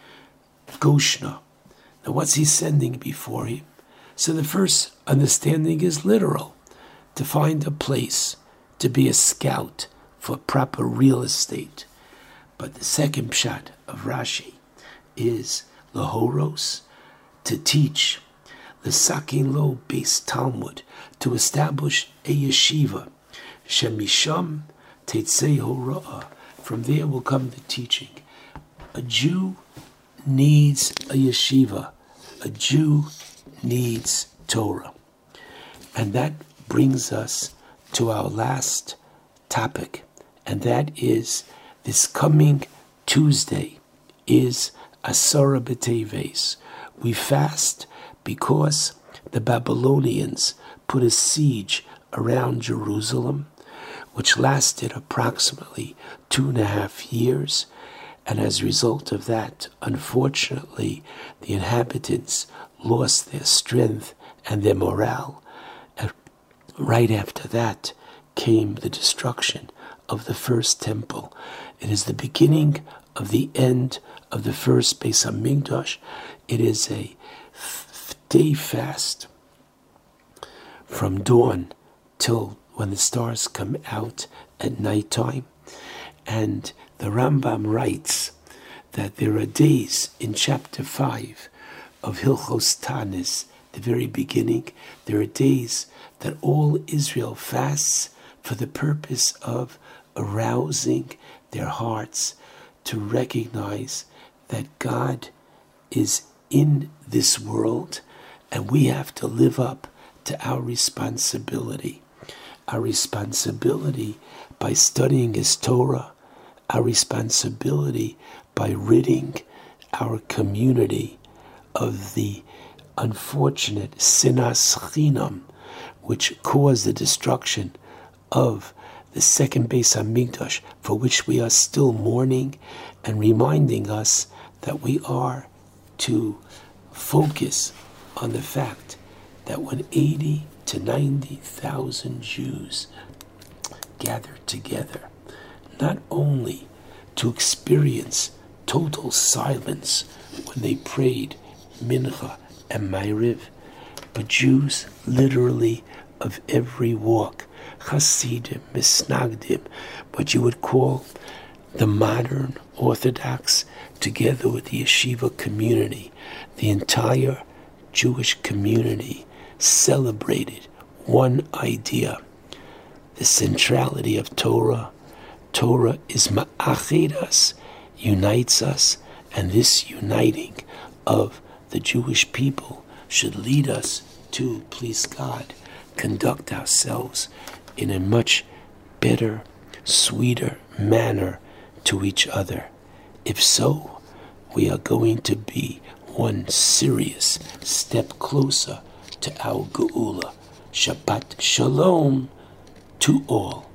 Goshna. Now, what's he sending before him? So the first understanding is literal to find a place to be a scout for proper real estate. But the second pshat of Rashi is Lahoros, to teach, the Sakin Lo based Talmud, to establish a yeshiva, Shemisham Hora'ah. From there will come the teaching. A Jew needs a yeshiva. A Jew needs Torah. And that brings us to our last topic, and that is this coming Tuesday is Asara B'Teves. We fast because the Babylonians put a siege around Jerusalem, which lasted approximately two and a half years. And as a result of that, unfortunately, the inhabitants lost their strength and their morale. And right after that came the destruction of the first temple. It is the beginning of the end of the first Beis Hamikdash. It is a day fast from dawn till when the stars come out at nighttime. And the Rambam writes that there are days in chapter 5 of Hilchos Tanis, the very beginning, there are days that all Israel fasts for the purpose of arousing their hearts to recognize that God is in this world and we have to live up to our responsibility. Our responsibility by studying His Torah, our responsibility by ridding our community of the unfortunate sinas chinam, which caused the destruction of the second Beis Hamikdash, for which we are still mourning, and reminding us that we are to focus on the fact that when 80 to 90,000 Jews gathered together, not only to experience total silence when they prayed Mincha and Ma'ariv, but Jews literally of every walk, Hasidim, Misnagdim, what you would call the modern Orthodox, together with the yeshiva community, the entire Jewish community celebrated one idea the centrality of Torah. Torah is ma'achid us, unites us, And this uniting of the Jewish people should lead us to, please God, conduct ourselves in a much better, sweeter manner to each other. If so, we are going to be one serious step closer to our Geula. Shabbat Shalom to all.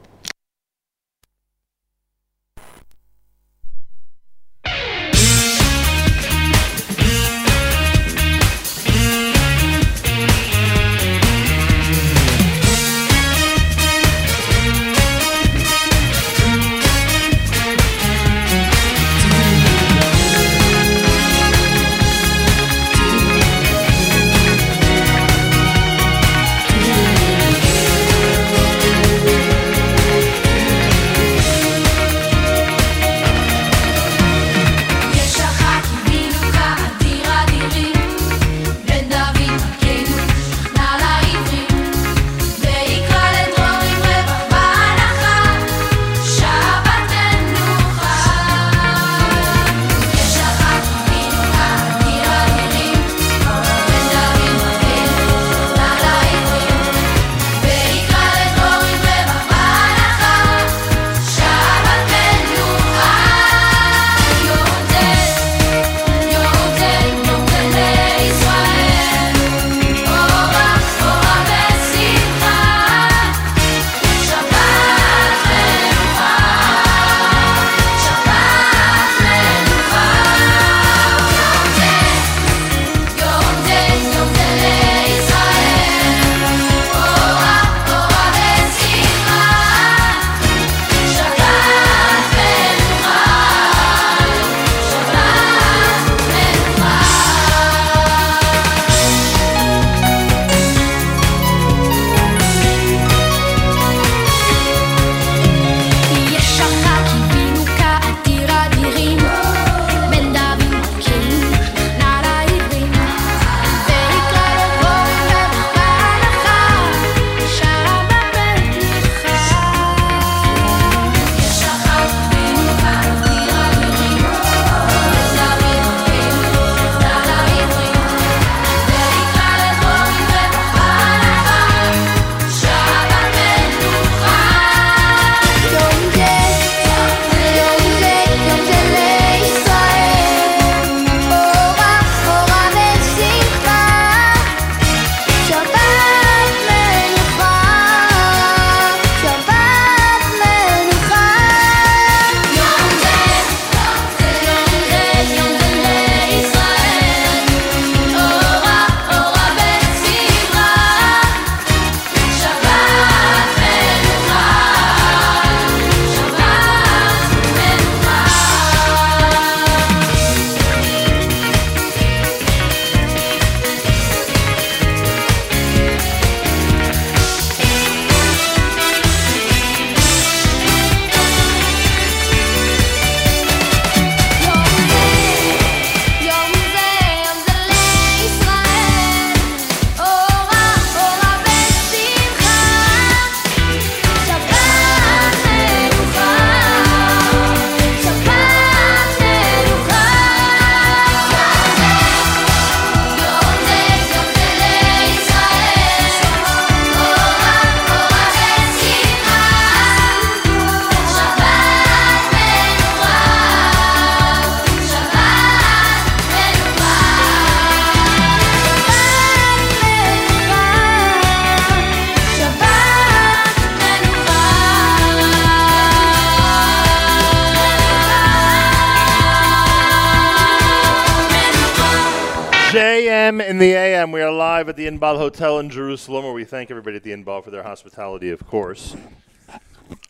Inbal Hotel in Jerusalem, where we thank everybody at the Inbal for their hospitality, of course.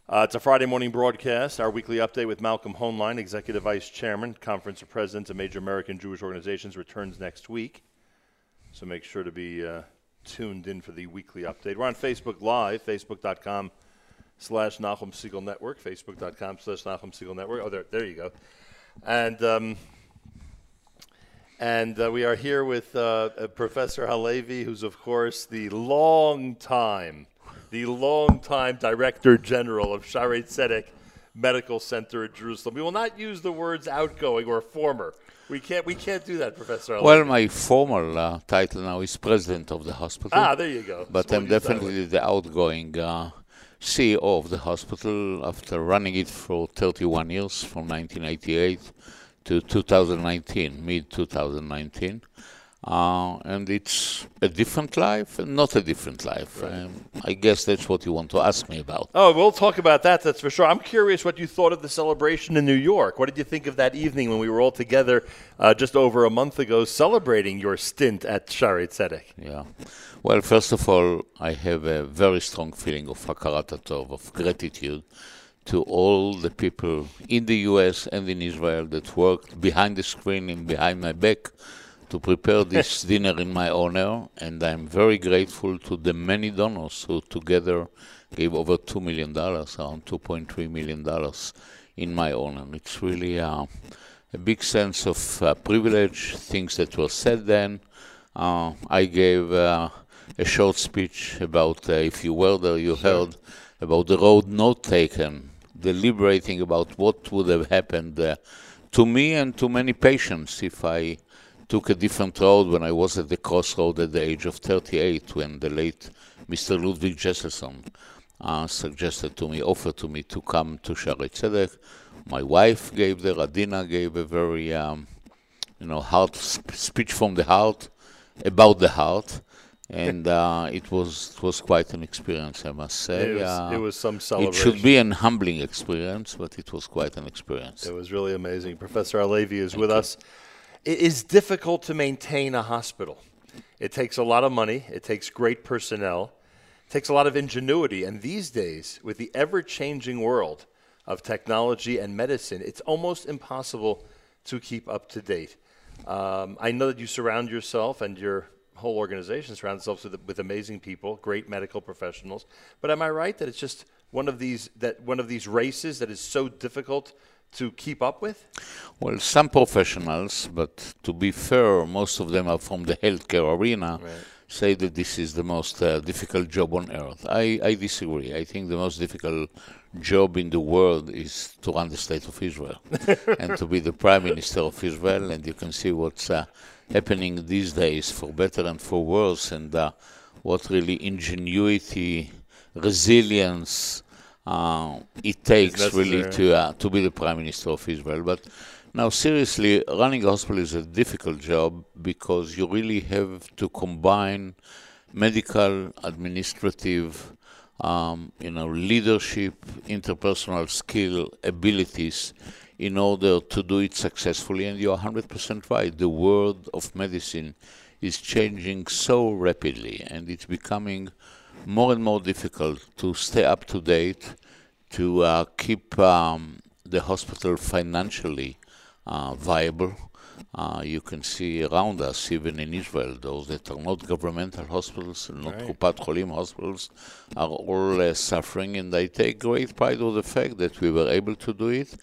Uh, it's a Friday morning broadcast, our weekly update with Malcolm Hoenlein, Executive Vice Chairman, Conference of Presidents of Major American Jewish Organizations, returns next week. So make sure to be uh, tuned in for the weekly update. We're on Facebook Live, facebook.com slash Nachum Segal Network, facebook.com slash Nachum Segal Network. Oh, there, there you go. And um, and uh, we are here with uh, uh, Professor Halevi, who's of course the long time, the long time Director General of Shaare Zedek Medical Center at Jerusalem. We will not use the words outgoing or former. We can't. We can't do that, Professor. Well, Alevy. my formal uh, title now is president of the hospital. Ah, there you go. But I'm we'll definitely the outgoing uh, CEO of the hospital after running it for 31 years, from 1988 to 2019, mid 2019. Uh, and it's a different life and not a different life. Um, I guess that's what you want to ask me about. Oh, we'll talk about that. That's for sure. I'm curious what you thought of the celebration in New York. What did you think of that evening when we were all together uh, just over a month ago celebrating your stint at Shaare Zedek? Yeah. Well, first of all, I have a very strong feeling of hakarat hatov, of gratitude to all the people in the U.S. and in Israel that worked behind the screen and behind my back to prepare this dinner in my honor. And I'm very grateful to the many donors who together gave over $2 million, around $2.3 million in my honor. It's really uh, a big sense of uh, privilege, things that were said then. Uh, I gave uh, a short speech about, uh, if you were there, you heard about the road not taken, deliberating about what would have happened uh, to me and to many patients if I took a different road when I was at the crossroad at the age of 38 when the late Mr. Ludwig Jesselson uh, suggested to me, offered to me to come to Shaare Zedek. My wife gave there, Adina gave a very, um, you know, heart sp- speech from the heart about the heart, and uh, it was it was quite an experience, I must say. It was- Uh, it was some It should be an humbling experience, but it was quite an experience. It was really amazing. Professor Alevi is with us. It is difficult to maintain a hospital. It takes a lot of money, it takes great personnel, it takes a lot of ingenuity. And these days, with the ever changing world of technology and medicine, it's almost impossible to keep up to date. Um, I know that you surround yourself and your whole organization surrounds itself with, with amazing people, great medical professionals. But am I right that it's just one of these that one of these races that is so difficult to keep up with? Well, some professionals, but to be fair, most of them are from the healthcare arena, say that this is the most uh, difficult job on earth. I, I disagree. I think the most difficult job in the world is to run the state of Israel and to be the prime minister of Israel. And you can see what's uh, happening these days, for better and for worse, and uh, what really ingenuity, resilience, uh, it takes really to uh, to be the prime minister of Israel. But now, seriously, running a hospital is a difficult job because you really have to combine medical, administrative, um, you know, leadership, interpersonal skill, abilities in order to do it successfully. And you're 100% right. The world of medicine is changing so rapidly, and it's becoming more and more difficult to stay up to date, to uh, keep um, the hospital financially uh, viable. Uh, you can see around us, even in Israel, those that are not governmental hospitals, not Right. Kupat Cholim hospitals, are all uh, suffering, and I take great pride of the fact that we were able to do it,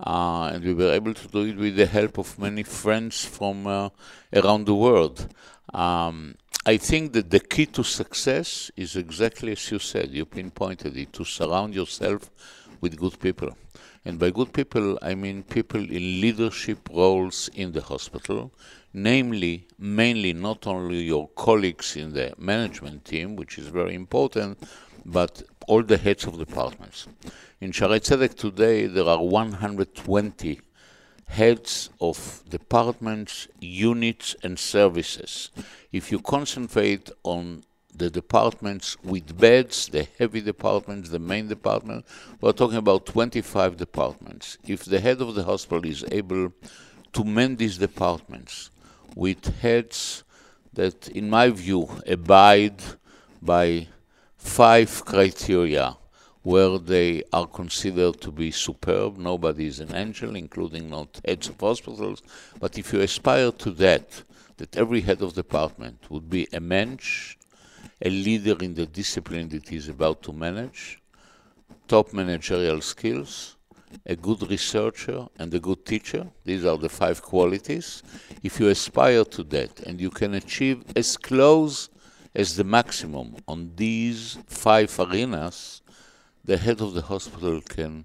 uh, and we were able to do it with the help of many friends from uh, around the world. Um, I think that the key to success is exactly as you said, you pinpointed it, to surround yourself with good people. And by good people, I mean people in leadership roles in the hospital, namely, mainly not only your colleagues in the management team, which is very important, but all the heads of departments. In Shaare Zedek today, there are 120 heads of departments, units, and services. If you concentrate on the departments with beds, the heavy departments, the main department, we're talking about 25 departments. If the head of the hospital is able to man these departments with heads that, in my view, abide by five criteria where they are considered to be superb. Nobody is an angel, including not heads of hospitals. But if you aspire to that, that every head of department would be a mensch, a leader in the discipline that he is about to manage, top managerial skills, a good researcher, and a good teacher. These are the five qualities. If you aspire to that and you can achieve as close as the maximum on these five arenas, the head of the hospital can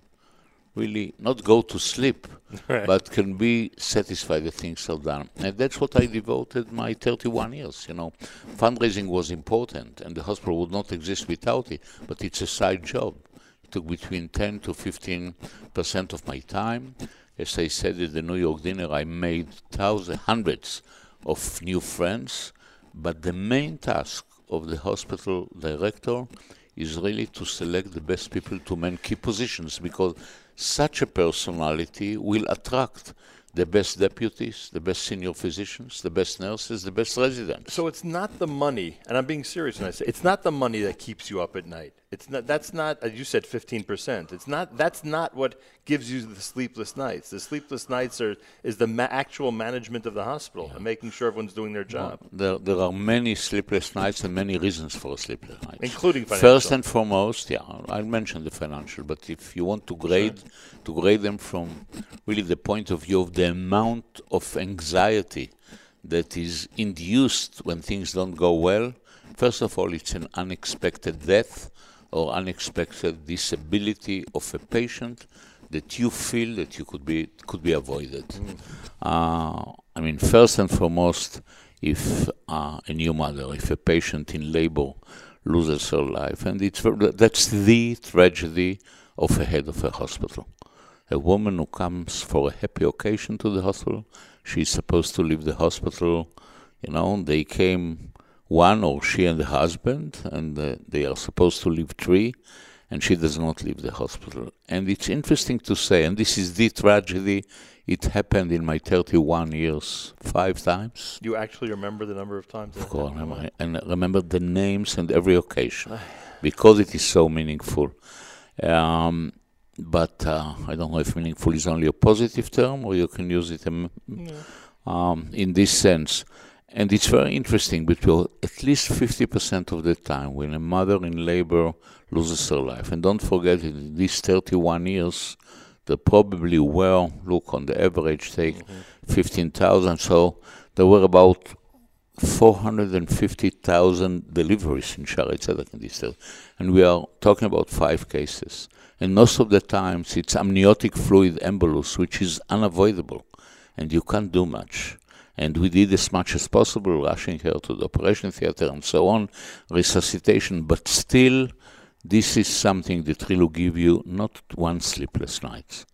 really not go to sleep, Right. but can be satisfied that things are done. And that's what I devoted my 31 years. You know, fundraising was important, and the hospital would not exist without it. But it's a side job. It took between 10 to 15 percent of my time. As I said at the New York dinner, I made thousands, hundreds of new friends. But the main task of the hospital director is really to select the best people to man key positions because such a personality will attract the best deputies, the best senior physicians, the best nurses, the best residents. So it's not the money, and I'm being serious when I say it's not the money that keeps you up at night. It's not. That's not. As you said, 15 percent. It's not. That's not what gives you the sleepless nights. The sleepless nights are is the ma- actual management of the hospital and making sure everyone's doing their job. There, there are many sleepless nights and many reasons for a sleepless night. Including financial. First and foremost, yeah, I'll mention the financial, but if you want to grade, to grade them from really the point of view of the amount of anxiety that is induced when things don't go well, first of all, it's an unexpected death or unexpected disability of a patient that you feel that you could be could be avoided. Uh, I mean, first and foremost, if uh, a new mother, if a patient in labor loses her life, and it's that's the tragedy of a head of a hospital. A woman who comes for a happy occasion to the hospital, she's supposed to leave the hospital. You know, they came one or she and the husband, and uh, they are supposed to leave three, and she does not leave the hospital. And it's interesting to say, and this is the tragedy. It happened in my 31 years five times. You actually remember the number of times? Of course, I- and remember the names and every occasion because it is so meaningful. Um, but uh, I don't know if meaningful is only a positive term or you can use it um, um, in this sense. And it's very interesting because at least 50% of the time when a mother in labor loses her life, and don't forget in these 31 years, there probably were, look, on the average, take mm-hmm. 15,000, so there were about 450,000 deliveries in Shaare Zedek in this state. And we are talking about five cases. And most of the times it's amniotic fluid embolus, which is unavoidable, and you can't do much. And we did as much as possible, rushing her to the operation theater and so on, resuscitation, but still, this is something that really will give you not one sleepless night,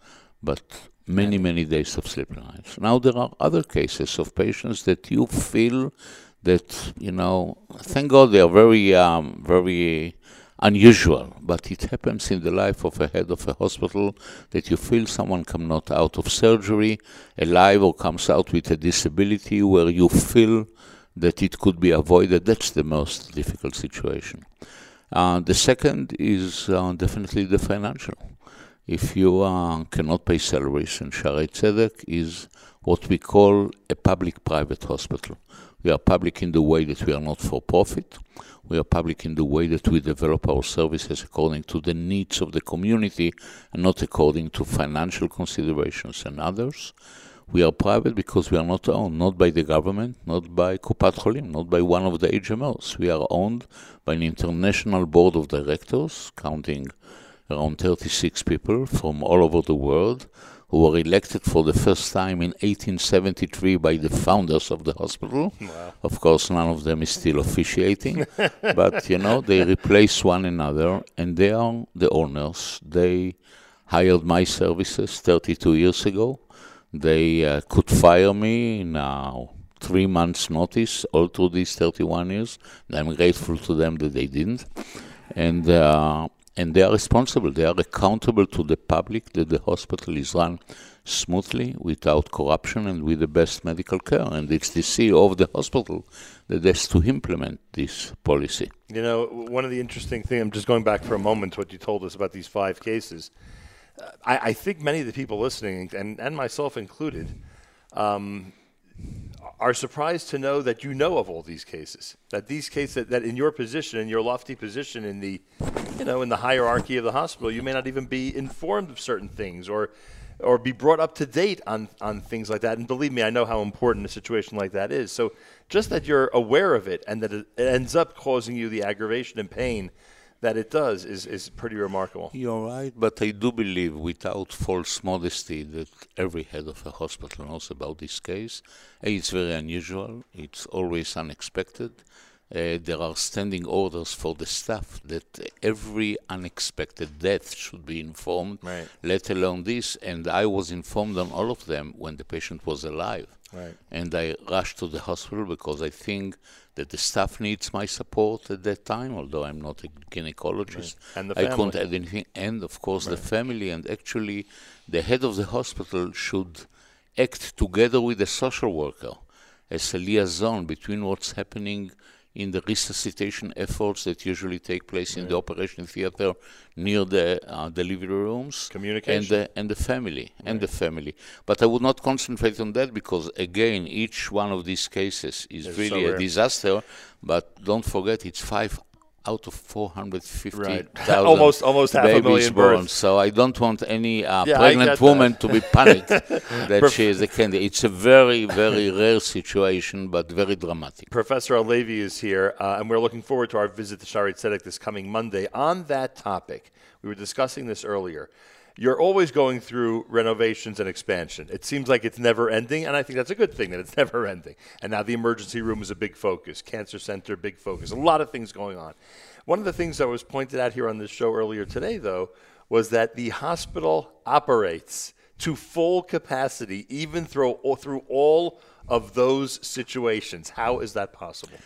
but many, many days of sleepless nights. Now, there are other cases of patients that you feel that, you know, thank God they are very, um, very unusual, but it happens in the life of a head of a hospital that you feel someone come not out of surgery alive or comes out with a disability where you feel that it could be avoided. That's the most difficult situation. Uh, the second is uh, definitely the financial. If you uh, cannot pay salaries, and Shaare Zedek is what we call a public-private hospital. We are public in the way that we are not for profit. We are public in the way that we develop our services according to the needs of the community and not according to financial considerations and others. We are private because we are not owned, not by the government, not by Kupat Cholim, not by one of the HMOs. We are owned by an international board of directors, counting around 36 people from all over the world, who were elected for the first time in 1873 by the founders of the hospital. Wow. Of course, none of them is still officiating, but you know, they replace one another and they are the owners. They hired my services 32 years ago. They uh, could fire me now three months notice all through these 31 years. And I'm grateful to them that they didn't. And uh, and they are responsible. They are accountable to the public that the hospital is run smoothly, without corruption, and with the best medical care. And it's the CEO of the hospital that has to implement this policy. You know, one of the interesting things, I'm just going back for a moment to what you told us about these five cases. I, I think many of the people listening, and, and myself included, um, are surprised to know that you know of all these cases. That these cases, that, in your position, in your lofty position in the, you know, in the hierarchy of the hospital, you may not even be informed of certain things or, or be brought up to date on, on things like that. And believe me, I know how important a situation like that is. So just that you're aware of it and that it ends up causing you the aggravation and pain that it does is, is pretty remarkable. You're right, but I do believe, without false modesty, that every head of a hospital knows about this case. It's very unusual, it's always unexpected. Uh, there are standing orders for the staff that every unexpected death should be informed, Right. let alone this. And I was informed on all of them when the patient was alive. Right. And I rushed to the hospital because I think that the staff needs my support at that time, although I'm not a gynecologist. Right. And the I couldn't add anything. And of course, the family. And actually, the head of the hospital should act together with the social worker as a liaison between what's happening in the resuscitation efforts that usually take place in the operation theater near the uh, delivery rooms Communication. and the, and the family and the family. But i would not concentrate on that because again each one of these cases is really so a disaster but don't forget it's five out of 450,000 Almost- almost half a million born. births. So I don't want any uh, Yeah, pregnant woman to be panicked that she is a candidate. It's a very, very rare situation, but very dramatic. Professor Halevy is here, uh, and we're looking forward to our visit to Shaare Zedek this coming Monday. On that topic, we were discussing this earlier. You're always going through renovations and expansion. It seems like it's never ending, and I think that's a good thing that it's never ending. And now the emergency room is a big focus, cancer center, big focus, a lot of things going on. One of the things that was pointed out here on this show earlier today, though, was that the hospital operates to full capacity, even through through all of those situations. How is that possible?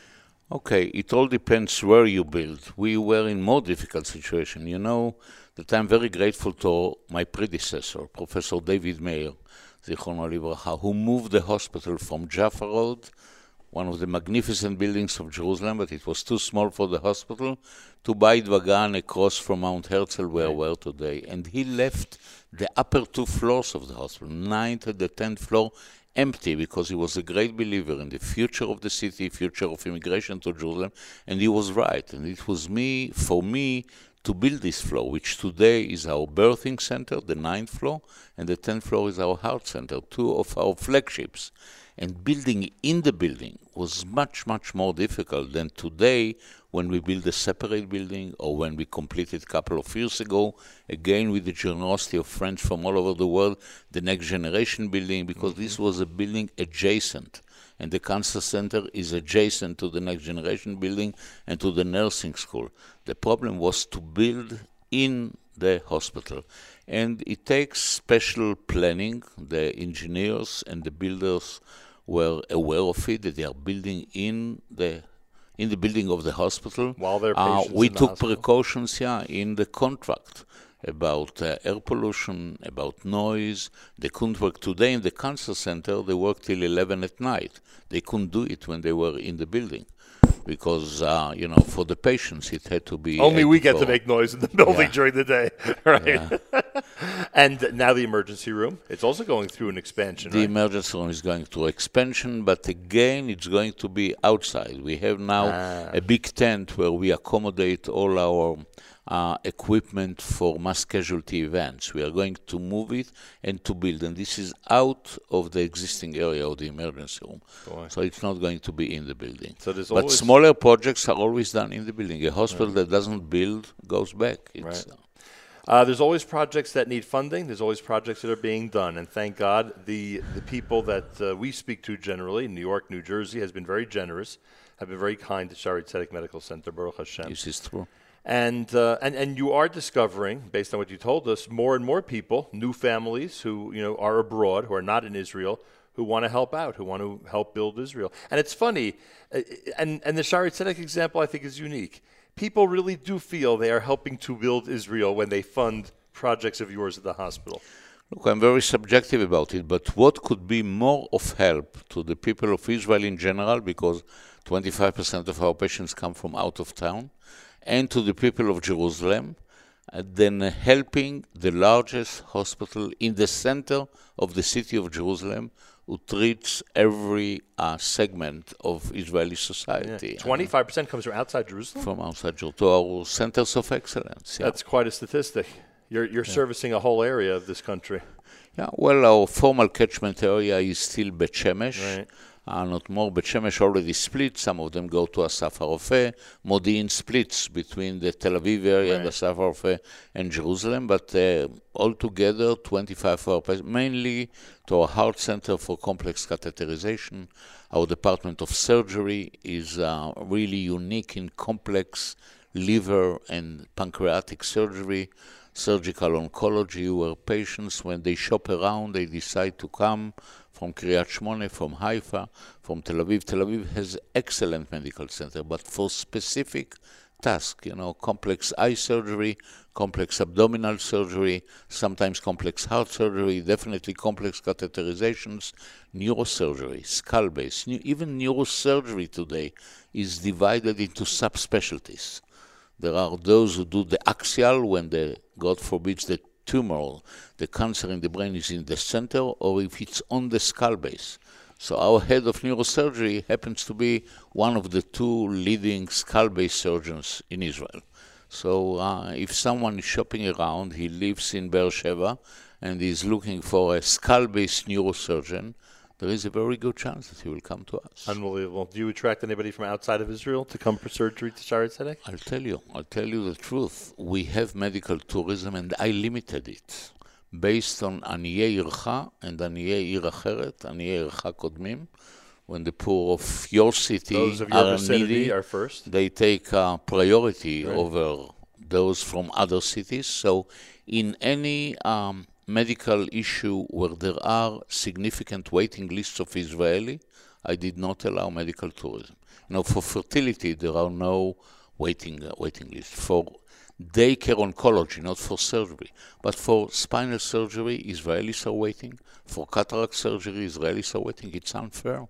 Okay, it all depends where you build. We were in more difficult situation. You know that I'm very grateful to my predecessor, Professor David Maeir, Zichrono Livracha, who moved the hospital from Jaffa Road, one of the magnificent buildings of Jerusalem, but it was too small for the hospital, to Beit Vagan across from Mount Herzl, where we are today. And he left the upper two floors of the hospital, ninth and the tenth floor, empty because he was a great believer in the future of the city, future of immigration to Jerusalem, and he was right. And it was me, for me, to build this floor, which today is our birthing center, the ninth floor, and the tenth floor is our heart center, two of our flagships. And building in the building was much, much more difficult than today when we build a separate building or when we completed a couple of years ago, again with the generosity of friends from all over the world, the next generation building, because mm-hmm. this was a building adjacent. And the cancer center is adjacent to the next generation building and to the nursing school. The problem was to build in the hospital. And it takes special planning. The engineers and the builders were aware of it, that they are building in the in the building of the hospital. While they're Uh, we the took hospital. precautions, yeah, in the contract about uh, air pollution, about noise. They couldn't work today in the cancer center. They work till 11 at night. They couldn't do it when they were in the building because, uh, you know, for the patients it had to be. Only we get to make noise in the building Yeah. during the day, right? and now the emergency room, it's also going through an expansion, The right? emergency room is going through expansion, but again, it's going to be outside. We have now Ah. a big tent where we accommodate all our uh, equipment for mass casualty events. We are going to move it and to build, and this is out of the existing area of the emergency room. Boy. So it's not going to be in the building. So there's but smaller projects are always done in the building. A hospital that doesn't build goes back. It's, Right. Uh, there's always projects that need funding. There's always projects that are being done, and thank God the the people that uh, we speak to generally, New York, New Jersey, has been very generous, have been very kind to Shaare Zedek Medical Center, Baruch Hashem. This is true. And, uh, and and you are discovering, based on what you told us, more and more people, new families who you know are abroad, who are not in Israel, who want to help out, who want to help build Israel. And it's funny, uh, and and the Shaare Zedek example I think is unique. People really do feel they are helping to build Israel when they fund projects of yours at the hospital. Look, I'm very subjective about it, but what could be more of help to the people of Israel in general, because 25% of our patients come from out of town, and to the people of Jerusalem, uh, than helping the largest hospital in the center of the city of Jerusalem, who treats every uh, segment of Israeli society. Twenty-five percent comes from outside Jerusalem. From outside Jerusalem to our centers of excellence. yeah. That's quite a statistic. You're you're servicing a whole area of this country. Yeah, well, our formal catchment area is still Bet Shemesh. Right. Not more. Bet Shemesh already split. Some of them go to Asaf HaRofeh. Modi'in splits between the Tel Aviv area and Right. Asaf HaRofeh and Jerusalem, but uh, altogether 25 for mainly to our heart center for complex catheterization. Our department of surgery is uh, really unique in complex liver and pancreatic surgery, surgical oncology, where patients, when they shop around, they decide to come from Kiryat Shmone, from Haifa, from Tel Aviv. Tel Aviv has excellent medical center, but for specific task, you know, complex eye surgery, complex abdominal surgery, sometimes complex heart surgery, definitely complex catheterizations, neurosurgery, skull base, even neurosurgery today is divided into subspecialties. There are those who do the axial when the, God forbids, the tumor, the cancer in the brain is in the center, or if it's on the skull base. So our head of neurosurgery happens to be one of the two leading skull-based surgeons in Israel. So uh, if someone is shopping around, he lives in Beersheba, and is looking for a skull-based neurosurgeon, there is a very good chance that he will come to us. Unbelievable. Do you attract anybody from outside of Israel to come for surgery to Sharet Zedek? I'll tell you, I'll tell you the truth. We have medical tourism, and I limited it based on עניי עירך and עניי עיר אחרת, עניי עירך קודמים. When the poor of your city Those of your are vicinity needy, are first. they take uh, priority Right. over those from other cities. So, in any um, medical issue where there are significant waiting lists of Israeli, I did not allow medical tourism. Know, for fertility, there are no waiting uh, waiting lists. For daycare oncology, not for surgery, but for spinal surgery, Israelis are waiting. For cataract surgery, Israelis are waiting. It's unfair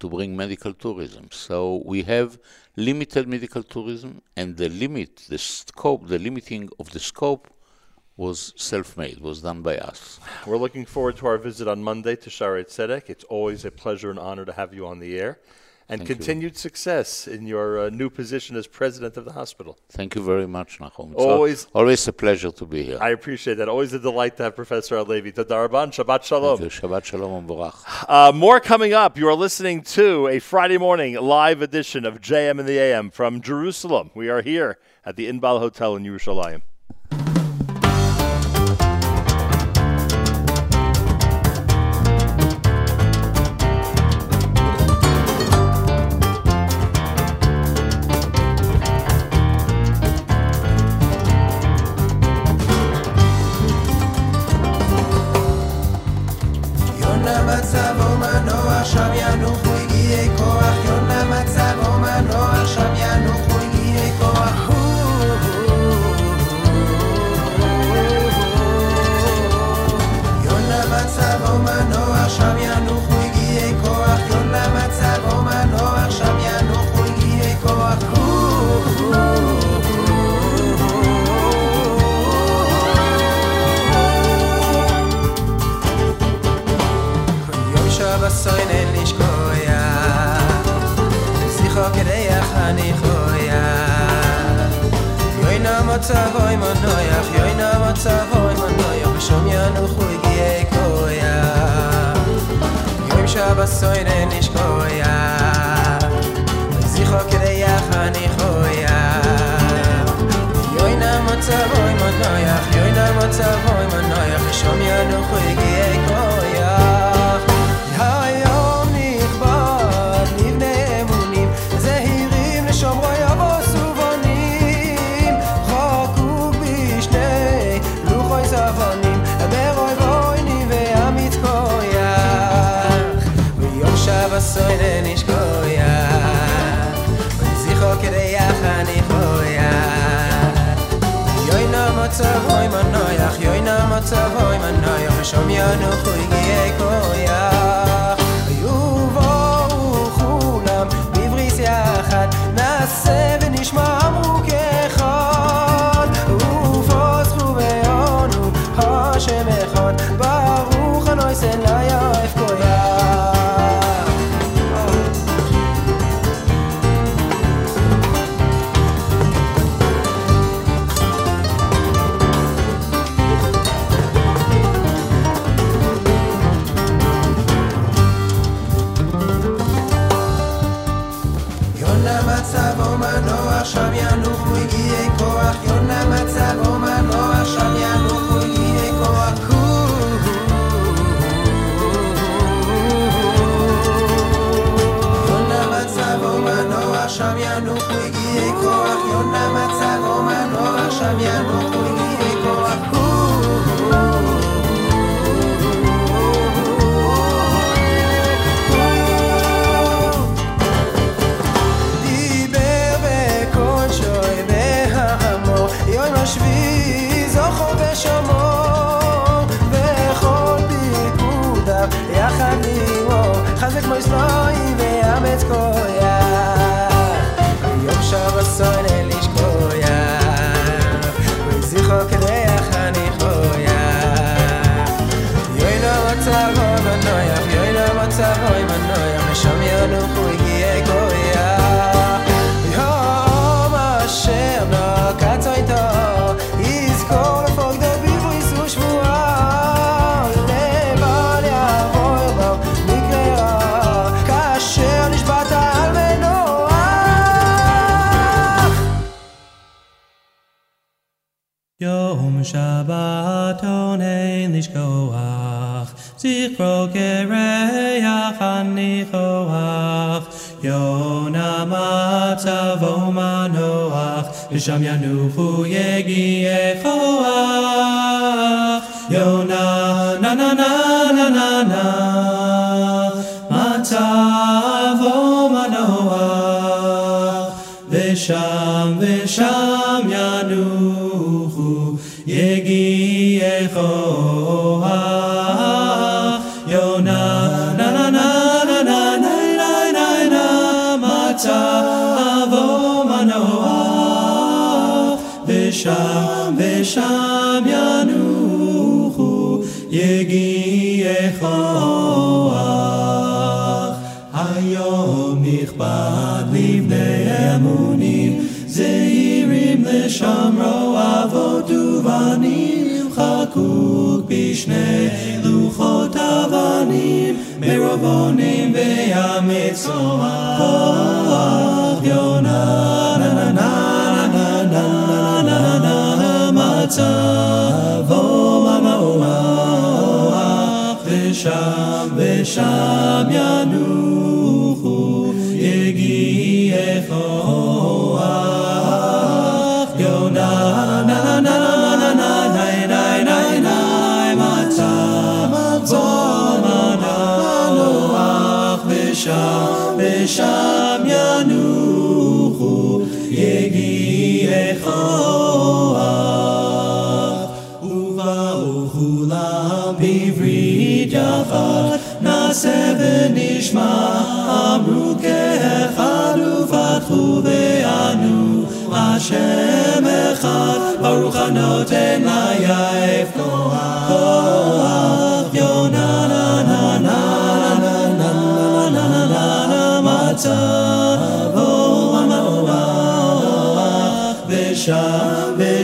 to bring medical tourism. So we have limited medical tourism, and the limit, the scope, the limiting of the scope was self-made, was done by us. We're looking forward to our visit on Monday to Shaare Zedek. It's always a pleasure and honor to have you on the air. And Thank you. continued success in your uh, new position as president of the hospital. Thank you very much, Nachum. It's Always- al- always a pleasure to be here. I appreciate that. Always a delight to have Professor Halevy. Tadaraban, Shabbat Shalom. You. Shabbat Shalom Umbarach. Uh, more coming up. You are listening to a Friday morning live edition of JM in the AM from Jerusalem. We are here at the Inbal Hotel in Yerushalayim. Zichro kereach anichoach Yona matzavo manoach Visham yanuchu yegi echoach Yona na na na na na na Matzavo משני לוחות אבנים, מרבונים והמצורע. כוח יונה, נה נה נה נה נה נה נה מצבו המאומה, אה. ושם ושם ינוחו, יגיעי שם ינוחו יגיעך ובאו כולם בברית יחד נעשה ונשמע אמרו כאחד ובטחו וענו השם אחד ברוך הנותן ליעף כל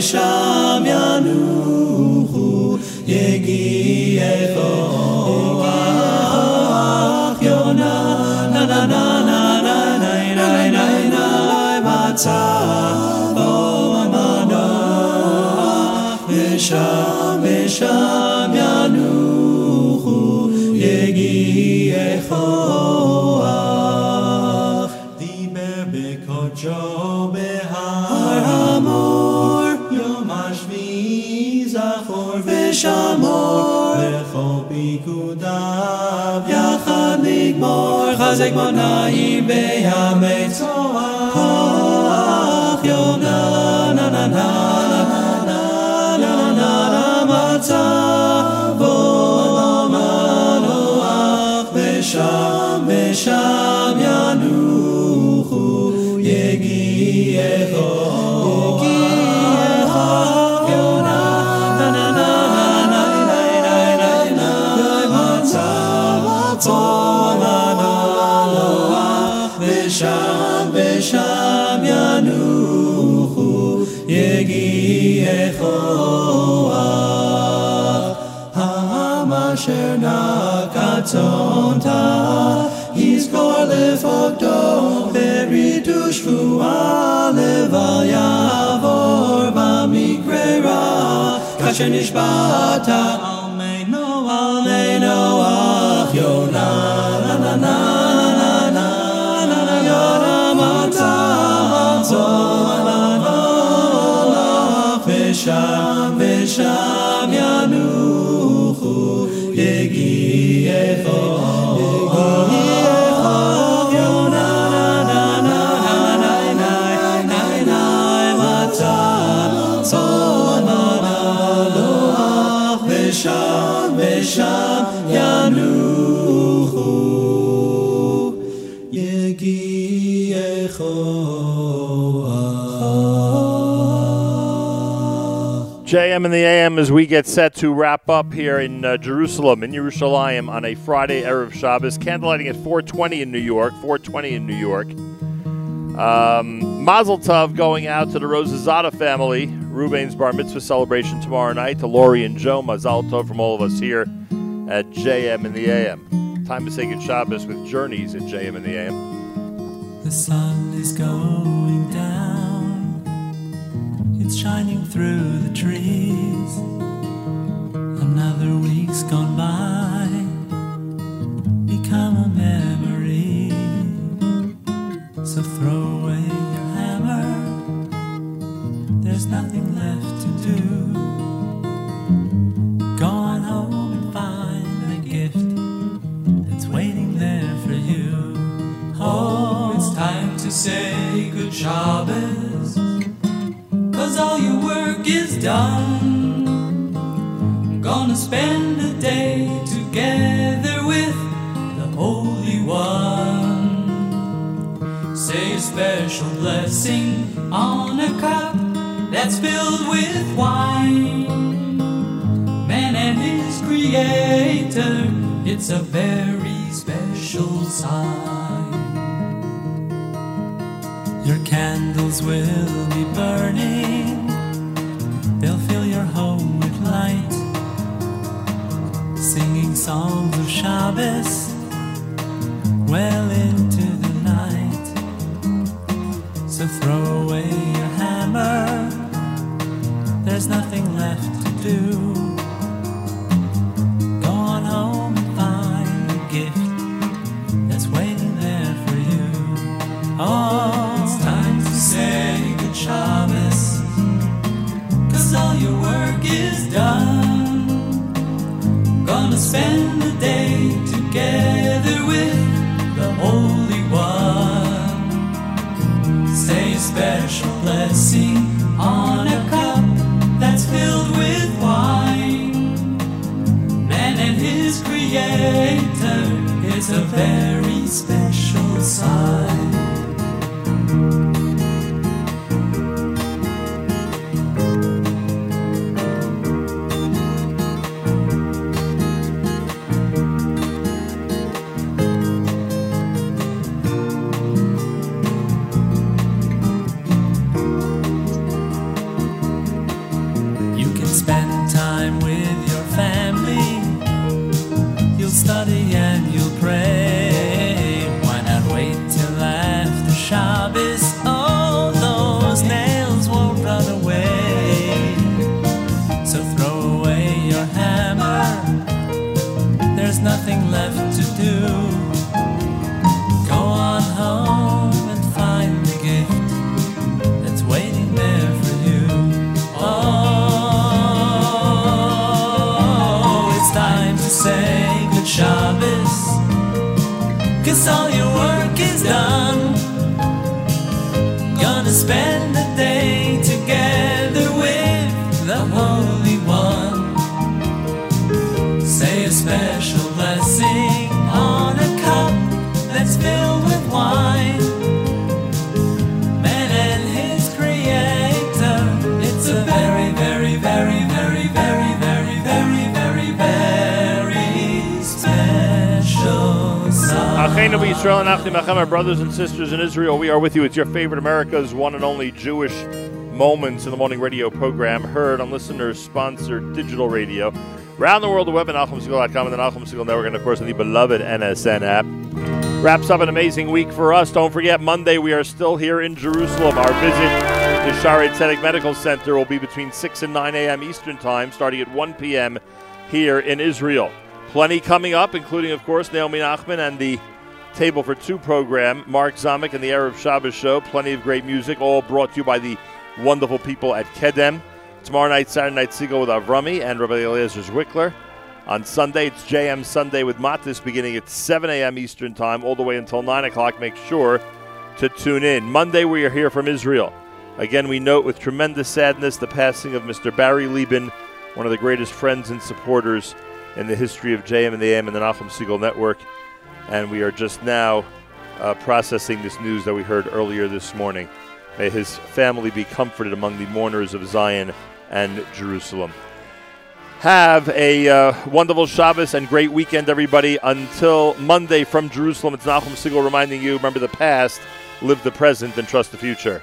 ושם ושם ינוחו יגיעי כוח יונה na na na na na na na na na shamor. Lechol pikudav Yachad nigmor Chazek monai beyamei Koach yona na na na na na na na matzav Bo amano ach besham besham Noah, Ha'amasher nakatzonta, Yizkor lefogdo, Beridu shvua leval yavor, Bamikre ra, Kasher nishbata, ושם ושם ינוחו יגיעך JM and the AM as we get set to wrap up here in uh, Jerusalem, in Yerushalayim, on a Friday Erev Shabbos. Candlelighting at 420 in New York, 420 in New York. Um, Mazel Tov going out to the Rosazada family. Ruben's bar mitzvah celebration tomorrow night. To Lori and Joe, Mazel Tov from all of us here at JM and the AM. Time to say good Shabbos with Journeys at JM and the AM. The sun is going down. It's shining through the trees. Another week's gone by. Become a memory. So throw away. There's nothing left to do. Go on home and find the gift that's waiting there for you. Oh, it's time to say good Shabbos. Cause all your work is done. Gonna spend a day together with the Holy One. Say a special blessing on a cup that's filled with wine. Man and his creator, it's a very special sign. Your candles will be burning, they'll fill your home with light. Singing songs of Shabbos well into the night. So throw away your hammer, there's nothing left to do. Go on home and find a gift that's waiting there for you. Oh, it's time to say good Shabbos. Cause all your work is done. Gonna spend the day together with the Holy One. Say a special blessing it's a very special sign. Yisrael and Achim our brothers and sisters in Israel, we are with you. It's your favorite America's one and only Jewish Moments in the Morning radio program, heard on listeners-sponsored digital radio. Around the world, the web at NachumSegal.com and the Nachum Segal Network, and of course on the beloved NSN app. Wraps up an amazing week for us. Don't forget, Monday we are still here in Jerusalem. Our visit The Shaare Zedek Medical Center will be between 6 and 9 a.m. Eastern Time, starting at 1 p.m. here in Israel. Plenty coming up, including, of course, Naomi Nachman and the Table for Two program, Mark Zamek and the Erev Shabbos show. Plenty of great music, all brought to you by the wonderful people at Kedem. Tomorrow night, Saturday night, Siegel with Avrami and Rabbi Eliezer Zwickler. On Sunday, it's JM Sunday with Matis beginning at 7 a.m. Eastern Time, all the way until 9 o'clock. Make sure to tune in. Monday, we are here from Israel. Again, we note with tremendous sadness the passing of Mr. Barry Liben, one of the greatest friends and supporters in the history of JM and the AM and the Nachum Segal Network. And we are just now uh, processing this news that we heard earlier this morning. May his family be comforted among the mourners of Zion and Jerusalem. Have a uh, wonderful Shabbos and great weekend, everybody. Until Monday from Jerusalem, it's Nachum Segal reminding you remember the past, live the present, and trust the future.